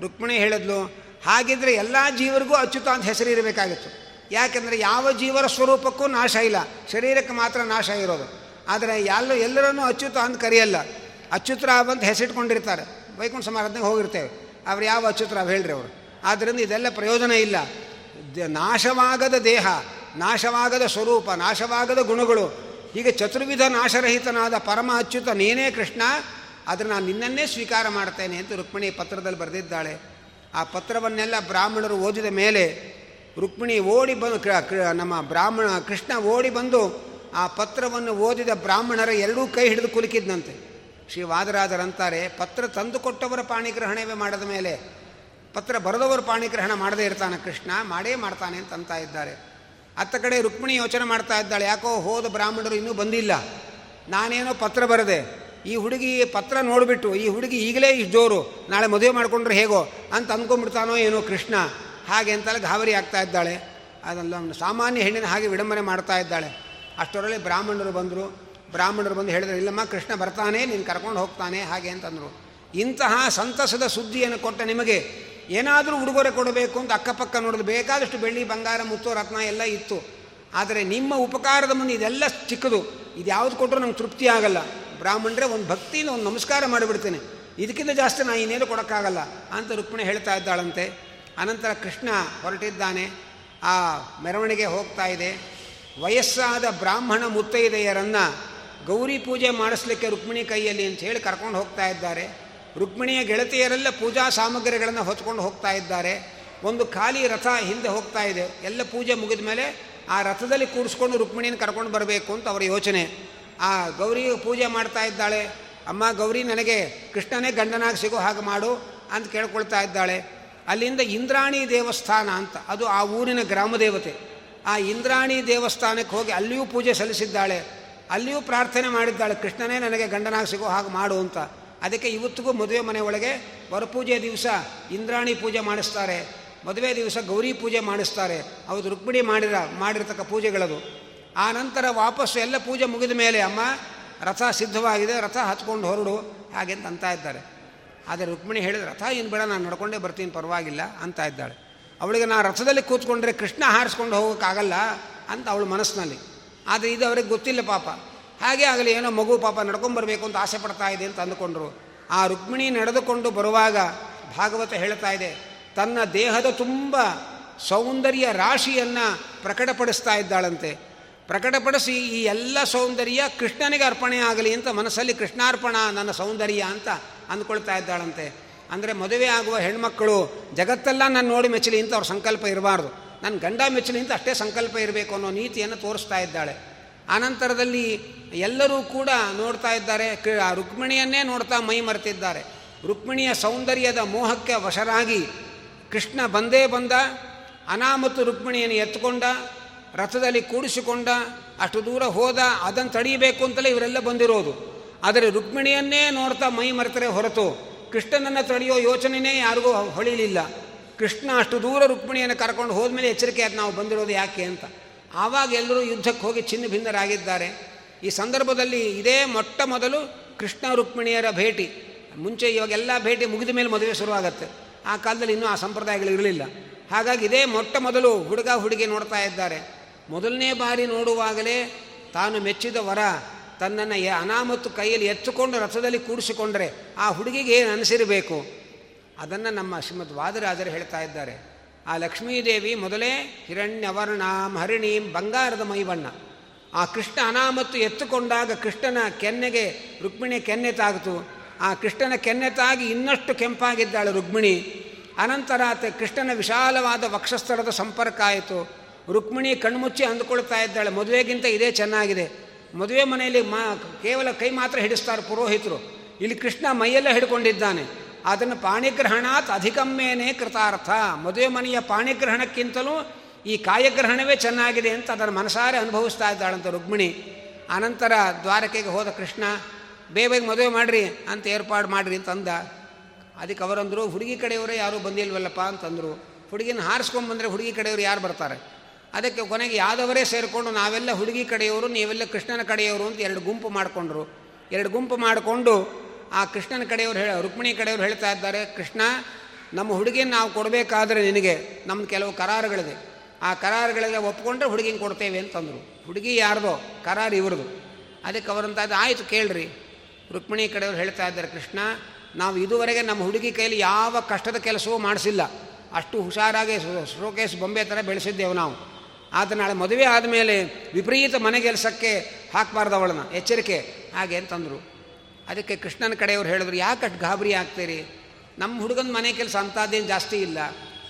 ರುಕ್ಮಿಣಿ ಹೇಳಿದ್ಲು, ಹಾಗಿದ್ರೆ ಎಲ್ಲ ಜೀವರಿಗೂ ಅಚ್ಯುತ ಅಂತ ಹೆಸರು ಇರಬೇಕಾಗಿತ್ತು. ಯಾಕೆಂದರೆ ಯಾವ ಜೀವರ ಸ್ವರೂಪಕ್ಕೂ ನಾಶ ಇಲ್ಲ, ಶರೀರಕ್ಕೆ ಮಾತ್ರ ನಾಶ ಇರೋದು. ಆದರೆ ಎಲ್ಲ ಎಲ್ಲರನ್ನೂ ಅಚ್ಯುತ ಅಂತ ಕರೆಯಲ್ಲ. ಅಚ್ಯುತರಾವ್ ಅಂತ ಹೆಸರಿಟ್ಕೊಂಡಿರ್ತಾರೆ. ವೈಕುಂಠ ಸಮಾರಾಧನೆಗೆ ಹೋಗಿರ್ತೇವೆ. ಅವ್ರು ಯಾವ ಅಚ್ಯುತರಾವ್ ಹೇಳ್ರಿ ಅವರು? ಆದ್ದರಿಂದ ಇದೆಲ್ಲ ಪ್ರಯೋಜನ ಇಲ್ಲ. ನಾಶವಾಗದ ದೇಹ, ನಾಶವಾಗದ ಸ್ವರೂಪ, ನಾಶವಾಗದ ಗುಣಗಳು ಹೀಗೆ ಚತುರ್ವಿಧ ನಾಶರಹಿತನಾದ ಪರಮ ಅಚ್ಯುತ ನೀನೇ ಕೃಷ್ಣ, ಆದರೆ ನಾನು ನಿನ್ನನ್ನೇ ಸ್ವೀಕಾರ ಮಾಡ್ತೇನೆ ಅಂತ ರುಕ್ಮಿಣಿ ಪತ್ರದಲ್ಲಿ ಬರೆದಿದ್ದಾಳೆ. ಆ ಪತ್ರವನ್ನೆಲ್ಲ ಬ್ರಾಹ್ಮಣರು ಓದಿದ ಮೇಲೆ ರುಕ್ಮಿಣಿ ಓಡಿ ಬಂದು ನಮ್ಮ ಬ್ರಾಹ್ಮಣ ಕೃಷ್ಣ ಓಡಿ ಬಂದು ಆ ಪತ್ರವನ್ನು ಓದಿದ ಬ್ರಾಹ್ಮಣರ ಎರಡೂ ಕೈ ಹಿಡಿದು ಕುಲುಕಿದ್ನಂತೆ. ಶ್ರೀ ವಾದರಾಜರಂತಾರೆ ಪತ್ರ ತಂದುಕೊಟ್ಟವರ ಪಾಣಿಗ್ರಹಣವೇ ಮಾಡದ ಮೇಲೆ, ಪತ್ರ ಬರೆದವರು ಪಾಣಿಗ್ರಹಣ ಮಾಡದೇ ಇರ್ತಾನೆ ಕೃಷ್ಣ, ಮಾಡೇ ಮಾಡ್ತಾನೆ ಅಂತ ಅಂತ ಇದ್ದಾರೆ. ಅತ್ತ ಕಡೆ ರುಕ್ಮಿಣಿ ಯೋಚನೆ ಮಾಡ್ತಾ ಇದ್ದಾಳೆ. ಯಾಕೋ ಹೋದ ಬ್ರಾಹ್ಮಣರು ಇನ್ನೂ ಬಂದಿಲ್ಲ. ನಾನೇನೋ ಪತ್ರ ಬರದೆ. ಈ ಹುಡುಗಿ ಪತ್ರ ನೋಡಿಬಿಟ್ಟು, ಈ ಹುಡುಗಿ ಈಗಲೇ ಇಷ್ಟು ಜೋರು, ನಾಳೆ ಮದುವೆ ಮಾಡಿಕೊಂಡ್ರೆ ಹೇಗೋ ಅಂತ ಅಂದ್ಕೊಂಡ್ಬಿಡ್ತಾನೋ ಏನೋ ಕೃಷ್ಣ. ಹಾಗೆ ಅಂತಲ್ಲ ಗಾಬರಿ ಆಗ್ತಾ ಇದ್ದಾಳೆ. ಅದಲ್ಲ ಸಾಮಾನ್ಯ ಹೆಣ್ಣಿನ ಹಾಗೆ ವಿಡಂಬನೆ ಮಾಡ್ತಾ ಇದ್ದಾಳೆ. ಅಷ್ಟರಲ್ಲಿ ಬ್ರಾಹ್ಮಣರು ಬಂದರು. ಬ್ರಾಹ್ಮಣರು ಬಂದು ಹೇಳಿದ್ರು, ಇಲ್ಲಮ್ಮ, ಕೃಷ್ಣ ಬರ್ತಾನೆ, ನೀನು ಕರ್ಕೊಂಡು ಹೋಗ್ತಾನೆ, ಹಾಗೆ ಅಂತಂದರು. ಇಂತಹ ಸಂತಸದ ಸುದ್ದಿಯನ್ನು ಕೊಟ್ಟ ನಿಮಗೆ ಏನಾದರೂ ಉಡುಗೊರೆ ಕೊಡಬೇಕು ಅಂತ ಅಕ್ಕಪಕ್ಕ ನೋಡಲು ಬೇಕಾದಷ್ಟು ಬೆಳ್ಳಿ, ಬಂಗಾರ ಮುತ್ತು ರತ್ನ ಎಲ್ಲ ಇತ್ತು. ಆದರೆ ನಿಮ್ಮ ಉಪಕಾರದ ಮುಂದೆ ಇದೆಲ್ಲ ಚಿಕ್ಕದು ಇದು ಯಾವುದು ಕೊಟ್ಟರು ನಂಗೆ ತೃಪ್ತಿ ಆಗಲ್ಲ. ಬ್ರಾಹ್ಮಣರೇ, ಒಂದು ಭಕ್ತಿಯಿಂದ ಒಂದು ನಮಸ್ಕಾರ ಮಾಡಿಬಿಡ್ತೇನೆ. ಇದಕ್ಕಿಂತ ಜಾಸ್ತಿ ನಾನು ಇನ್ನೇನು ಕೊಡೋಕ್ಕಾಗಲ್ಲ ಅಂತ ರುಕ್ಮಿಣಿ ಹೇಳ್ತಾ ಇದ್ದಾಳಂತೆ. ಅನಂತರ ಕೃಷ್ಣ ಹೊರಟಿದ್ದಾನೆ. ಆ ಮೆರವಣಿಗೆ ಹೋಗ್ತಾ ಇದೆ. ವಯಸ್ಸಾದ ಬ್ರಾಹ್ಮಣ ಮುತ್ತೈದೆಯರನ್ನು ಗೌರಿ ಪೂಜೆ ಮಾಡಿಸ್ಲಿಕ್ಕೆ ರುಕ್ಮಿಣಿ ಕೈಯಲ್ಲಿ ಅಂತ ಹೇಳಿ ಕರ್ಕೊಂಡು ಹೋಗ್ತಾ ಇದ್ದಾರೆ. ರುಕ್ಮಿಣಿಯ ಗೆಳತಿಯರೆಲ್ಲ ಪೂಜಾ ಸಾಮಗ್ರಿಗಳನ್ನು ಹೊತ್ಕೊಂಡು ಹೋಗ್ತಾ ಇದ್ದಾರೆ. ಒಂದು ಖಾಲಿ ರಥ ಹಿಂದೆ ಹೋಗ್ತಾ ಇದೆ. ಎಲ್ಲ ಪೂಜೆ ಮುಗಿದ ಮೇಲೆ ಆ ರಥದಲ್ಲಿ ಕೂರಿಸ್ಕೊಂಡು ರುಕ್ಮಿಣಿಯನ್ನು ಕರ್ಕೊಂಡು ಬರಬೇಕು ಅಂತ ಅವರ ಯೋಚನೆ. ಆ ಗೌರಿ ಪೂಜೆ ಮಾಡ್ತಾ ಇದ್ದಾಳೆ. ಅಮ್ಮ ಗೌರಿ ನನಗೆ ಕೃಷ್ಣನೇ ಗಂಡನಾಗಿ ಸಿಗೋ ಹಾಗೆ ಮಾಡು ಅಂತ ಕೇಳ್ಕೊಳ್ತಾ ಇದ್ದಾಳೆ. ಅಲ್ಲಿಂದ ಇಂದ್ರಾಣಿ ದೇವಸ್ಥಾನ ಅಂತ, ಅದು ಆ ಊರಿನ ಗ್ರಾಮ ದೇವತೆ. ಆ ಇಂದ್ರಾಣಿ ದೇವಸ್ಥಾನಕ್ಕೆ ಹೋಗಿ ಅಲ್ಲಿಯೂ ಪೂಜೆ ಸಲ್ಲಿಸಿದ್ದಾಳೆ. ಅಲ್ಲಿಯೂ ಪ್ರಾರ್ಥನೆ ಮಾಡಿದ್ದಾಳೆ, ಕೃಷ್ಣನೇ ನನಗೆ ಗಂಡನಾಗಿ ಸಿಗೋ ಹಾಗೆ ಮಾಡು ಅಂತ. ಅದಕ್ಕೆ ಇವತ್ತಿಗೂ ಮದುವೆ ಮನೆ ಒಳಗೆ ವರಪೂಜೆ ದಿವಸ ಇಂದ್ರಾಣಿ ಪೂಜೆ ಮಾಡಿಸ್ತಾರೆ. ಮದುವೆ ದಿವಸ ಗೌರಿ ಪೂಜೆ ಮಾಡಿಸ್ತಾರೆ. ಹೌದು, ರುಕ್ಮಿಣಿ ಮಾಡಿರ, ಮಾಡಿರ್ತಕ್ಕ ಪೂಜೆಗಳದು. ಆ ನಂತರ ವಾಪಸ್ಸು ಎಲ್ಲ ಪೂಜೆ ಮುಗಿದ ಮೇಲೆ ಅಮ್ಮ ರಥ ಸಿದ್ಧವಾಗಿದೆ, ರಥ ಹತ್ಕೊಂಡು ಹೊರಡು, ಹಾಗೆ ಅಂತ ಅಂತ ಇದ್ದಾರೆ. ಆದರೆ ರುಕ್ಮಿಣಿ ಹೇಳಿದ ರಥ ಏನು ಬೇಡ, ನಾನು ನಡ್ಕೊಂಡೇ ಬರ್ತೀನಿ, ಪರವಾಗಿಲ್ಲ ಅಂತ ಇದ್ದಾಳೆ. ಅವಳಿಗೆ ನಾನು ರಥದಲ್ಲಿ ಕೂತ್ಕೊಂಡ್ರೆ ಕೃಷ್ಣ ಹಾರಿಸ್ಕೊಂಡು ಹೋಗೋಕ್ಕಾಗಲ್ಲ ಅಂತ ಅವಳ ಮನಸ್ಸಿನಲ್ಲಿ. ಆದರೆ ಇದು ಅವ್ರಿಗೆ ಗೊತ್ತಿಲ್ಲ ಪಾಪ. ಹಾಗೆ ಆಗಲಿ ಏನೋ ಮಗು ಪಾಪ ನಡ್ಕೊಂಬರ್ಬೇಕು ಅಂತ ಆಸೆ ಪಡ್ತಾ ಇದೆ ಅಂತ ಅಂದುಕೊಂಡ್ರು. ಆ ರುಕ್ಮಿಣಿ ನಡೆದುಕೊಂಡು ಬರುವಾಗ ಭಾಗವತ ಹೇಳ್ತಾ ಇದೆ, ತನ್ನ ದೇಹದ ತುಂಬ ಸೌಂದರ್ಯ ರಾಶಿಯನ್ನು ಪ್ರಕಟಪಡಿಸ್ತಾ ಇದ್ದಾಳಂತೆ. ಪ್ರಕಟಪಡಿಸಿ ಈ ಎಲ್ಲ ಸೌಂದರ್ಯ ಕೃಷ್ಣನಿಗೆ ಅರ್ಪಣೆ ಆಗಲಿ ಅಂತ ಮನಸ್ಸಲ್ಲಿ ಕೃಷ್ಣಾರ್ಪಣ, ನನ್ನ ಸೌಂದರ್ಯ ಅಂತ ಅಂದ್ಕೊಳ್ತಾ ಇದ್ದಾಳಂತೆ. ಅಂದರೆ ಮದುವೆ ಆಗುವ ಹೆಣ್ಮಕ್ಕಳು ಜಗತ್ತೆಲ್ಲ ನಾನು ನೋಡಿ ಮೆಚ್ಚಲಿ ಅಂತ ಅವ್ರ ಸಂಕಲ್ಪ ಇರಬಾರ್ದು. ನನ್ನ ಗಂಡ ಮೆಚ್ಚಲಿ ಅಂತ ಅಷ್ಟೇ ಸಂಕಲ್ಪ ಇರಬೇಕು ಅನ್ನೋ ನೀತಿಯನ್ನು ತೋರಿಸ್ತಾ ಇದ್ದಾಳೆ. ಆನಂತರದಲ್ಲಿ ಎಲ್ಲರೂ ಕೂಡ ನೋಡ್ತಾ ಇದ್ದಾರೆ. ರುಕ್ಮಿಣಿಯನ್ನೇ ನೋಡ್ತಾ ಮೈ ಮರೆತಿದ್ದಾರೆ. ರುಕ್ಮಿಣಿಯ ಸೌಂದರ್ಯದ ಮೋಹಕ್ಕೆ ವಶರಾಗಿ ಕೃಷ್ಣ ಬಂದೇ ಬಂದ, ಅನಾಮತ್ತು ರುಕ್ಮಿಣಿಯನ್ನು ಎತ್ಕೊಂಡ, ರಥದಲ್ಲಿ ಕೂಡಿಸಿಕೊಂಡ, ಅಷ್ಟು ದೂರ ಹೋದ, ಅದನ್ನು ತಡೀಬೇಕು ಅಂತಲೇ ಇವರೆಲ್ಲ ಬಂದಿರೋದು. ಆದರೆ ರುಕ್ಮಿಣಿಯನ್ನೇ ನೋಡ್ತಾ ಮೈ ಮರೆತರೆ ಹೊರತು ಕೃಷ್ಣನನ್ನು ತಡೆಯೋ ಯೋಚನೆಯೇ ಯಾರಿಗೂ ಹೊಳಿಲಿಲ್ಲ. ಕೃಷ್ಣ ಅಷ್ಟು ದೂರ ರುಕ್ಮಿಣಿಯನ್ನು ಕರ್ಕೊಂಡು ಹೋದ್ಮೇಲೆ ಎಚ್ಚರಿಕೆ ಆಯ್ತು ನಾವು ಬಂದಿರೋದು ಯಾಕೆ ಅಂತ. ಆವಾಗ ಎಲ್ಲರೂ ಯುದ್ಧಕ್ಕೆ ಹೋಗಿ ಚಿನ್ನ ಭಿನ್ನರಾಗಿದ್ದಾರೆ ಈ ಸಂದರ್ಭದಲ್ಲಿ ಇದೇ ಮೊಟ್ಟ ಮೊದಲು ಕೃಷ್ಣ ರುಕ್ಮಿಣಿಯರ ಭೇಟಿ. ಮುಂಚೆ ಇವಾಗೆಲ್ಲ ಭೇಟಿ ಮುಗಿದ ಮೇಲೆ ಮದುವೆ ಶುರುವಾಗತ್ತೆ. ಆ ಕಾಲದಲ್ಲಿ ಇನ್ನೂ ಆ ಸಂಪ್ರದಾಯಗಳು ಇರಲಿಲ್ಲ. ಹಾಗಾಗಿ ಇದೇ ಮೊಟ್ಟ ಮೊದಲು ಹುಡುಗ ಹುಡುಗಿ ನೋಡ್ತಾ ಇದ್ದಾರೆ. ಮೊದಲನೇ ಬಾರಿ ನೋಡುವಾಗಲೇ ತಾನು ಮೆಚ್ಚಿದ ವರ ತನ್ನನ್ನು ಅನಾಮತ್ತು ಕೈಯಲ್ಲಿ ಎತ್ತುಕೊಂಡು ರಥದಲ್ಲಿ ಕೂಡಿಸಿಕೊಂಡರೆ ಆ ಹುಡುಗಿಗೆ ಏನು ಅನಿಸಿರಬೇಕು? ಅದನ್ನು ನಮ್ಮ ಶ್ರೀಮದ್ ವಾದರಾಜರು ಹೇಳ್ತಾ ಇದ್ದಾರೆ. ಆ ಲಕ್ಷ್ಮೀದೇವಿ ಮೊದಲೇ ಹಿರಣ್ಯವರ್ಣಾಂ ಹರಿಣೀಂ ಬಂಗಾರದ ಮೈಬಣ್ಣ ಆ ಕೃಷ್ಣ ಅನಾಮತ್ತು ಎತ್ತುಕೊಂಡಾಗ ಕೃಷ್ಣನ ಕೆನ್ನೆಗೆ ರುಕ್ಮಿಣಿ ಕೆನ್ನೆ ತಾಗಿತು ಆ ಕೃಷ್ಣನ ಕೆನ್ನೆ ತಾಗಿ ಇನ್ನಷ್ಟು ಕೆಂಪಾಗಿದ್ದಾಳೆ ರುಕ್ಮಿಣಿ. ಅನಂತರ ಆತ ಕೃಷ್ಣನ ವಿಶಾಲವಾದ ವಕ್ಷಸ್ಥಳದ ಸಂಪರ್ಕ ಆಯಿತು. ರುಕ್ಮಿಣಿ ಕಣ್ಮುಚ್ಚಿ ಅಂದುಕೊಳ್ತಾ ಇದ್ದಾಳೆ, ಮದುವೆಗಿಂತ ಇದೇ ಚೆನ್ನಾಗಿದೆ. ಮದುವೆ ಮನೆಯಲ್ಲಿ ಮಾ, ಕೇವಲ ಕೈ ಮಾತ್ರ ಹಿಡಿಸ್ತಾರೆ ಪುರೋಹಿತರು. ಇಲ್ಲಿ ಕೃಷ್ಣ ಮೈಯೆಲ್ಲ ಹಿಡ್ಕೊಂಡಿದ್ದಾನೆ. ಅದನ್ನು ಪಾಣಿಗ್ರಹಣಾತ್ ಅಧಿಕಮ್ಮೇನೆ ಕೃತಾರ್ಥ. ಮದುವೆ ಮನೆಯ ಪಾಣಿಗ್ರಹಣಕ್ಕಿಂತಲೂ ಈ ಕಾಯಗ್ರಹಣವೇ ಚೆನ್ನಾಗಿದೆ ಅಂತ ಅದರ ಮನಸಾರೆ ಅನುಭವಿಸ್ತಾ ಇದ್ದಾಳಂತ ರುಕ್ಮಿಣಿ. ಆನಂತರ ದ್ವಾರಕೆಗೆ ಹೋದ ಕೃಷ್ಣ ಬೇಗ ಬೇಗ ಮದುವೆ ಮಾಡಿರಿ ಅಂತ ಏರ್ಪಾಡು ಮಾಡಿರಿ ಅಂತಂದ ಅದಕ್ಕೆ ಅವರಂದರು, ಹುಡುಗಿ ಕಡೆಯವರೇ ಯಾರೂ ಬಂದಿಲ್ವಲ್ಲಪ್ಪ ಅಂತಂದರು. ಹುಡುಗಿನ ಹಾರಿಸ್ಕೊಂಬಂದರೆ ಹುಡುಗಿ ಕಡೆಯವರು ಯಾರು ಬರ್ತಾರೆ? ಅದಕ್ಕೆ ಕೊನೆಗೆ ಯಾದವರೇ ಸೇರಿಕೊಂಡು ನಾವೆಲ್ಲ ಹುಡುಗಿ ಕಡೆಯವರು, ನೀವೆಲ್ಲ ಕೃಷ್ಣನ ಕಡೆಯವರು ಅಂತ ಎರಡು ಗುಂಪು ಮಾಡಿಕೊಂಡ್ರು. ಎರಡು ಗುಂಪು ಮಾಡಿಕೊಂಡು ಆ ಕೃಷ್ಣನ ಕಡೆಯವರು ಹೇಳ, ರುಕ್ಮಿಣಿ ಕಡೆಯವರು ಹೇಳ್ತಾ ಇದ್ದಾರೆ, ಕೃಷ್ಣ, ನಮ್ಮ ಹುಡುಗಿಯನ್ನು ನಾವು ಕೊಡಬೇಕಾದ್ರೆ ನಿನಗೆ ನಮ್ಮ ಕೆಲವು ಕರಾರುಗಳಿದೆ. ಆ ಕರಾರುಗಳಿಗೆ ಒಪ್ಪಿಕೊಂಡ್ರೆ ಹುಡುಗಿನ ಕೊಡ್ತೇವೆ ಅಂತಂದರು. ಹುಡುಗಿ ಯಾರ್ದೋ, ಕರಾರು ಇವ್ರದು. ಅದಕ್ಕೆ ಅವರಂತಾದ ಆಯಿತು ಕೇಳ್ರಿ. ರುಕ್ಮಿಣಿ ಕಡೆಯವರು ಹೇಳ್ತಾ ಇದ್ದಾರೆ, ಕೃಷ್ಣ, ನಾವು ಇದುವರೆಗೆ ನಮ್ಮ ಹುಡುಗಿ ಕೈಯಲ್ಲಿ ಯಾವ ಕಷ್ಟದ ಕೆಲಸವೂ ಮಾಡಿಸಿಲ್ಲ. ಅಷ್ಟು ಹುಷಾರಾಗಿ ಶೋಕೇಶ್ ಬೊಂಬೆ ಥರ ಬೆಳೆಸಿದ್ದೇವೆ ನಾವು. ಆದರೆ ನಾಳೆ ಮದುವೆ ಆದಮೇಲೆ ವಿಪರೀತ ಮನೆಗೆಲ್ಸಕ್ಕೆ ಹಾಕಬಾರ್ದು ಅವಳನ್ನ, ಎಚ್ಚರಿಕೆ. ಹಾಗೆ ಅಂತಂದರು. ಅದಕ್ಕೆ ಕೃಷ್ಣನ ಕಡೆಯವರು ಹೇಳಿದ್ರು, ಯಾಕೆ ಅಷ್ಟು ಗಾಬರಿ ಆಗ್ತೀರಿ? ನಮ್ಮ ಹುಡುಗನ ಮನೆ ಕೆಲಸ ಅಂಥದ್ದೇನು ಜಾಸ್ತಿ ಇಲ್ಲ.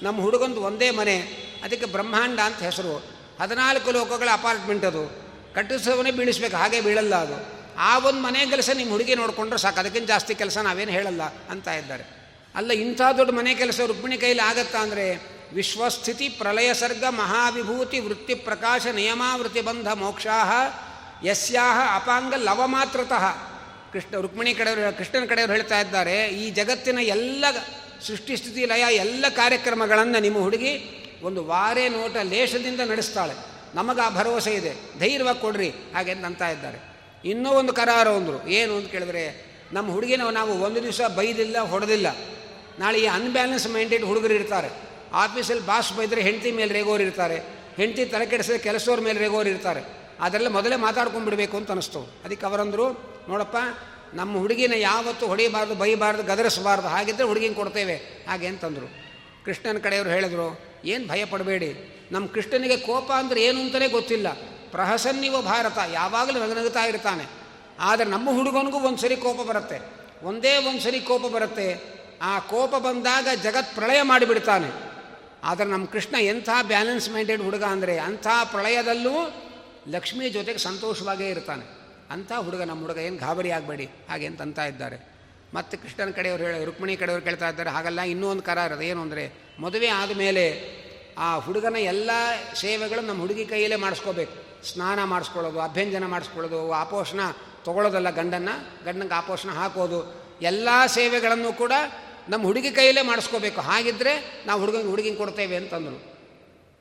ನಮ್ಮ ಹುಡುಗಂದು ಒಂದೇ ಮನೆ, ಅದಕ್ಕೆ ಬ್ರಹ್ಮಾಂಡ ಅಂತ ಹೆಸರು. ಹದಿನಾಲ್ಕು ಲೋಕಗಳ ಅಪಾರ್ಟ್ಮೆಂಟ್ ಅದು. ಕಟ್ಟಿಸೋವನ್ನೇ ಬೀಳಿಸ್ಬೇಕು, ಹಾಗೆ ಬೀಳಲ್ಲ ಅದು. ಆ ಒಂದು ಮನೆ ಕೆಲಸ ನಿಮ್ಮ ಹುಡುಗಿ ನೋಡಿಕೊಂಡ್ರೆ ಸಾಕು, ಅದಕ್ಕಿಂತ ಜಾಸ್ತಿ ಕೆಲಸ ನಾವೇನು ಹೇಳಲ್ಲ, ಅಂತ ಇದ್ದಾರೆ. ಅಲ್ಲ, ಇಂಥ ದೊಡ್ಡ ಮನೆ ಕೆಲಸ ರುಕ್ಮಿಣಿ ಕೈಲಿ ಆಗತ್ತಾ ಅಂದರೆ, ವಿಶ್ವಸ್ಥಿತಿ ಪ್ರಲಯ ಸರ್ಗ ಮಹಾವಿಭೂತಿ ವೃತ್ತಿ ಪ್ರಕಾಶ ನಿಯಮಾವೃತಿ ಬಂಧ ಮೋಕ್ಷಾಹ ಯಸ್ಯಾಹ ಅಪಾಂಗ ಲವಮಾತ್ರತಃ ಕೃಷ್ಣ ರುಕ್ಮಿಣಿ ಕಡೆಯವರು, ಕೃಷ್ಣನ ಕಡೆಯವರು ಹೇಳ್ತಾ ಇದ್ದಾರೆ, ಈ ಜಗತ್ತಿನ ಎಲ್ಲ ಸೃಷ್ಟಿ, ಸ್ಥಿತಿ, ಲಯ, ಎಲ್ಲ ಕಾರ್ಯಕ್ರಮಗಳನ್ನು ನಿಮ್ಮ ಹುಡುಗಿ ಒಂದು ವಾರೆ ನೋಟ ಲೇಷದಿಂದ ನಡೆಸ್ತಾಳೆ. ನಮಗೆ ಆ ಭರವಸೆ ಇದೆ. ಧೈರ್ಯವಾಗಿ ಕೊಡ್ರಿ ಹಾಗೆ ಅಂತ ಇದ್ದಾರೆ. ಇನ್ನೂ ಒಂದು ಕರಾರು ಅಂದರು. ಏನು ಅಂತ ಕೇಳಿದ್ರೆ, ನಮ್ಮ ಹುಡುಗಿನ ನಾವು ಒಂದು ದಿವಸ ಬೈದಿಲ್ಲ, ಹೊಡೆದಿಲ್ಲ. ನಾಳೆ ಈ ಅನ್ಬ್ಯಾಲೆನ್ಸ್ ಮೈಂಡೆಡ್ ಹುಡುಗರು ಇರ್ತಾರೆ. ಆಫೀಸಲ್ಲಿ ಬಾಸ್ ಬೈದರೆ ಹೆಂಡತಿ ಮೇಲೆ ರೇಗೋರು ಇರ್ತಾರೆ. ಹೆಂಡತಿ ತಲೆ ಕೆಡಿಸಿದ ಕೆಲಸದವ್ರ ಮೇಲೆ ರೇಗೋರು ಇರ್ತಾರೆ. ಅದೆಲ್ಲ ಮೊದಲೇ ಮಾತಾಡ್ಕೊಂಡ್ಬಿಡ್ಬೇಕು ಅಂತ ಅನಿಸ್ತು. ಅದಕ್ಕೆ ಅವರಂದರು, ನೋಡಪ್ಪ, ನಮ್ಮ ಹುಡುಗಿನ ಯಾವತ್ತೂ ಹೊಡಿಬಾರ್ದು, ಬೈಬಾರ್ದು, ಗದರಿಸಬಾರ್ದು ಹಾಗಿದ್ದರೆ ಹುಡುಗಿನ ಕೊಡ್ತೇವೆ, ಹಾಗೆ ಅಂತಂದರು. ಕೃಷ್ಣನ ಕಡೆಯವರು ಹೇಳಿದರು, ಏನು ಭಯ ಪಡಬೇಡಿ ನಮ್ಮ ಕೃಷ್ಣನಿಗೆ ಕೋಪ ಅಂದರೆ ಏನು ಅಂತಲೇ ಗೊತ್ತಿಲ್ಲ. ಪ್ರಹಸನ್ನಿವ ಭಾರತ, ಯಾವಾಗಲೂ ನಗನಗುತ್ತಾ ಇರ್ತಾನೆ. ಆದರೆ ನಮ್ಮ ಹುಡುಗನಿಗೂ ಒಂದು ಸರಿ ಕೋಪ ಬರುತ್ತೆ. ಒಂದೇ ಒಂದು ಸರಿ ಕೋಪ ಬರುತ್ತೆ. ಆ ಕೋಪ ಬಂದಾಗ ಜಗತ್ ಪ್ರಳಯ ಮಾಡಿಬಿಡ್ತಾನೆ. ಆದರೆ ನಮ್ಮ ಕೃಷ್ಣ ಎಂಥ ಬ್ಯಾಲೆನ್ಸ್ ಮೈಂಡೆಡ್ ಹುಡುಗ ಅಂದರೆ ಅಂಥ ಪ್ರಳಯದಲ್ಲೂ ಲಕ್ಷ್ಮಿ ಜೊತೆಗೆ ಸಂತೋಷವಾಗೇ ಇರ್ತಾನೆ. ಅಂಥ ಹುಡುಗ ನಮ್ಮ ಹುಡುಗ, ಏನು ಗಾಬರಿ ಆಗಬೇಡಿ, ಹಾಗೆ ಅಂತ ಅಂತ ಇದ್ದಾರೆ. ಮತ್ತು ಕೃಷ್ಣನ ಕಡೆಯವರು ಹೇಳಿ, ರುಕ್ಮಿಣಿ ಕಡೆಯವರು ಕೇಳ್ತಾ ಇದ್ದಾರೆ, ಹಾಗಲ್ಲ, ಇನ್ನೂ ಒಂದು ಕರ ಅದು ಏನು ಅಂದರೆ, ಮದುವೆ ಆದಮೇಲೆ ಆ ಹುಡುಗನ ಎಲ್ಲ ಸೇವೆಗಳು ನಮ್ಮ ಹುಡುಗಿ ಕೈಯಲ್ಲೇ ಮಾಡಿಸ್ಕೋಬೇಕು. ಸ್ನಾನ ಮಾಡಿಸ್ಕೊಳ್ಳೋದು, ಅಭ್ಯಂಜನ ಮಾಡಿಸ್ಕೊಳ್ಳೋದು, ಆಪೋಷಣ ತೊಗೊಳ್ಳೋದಲ್ಲ ಗಂಡನ್ನು, ಗಂಡನಿಗೆ ಆಪೋಷಣ ಹಾಕೋದು, ಎಲ್ಲ ಸೇವೆಗಳನ್ನು ಕೂಡ ನಮ್ಮ ಹುಡುಗಿ ಕೈಯಲ್ಲೇ ಮಾಡಿಸ್ಕೋಬೇಕು. ಹಾಗಿದ್ದರೆ ನಾವು ಹುಡುಗನ ಹುಡುಗಿಗೆ ಕೊಡ್ತೇವೆ ಅಂತಂದರು.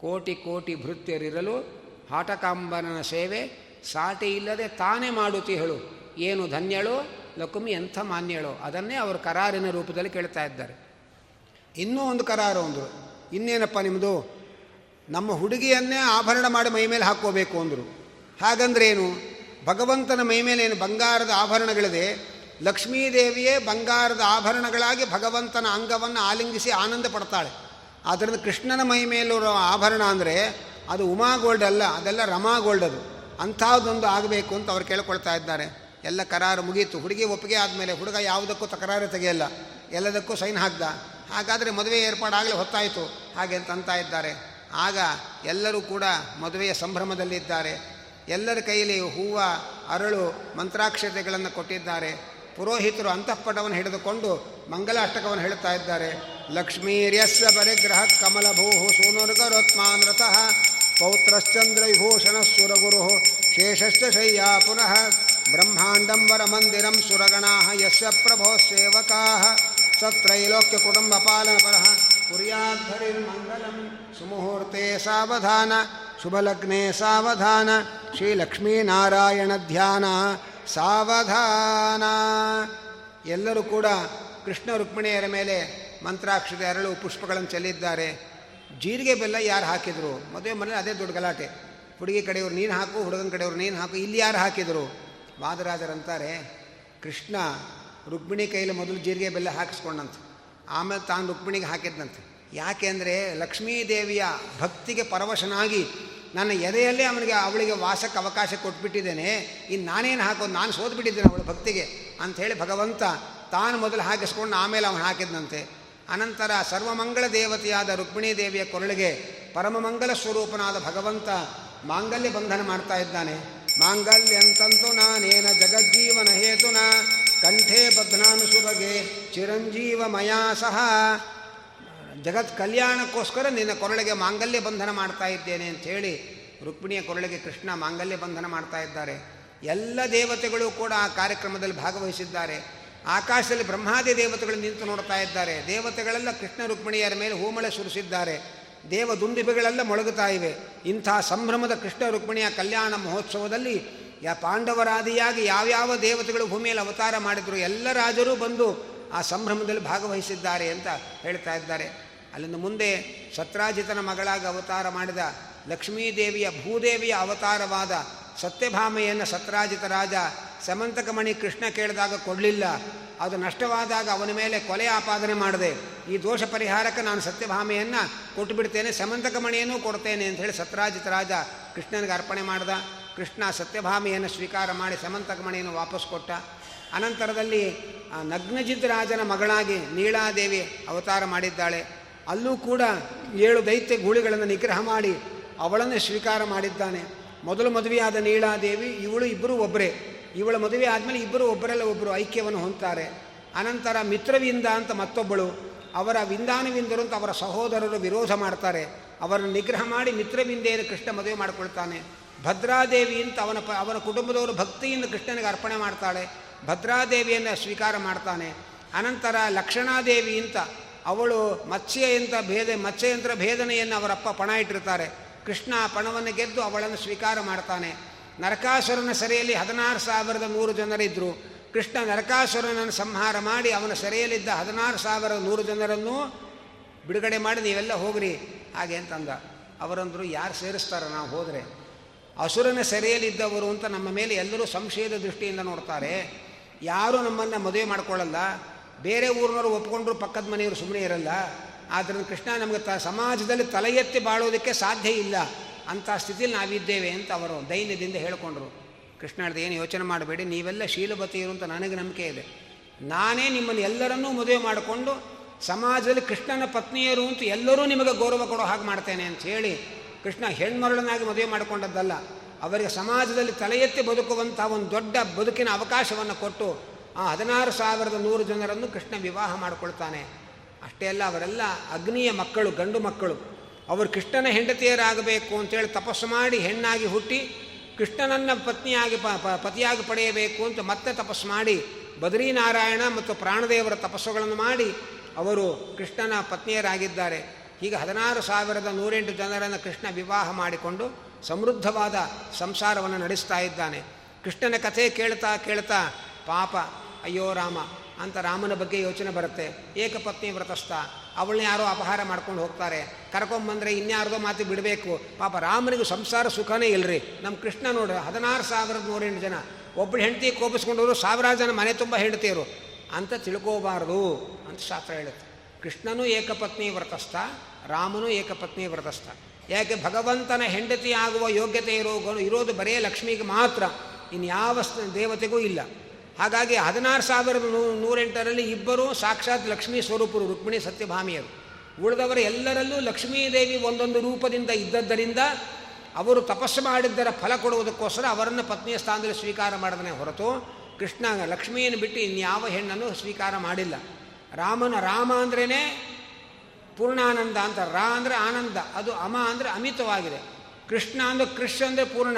ಕೋಟಿ ಕೋಟಿ ಭೃತ್ಯರಿರಲು ಹಾಟಕಾಂಬರನ ಸೇವೆ ಸಾಟಿ ಇಲ್ಲದೆ ತಾನೇ ಮಾಡುತ್ತಿ ಹೇಳು. ಏನು ಧನ್ಯಳು, ಲಕುಮಿ ಎಂಥ ಮಾನ್ಯಳು? ಅದನ್ನೇ ಅವರು ಕರಾರಿನ ರೂಪದಲ್ಲಿ ಕೇಳ್ತಾ ಇದ್ದಾರೆ. ಇನ್ನೂ ಒಂದು ಕರಾರು ಅಂದರು. ಇನ್ನೇನಪ್ಪ ನಿಮ್ಮದು ನಮ್ಮ ಹುಡುಗಿಯನ್ನೇ ಆಭರಣ ಮಾಡಿ ಮೈ ಮೇಲೆ ಹಾಕೋಬೇಕು ಅಂದರು. ಹಾಗಂದ್ರೆ ಏನು ಭಗವಂತನ ಮೈ ಮೇಲೆ ಏನು ಬಂಗಾರದ ಆಭರಣಗಳಿದೆ? ಲಕ್ಷ್ಮೀದೇವಿಯೇ ಬಂಗಾರದ ಆಭರಣಗಳಾಗಿ ಭಗವಂತನ ಅಂಗವನ್ನು ಆಲಿಂಗಿಸಿ ಆನಂದ ಪಡ್ತಾಳೆ. ಆದ್ದರಿಂದ ಕೃಷ್ಣನ ಮೈ ಮೇಲಿರೋ ಆಭರಣ ಅಂದರೆ ಅದು ಉಮಾ ಗೋಲ್ಡ್ ಅಲ್ಲ, ಅದೆಲ್ಲ ರಮಾ ಗೋಲ್ಡ್ ಅದು. ಅಂಥದ್ದೊಂದು ಆಗಬೇಕು ಅಂತ ಅವ್ರು ಕೇಳ್ಕೊಳ್ತಾ ಇದ್ದಾರೆ. ಎಲ್ಲ ಕರಾರು ಮುಗೀತು. ಹುಡುಗಿ ಒಪ್ಪಿಗೆ ಆದಮೇಲೆ ಹುಡುಗ ಯಾವುದಕ್ಕೂ ತಕರಾರು ತೆಗೆಯಲ್ಲ. ಎಲ್ಲದಕ್ಕೂ ಸೈನ್ ಹಾಕ್ದ. ಹಾಗಾದರೆ ಮದುವೆ ಏರ್ಪಾಡಾಗಲೇ ಹೊತ್ತಾಯಿತು. ಹಾಗೆ ಅಂತ ಇದ್ದಾರೆ. ಆಗ ಎಲ್ಲರೂ ಕೂಡ ಮದುವೆಯ ಸಂಭ್ರಮದಲ್ಲಿದ್ದಾರೆ ಎಲ್ಲರ ಕೈಯಲ್ಲಿ ಹೂವ, ಅರಳು, ಮಂತ್ರಾಕ್ಷತೆಗಳನ್ನು ಕೊಟ್ಟಿದ್ದಾರೆ. ಪುರೋಹಿತರು ಅಂತಃಪಟವನ್ನು ಹಿಡಿದುಕೊಂಡು ಮಂಗಲಾಷ್ಟಕವನ್ನು ಹೇಳುತ್ತಾ ಇದ್ದಾರೆ. ಲಕ್ಷ್ಮೀರ್ಯಸ್ಯ ಪರಿಗ್ರಹ ಕಮಲಭೂ ಸೂನುರ್ಗರೋತ್ಮಾನ್ ಪೌತ್ರಶ್ಚಂದ್ರ ವಿಭೂಷಣ ಸುರಗುರು ಶೇಷಶ್ಚ ಶಯ್ಯಾ ಪುನಃ ಬ್ರಹ್ಮಾಂಡಂ ವರಮಂದಿರಂ ಸುರಗಣಾ ಯಸ್ಯ ಪ್ರಭೋ ಸೇವಕಾ ಸತ್ರೈಲೋಕ್ಯ ಕುಟುಂಬ ಪಾಲನಪರಃ ಕುರ್ಯಾದ್ಧರಿರ್ಮಂಗಲಂ ಸುಮುಹೂರ್ತೆ ಸಾವಧಾನ ಶುಭಲಗ್ನೆ ಸಾವಧಾನ ಶ್ರೀಲಕ್ಷ್ಮೀನಾರಾಯಣ ಧ್ಯಾನ ಸಾವಧಾನ ಎಲ್ಲರೂ ಕೂಡ ಕೃಷ್ಣ ರುಕ್ಮಿಣಿಯರ ಮೇಲೆ ಮಂತ್ರಾಕ್ಷತೆ ಅರಳು ಪುಷ್ಪಗಳನ್ನು ಚೆಲ್ಲಿದ್ದಾರೆ. ಜೀರಿಗೆ ಬೆಲ್ಲ ಯಾರು ಹಾಕಿದರು? ಮದುವೆ ಮನೇಲಿ ಅದೇ ದೊಡ್ಡ ಗಲಾಟೆ. ಹುಡುಗಿ ಕಡೆಯವ್ರು ನೀನು ಹಾಕು, ಹುಡುಗನ ಕಡೆಯವ್ರು ನೀನು ಹಾಕು, ಇಲ್ಲಿ ಯಾರು ಹಾಕಿದರು? ವಾದರಾಜರಂತಾರೆ, ಕೃಷ್ಣ ರುಕ್ಮಿಣಿ ಕೈಯಲ್ಲಿ ಮೊದಲು ಜೀರಿಗೆ ಬೆಲ್ಲ ಹಾಕಿಸ್ಕೊಂಡಂತೆ. ಆಮೇಲೆ ತಾನು ರುಕ್ಮಿಣಿಗೆ ಹಾಕಿದ್ನಂತೆ. ಯಾಕೆ ಅಂದರೆ ಲಕ್ಷ್ಮೀದೇವಿಯ ಭಕ್ತಿಗೆ ಪರವಶನಾಗಿ ನನ್ನ ಎದೆಯಲ್ಲೇ ಅವನಿಗೆ, ಅವಳಿಗೆ ವಾಸಕ್ಕೆ ಅವಕಾಶ ಕೊಟ್ಬಿಟ್ಟಿದ್ದೇನೆ. ಇನ್ನು ನಾನೇನು ಹಾಕೋದು ನಾನು ಸೋತ್ಬಿಟ್ಟಿದ್ದೇನೆ ಅವಳ ಭಕ್ತಿಗೆ. ಅಂಥೇಳಿ ಭಗವಂತ ತಾನು ಮೊದಲು ಹಾಕಿಸ್ಕೊಂಡು ಆಮೇಲೆ ಅವನು ಹಾಕಿದ್ನಂತೆ. ಅನಂತರ ಸರ್ವಮಂಗಳ ದೇವತೆಯಾದ ರುಕ್ಮಿಣೀ ದೇವಿಯ ಕೊರಳಿಗೆ ಪರಮಮಂಗಲ ಸ್ವರೂಪನಾದ ಭಗವಂತ ಮಾಂಗಲ್ಯ ಬಂಧನ ಮಾಡ್ತಾ ಇದ್ದಾನೆ. ಮಾಂಗಲ್ಯಂತಂತು ನಾನೇನ ಜಗಜ್ಜೀವನ ಹೇತುನ? ಕಂಠೇ ಬದ್ನಾನು ಸುಬಗೆ ಚಿರಂಜೀವ ಮಯಾ ಸಹ. ಜಗತ್ ಕಲ್ಯಾಣಕ್ಕೋಸ್ಕರ ನಿನ್ನ ಕೊರಳಿಗೆ ಮಾಂಗಲ್ಯ ಬಂಧನ ಮಾಡ್ತಾ ಇದ್ದೇನೆ ಅಂಥೇಳಿ ರುಕ್ಮಿಣಿಯ ಕೊರಳಿಗೆ ಕೃಷ್ಣ ಮಾಂಗಲ್ಯ ಬಂಧನ ಮಾಡ್ತಾ ಇದ್ದಾರೆ. ಎಲ್ಲ ದೇವತೆಗಳು ಕೂಡ ಆ ಕಾರ್ಯಕ್ರಮದಲ್ಲಿ ಭಾಗವಹಿಸಿದ್ದಾರೆ. ಆಕಾಶದಲ್ಲಿ ಬ್ರಹ್ಮಾದಿ ದೇವತೆಗಳು ನಿಂತು ನೋಡ್ತಾ ಇದ್ದಾರೆ. ದೇವತೆಗಳೆಲ್ಲ ಕೃಷ್ಣ ರುಕ್ಮಿಣಿಯರ ಮೇಲೆ ಹೂಮಳೆ ಸುರಿಸಿದ್ದಾರೆ. ದೇವ ದುಂದಿಬೆಗಳೆಲ್ಲ ಮೊಳಗುತ್ತಾ ಇವೆ. ಇಂಥ ಸಂಭ್ರಮದ ಕೃಷ್ಣ ರುಕ್ಮಿಣಿಯ ಕಲ್ಯಾಣ ಮಹೋತ್ಸವದಲ್ಲಿ ಯಾ ಪಾಂಡವರಾದಿಯಾಗಿ ಯಾವ್ಯಾವ ದೇವತೆಗಳು ಭೂಮಿಯಲ್ಲಿ ಅವತಾರ ಮಾಡಿದ್ರು ಎಲ್ಲ ರಾಜರು ಬಂದು ಆ ಸಂಭ್ರಮದಲ್ಲಿ ಭಾಗವಹಿಸಿದ್ದಾರೆ ಅಂತ ಹೇಳ್ತಾ ಇದ್ದಾರೆ. ಅಲ್ಲಿಂದ ಮುಂದೆ ಸತ್ರಾಜಿತನ ಮಗಳಾಗಿ ಅವತಾರ ಮಾಡಿದ ಲಕ್ಷ್ಮೀದೇವಿಯ ಭೂದೇವಿಯ ಅವತಾರವಾದ ಸತ್ಯಭಾಮೆಯನ್ನು ಸತ್ರಾಜಿತ ರಾಜ ಸಮಂತಕಮಣಿ ಕೃಷ್ಣ ಕೇಳಿದಾಗ ಕೊಡಲಿಲ್ಲ. ಅದು ನಷ್ಟವಾದಾಗ ಅವನ ಮೇಲೆ ಕೊಲೆ ಆಪಾದನೆ ಮಾಡಿದೆ. ಈ ದೋಷ ಪರಿಹಾರಕ್ಕೆ ನಾನು ಸತ್ಯಭಾಮೆಯನ್ನು ಕೊಟ್ಟು ಬಿಡ್ತೇನೆ ಸಮಂತಕಮಣಿಯನ್ನು ಕೊಡ್ತೇನೆ ಅಂತ ಹೇಳಿ ಸತ್ರಾಜಿತ ರಾಜ ಕೃಷ್ಣನಿಗೆ ಅರ್ಪಣೆ ಮಾಡಿದ. ಕೃಷ್ಣ ಸತ್ಯಭಾಮೆಯನ್ನು ಸ್ವೀಕಾರ ಮಾಡಿ ಸಮಂತಕಮಣಿಯನ್ನು ವಾಪಸ್ ಕೊಟ್ಟ. ಅನಂತರದಲ್ಲಿ ನಗ್ನಜಿತ್ ರಾಜನ ಮಗಳಾಗಿ ನೀಳಾದೇವಿ ಅವತಾರ ಮಾಡಿದ್ದಾಳೆ. ಅಲ್ಲೂ ಕೂಡ ಏಳು ದೈತ್ಯ ಗೂಳಿಗಳನ್ನು ನಿಗ್ರಹ ಮಾಡಿ ಅವಳನ್ನು ಸ್ವೀಕಾರ ಮಾಡಿದ್ದಾನೆ. ಮೊದಲು ಮದುವೆಯಾದ ನೀಳಾದೇವಿ ಇವಳು ಇಬ್ಬರು ಒಬ್ಬರೇ ಇವಳ ಮದುವೆ ಆದಮೇಲೆ ಇಬ್ಬರು ಒಬ್ಬರೆಲ್ಲ ಒಬ್ಬರು ಐಕ್ಯವನ್ನು ಹೊಂತಾರೆ ಅನಂತರ ಮಿತ್ರವಿಂದ ಅಂತ ಮತ್ತೊಬ್ಬಳು. ಅವರ ವಿಂದಾನವಿಂದರು ಅಂತ ಅವರ ಸಹೋದರರು ವಿರೋಧ ಮಾಡ್ತಾರೆ. ಅವರನ್ನು ನಿಗ್ರಹ ಮಾಡಿ ಮಿತ್ರವಿಂದೆಯನ್ನು ಕೃಷ್ಣ ಮದುವೆ ಮಾಡಿಕೊಳ್ತಾನೆ. ಭದ್ರಾದೇವಿ ಅಂತ ಅವನ ಪ, ಅವನ ಕುಟುಂಬದವರು ಭಕ್ತಿಯಿಂದ ಕೃಷ್ಣನಿಗೆ ಅರ್ಪಣೆ ಮಾಡ್ತಾಳೆ. ಭದ್ರಾದೇವಿಯನ್ನು ಸ್ವೀಕಾರ ಮಾಡ್ತಾನೆ. ಅನಂತರ ಲಕ್ಷಣಾದೇವಿ ಅಂತ ಅವಳು ಮತ್ಸ್ಯಯಂತ್ರ ಭೇದ ಮತ್ಸ್ಯಯಂತ್ರ ಭೇದನೆಯನ್ನು ಅವರಪ್ಪ ಪಣ ಇಟ್ಟಿರ್ತಾರೆ. ಕೃಷ್ಣ ಪಣವನ್ನು ಗೆದ್ದು ಅವಳನ್ನು ಸ್ವೀಕಾರ ಮಾಡ್ತಾನೆ. ನರಕಾಸುರನ ಸೆರೆಯಲ್ಲಿ ಹದಿನಾರು ಸಾವಿರದ ನೂರು ಜನರಿದ್ದರು ಕೃಷ್ಣ ನರಕಾಸುರನನ್ನು ಸಂಹಾರ ಮಾಡಿ ಅವನ ಸೆರೆಯಲ್ಲಿದ್ದ ಹದಿನಾರು ಸಾವಿರದ ನೂರು ಜನರನ್ನು ಬಿಡುಗಡೆ ಮಾಡಿ ನೀವೆಲ್ಲ ಹೋಗ್ರಿ. ಹಾಗೆ ಅಂತಂದ. ಅವರಂದರು, ಯಾರು ಸೇರಿಸ್ತಾರೆ ನಾವು ಹೋದರೆ? ಅಸುರನ ಸೆರೆಯಲ್ಲಿದ್ದವರು ಅಂತ ನಮ್ಮ ಮೇಲೆ ಎಲ್ಲರೂ ಸಂಶಯದ ದೃಷ್ಟಿಯಿಂದ ನೋಡ್ತಾರೆ. ಯಾರೂ ನಮ್ಮನ್ನು ಮದುವೆ ಮಾಡ್ಕೊಳ್ಳಲ್ಲ. ಬೇರೆ ಊರಿನವರು ಒಪ್ಕೊಂಡ್ರು ಪಕ್ಕದ ಮನೆಯವರು ಸುಮ್ಮನೆ ಇರಲ್ಲ. ಆದ್ದರಿಂದ ಕೃಷ್ಣ ನಮಗೆ ತ ಸಮಾಜದಲ್ಲಿ ತಲೆ ಎತ್ತಿ ಬಾಳೋದಕ್ಕೆ ಸಾಧ್ಯ ಇಲ್ಲ. ಅಂಥ ಸ್ಥಿತಿಯಲ್ಲಿ ನಾವಿದ್ದೇವೆ ಅಂತ ಅವರು ದೈನ್ಯದಿಂದ ಹೇಳಿಕೊಂಡ್ರು. ಕೃಷ್ಣ ಏನು ಯೋಚನೆ ಮಾಡಬೇಡಿ, ನೀವೆಲ್ಲ ಶೀಲವತಿಯರು ಅಂತ ನನಗೆ ನಂಬಿಕೆ ಇದೆ. ನಾನೇ ನಿಮ್ಮನ್ನು ಎಲ್ಲರನ್ನೂ ಮದುವೆ ಮಾಡಿಕೊಂಡು ಸಮಾಜದಲ್ಲಿ ಕೃಷ್ಣನ ಪತ್ನಿಯರು ಅಂತ ಎಲ್ಲರೂ ನಿಮಗೆ ಗೌರವ ಕೊಡೋ ಹಾಗೆ ಮಾಡ್ತೇನೆ ಅಂತ ಹೇಳಿ ಕೃಷ್ಣ ಹೆಣ್ಮರಳನಾಗಿ ಮದುವೆ ಮಾಡಿಕೊಂಡದ್ದಲ್ಲ. ಅವರಿಗೆ ಸಮಾಜದಲ್ಲಿ ತಲೆ ಎತ್ತಿ ಬದುಕುವಂಥ ಒಂದು ದೊಡ್ಡ ಬದುಕಿನ ಅವಕಾಶವನ್ನು ಕೊಟ್ಟು ಆ ಹದಿನಾರು ಸಾವಿರದ ನೂರು ಜನರನ್ನು ಕೃಷ್ಣ ವಿವಾಹ ಮಾಡಿಕೊಳ್ತಾನೆ. ಅಷ್ಟೇ ಅಲ್ಲ, ಅವರೆಲ್ಲ ಅಗ್ನಿಯ ಮಕ್ಕಳು, ಗಂಡು ಮಕ್ಕಳು. ಅವರು ಕೃಷ್ಣನ ಹೆಂಡತಿಯರಾಗಬೇಕು ಅಂತೇಳಿ ತಪಸ್ಸು ಮಾಡಿ ಹೆಣ್ಣಾಗಿ ಹುಟ್ಟಿ ಕೃಷ್ಣನನ್ನ ಪತ್ನಿಯಾಗಿ ಪತಿಯಾಗಿ ಪಡೆಯಬೇಕು ಅಂತ ಮತ್ತೆ ತಪಸ್ಸು ಮಾಡಿ ಬದ್ರೀನಾರಾಯಣ ಮತ್ತು ಪ್ರಾಣದೇವರ ತಪಸ್ಸುಗಳನ್ನು ಮಾಡಿ ಅವರು ಕೃಷ್ಣನ ಪತ್ನಿಯರಾಗಿದ್ದಾರೆ. ಹೀಗೆ ಹದಿನಾರು ಸಾವಿರದ ನೂರೆಂಟು ಜನರನ್ನು ಕೃಷ್ಣ ವಿವಾಹ ಮಾಡಿಕೊಂಡು ಸಮೃದ್ಧವಾದ ಸಂಸಾರವನ್ನು ನಡೆಸ್ತಾ ಇದ್ದಾನೆ. ಕೃಷ್ಣನ ಕಥೆ ಕೇಳ್ತಾ ಕೇಳ್ತಾ ಪಾಪ, ಅಯ್ಯೋ ರಾಮ ಅಂತ ರಾಮನ ಬಗ್ಗೆ ಯೋಚನೆ ಬರುತ್ತೆ. ಏಕಪತ್ನಿ ವ್ರತಸ್ಥ. ಅವಳನ್ನ ಯಾರೋ ಅಪಹಾರ ಮಾಡ್ಕೊಂಡು ಹೋಗ್ತಾರೆ. ಕರ್ಕೊಂಬಂದರೆ ಇನ್ಯಾರ್ದೋ ಮಾತು ಬಿಡಬೇಕು. ಪಾಪ ರಾಮನಿಗೆ ಸಂಸಾರ ಸುಖನೇ ಇಲ್ಲರಿ ನಮ್ಮ ಕೃಷ್ಣ ನೋಡ್ರಿ, ಹದಿನಾರು ಸಾವಿರದ ನೂರೆಂಟು ಜನ. ಒಬ್ಬಳು ಹೆಂಡತಿ ಕೋಪಿಸ್ಕೊಂಡವರು ಸಾವಿರಾರು ಜನ ಮನೆ ತುಂಬ ಹೆಂಡತಿಯರು. ಅಂತ ತಿಳ್ಕೋಬಾರ್ದು ಅಂತ ಶಾಸ್ತ್ರ ಹೇಳುತ್ತೆ. ಕೃಷ್ಣನೂ ಏಕಪತ್ನಿ ವ್ರತಸ್ಥ, ರಾಮನೂ ಏಕಪತ್ನಿ ವ್ರತಸ್ಥ. ಯಾಕೆ? ಭಗವಂತನ ಹೆಂಡತಿ ಆಗುವ ಯೋಗ್ಯತೆ ಇರೋ ಇರೋದು ಬರೇ ಲಕ್ಷ್ಮಿಗೆ ಮಾತ್ರ. ಇನ್ಯಾವ ದೇವತೆಗೂ ಇಲ್ಲ. ಹಾಗಾಗಿ ಹದಿನಾರು ಸಾವಿರದ ನೂ ನೂರೆಂಟರಲ್ಲಿ ಇಬ್ಬರು ಸಾಕ್ಷಾತ್ ಲಕ್ಷ್ಮೀ ಸ್ವರೂಪರು, ರುಕ್ಮಿಣಿ ಸತ್ಯಭಾಮಿಯರು. ಉಳಿದವರ ಎಲ್ಲರಲ್ಲೂ ಲಕ್ಷ್ಮೀದೇವಿ ಒಂದೊಂದು ರೂಪದಿಂದ ಇದ್ದದ್ದರಿಂದ ಅವರು ತಪಸ್ಸು ಮಾಡಿದ್ದರ ಫಲ ಕೊಡುವುದಕ್ಕೋಸ್ಕರ ಅವರನ್ನು ಪತ್ನಿಯ ಸ್ಥಾನದಲ್ಲಿ ಸ್ವೀಕಾರ ಮಾಡದನೇ ಹೊರತು ಕೃಷ್ಣ ಲಕ್ಷ್ಮಿಯನ್ನು ಬಿಟ್ಟು ಇನ್ಯಾವ ಹೆಣ್ಣನ್ನು ಸ್ವೀಕಾರ ಮಾಡಿಲ್ಲ. ರಾಮನ ರಾಮ ಅಂದ್ರೇ ಪೂರ್ಣಾನಂದ ಅಂತ. ರಾ ಅಂದರೆ ಆನಂದ, ಅದು ಅಮ ಅಂದರೆ ಅಮಿತವಾಗಿದೆ. ಕೃಷ್ಣ ಅಂದರೆ ಕೃಷ್ಣ ಅಂದರೆ ಪೂರ್ಣ.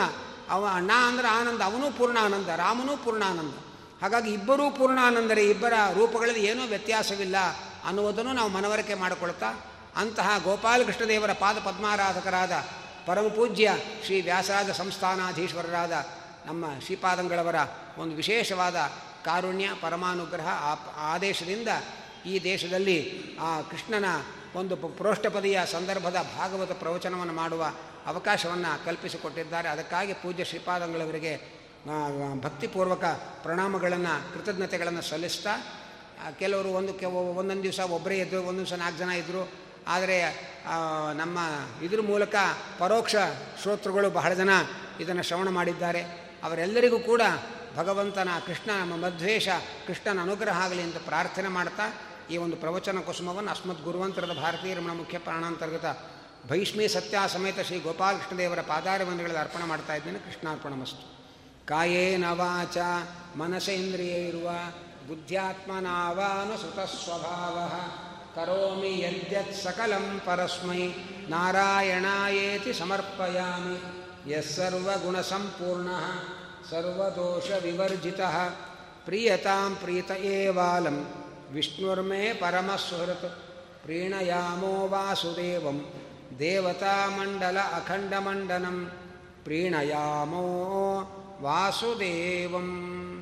ಅವ ಅಣ್ಣ ಅಂದರೆ ಆನಂದ, ಅವನೂ ಪೂರ್ಣಾನಂದ, ರಾಮನೂ ಪೂರ್ಣಾನಂದ. ಹಾಗಾಗಿ ಇಬ್ಬರೂ ಪೂರ್ಣಾನಂದರೆ ಇಬ್ಬರ ರೂಪಗಳಲ್ಲಿ ಏನೂ ವ್ಯತ್ಯಾಸವಿಲ್ಲ ಅನ್ನುವುದನ್ನು ನಾವು ಮನವರಿಕೆ ಮಾಡಿಕೊಳ್ತಾ, ಅಂತಹ ಗೋಪಾಲಕೃಷ್ಣದೇವರ ಪಾದ ಪದ್ಮಾರಾಧಕರಾದ ಪರಮ ಪೂಜ್ಯ ಶ್ರೀ ವ್ಯಾಸರಾಜ ಸಂಸ್ಥಾನಾಧೀಶ್ವರರಾದ ನಮ್ಮ ಶ್ರೀಪಾದಂಗಳವರ ಒಂದು ವಿಶೇಷವಾದ ಕಾರುಣ್ಯ, ಪರಮಾನುಗ್ರಹ ಆದೇಶದಿಂದ ಈ ದೇಶದಲ್ಲಿ ಆ ಕೃಷ್ಣನ ಒಂದು ಪ್ರೋಷ್ಠಪದಿಯ ಸಂದರ್ಭದ ಭಾಗವತ ಪ್ರವಚನವನ್ನು ಮಾಡುವ ಅವಕಾಶವನ್ನು ಕಲ್ಪಿಸಿಕೊಟ್ಟಿದ್ದಾರೆ. ಅದಕ್ಕಾಗಿ ಪೂಜ್ಯ ಶ್ರೀಪಾದಂಗಳವರಿಗೆ ಭಕ್ತಿಪೂರ್ವಕ ಪ್ರಣಾಮಗಳನ್ನು, ಕೃತಜ್ಞತೆಗಳನ್ನು ಸಲ್ಲಿಸ್ತಾ ಕೆಲವರು ಒಂದು ಕೆ ಒಂದೊಂದು ದಿವಸ ಒಬ್ಬರೇ ಇದ್ದರು ಒಂದು ದಿವಸ ನಾಲ್ಕು ಜನ ಇದ್ದರು ಆದರೆ ನಮ್ಮ ಇದ್ರ ಮೂಲಕ ಪರೋಕ್ಷ ಶ್ರೋತೃಗಳು ಬಹಳ ಜನ ಇದನ್ನು ಶ್ರವಣ ಮಾಡಿದ್ದಾರೆ. ಅವರೆಲ್ಲರಿಗೂ ಕೂಡ ಭಗವಂತನ ಕೃಷ್ಣ, ನಮ್ಮ ಮಧ್ವೇಷ ಕೃಷ್ಣನ ಅನುಗ್ರಹ ಆಗಲಿ ಅಂತ ಪ್ರಾರ್ಥನೆ ಮಾಡ್ತಾ ಈ ಒಂದು ಪ್ರವಚನ ಕುಸುಮವನ್ನು ಅಸ್ಮತ್ ಗುರುವಂತರದ ಭಾರತೀಯ ರಮಣ ಮುಖ್ಯ ಪ್ರಾಣಾಂತರ್ಗತ ಭೈಷ್ಮಿ ಸತ್ಯ ಸಮೇತ ಶ್ರೀ ಗೋಪಾಲಕೃಷ್ಣದೇವರ ಪಾದಾರಬಂಧಗಳಲ್ಲಿ ಅರ್ಪಣೆ ಮಾಡ್ತಾ ಇದ್ದೇನೆ. ಕೃಷ್ಣಾರ್ಪಣ ಮಸ್ತು. ಕಾಯೇನ ವಾಚ ಮನಸೇಂದ್ರಿಯೈರ್ವ ಬುದ್ಧ್ಯಾತ್ಮನಾವಾನುಸೃತ ಸ್ವಭಾವ ಕರೋಮಿ ಯದ್ಯತ್ ಸಕಲಂ ಪರಸ್ಮೈ, ನಾರಾಯಣಾಯೇತಿ ಸಮರ್ಪಯಾಮಿ. ಯಸ್ಸರ್ವಗುಣಸಂಪೂರ್ಣ ಸರ್ವದೋಷವಿವರ್ಜಿತ. ಪ್ರೀಯತಾಂ ಪ್ರೀತ ಏವಾಲಂ ವಿಷ್ಣುರ್ಮೇ ಪರಮಸುಹೃತ್ ಪ್ರೀಣಯಾಮೋ ವಾಸುದೇವಂ, ದೇವತಾಮಂಡಲ ಅಖಂಡಮಂಡನಂ ಪ್ರೀಣಯಾಮೋ वासुदेवम्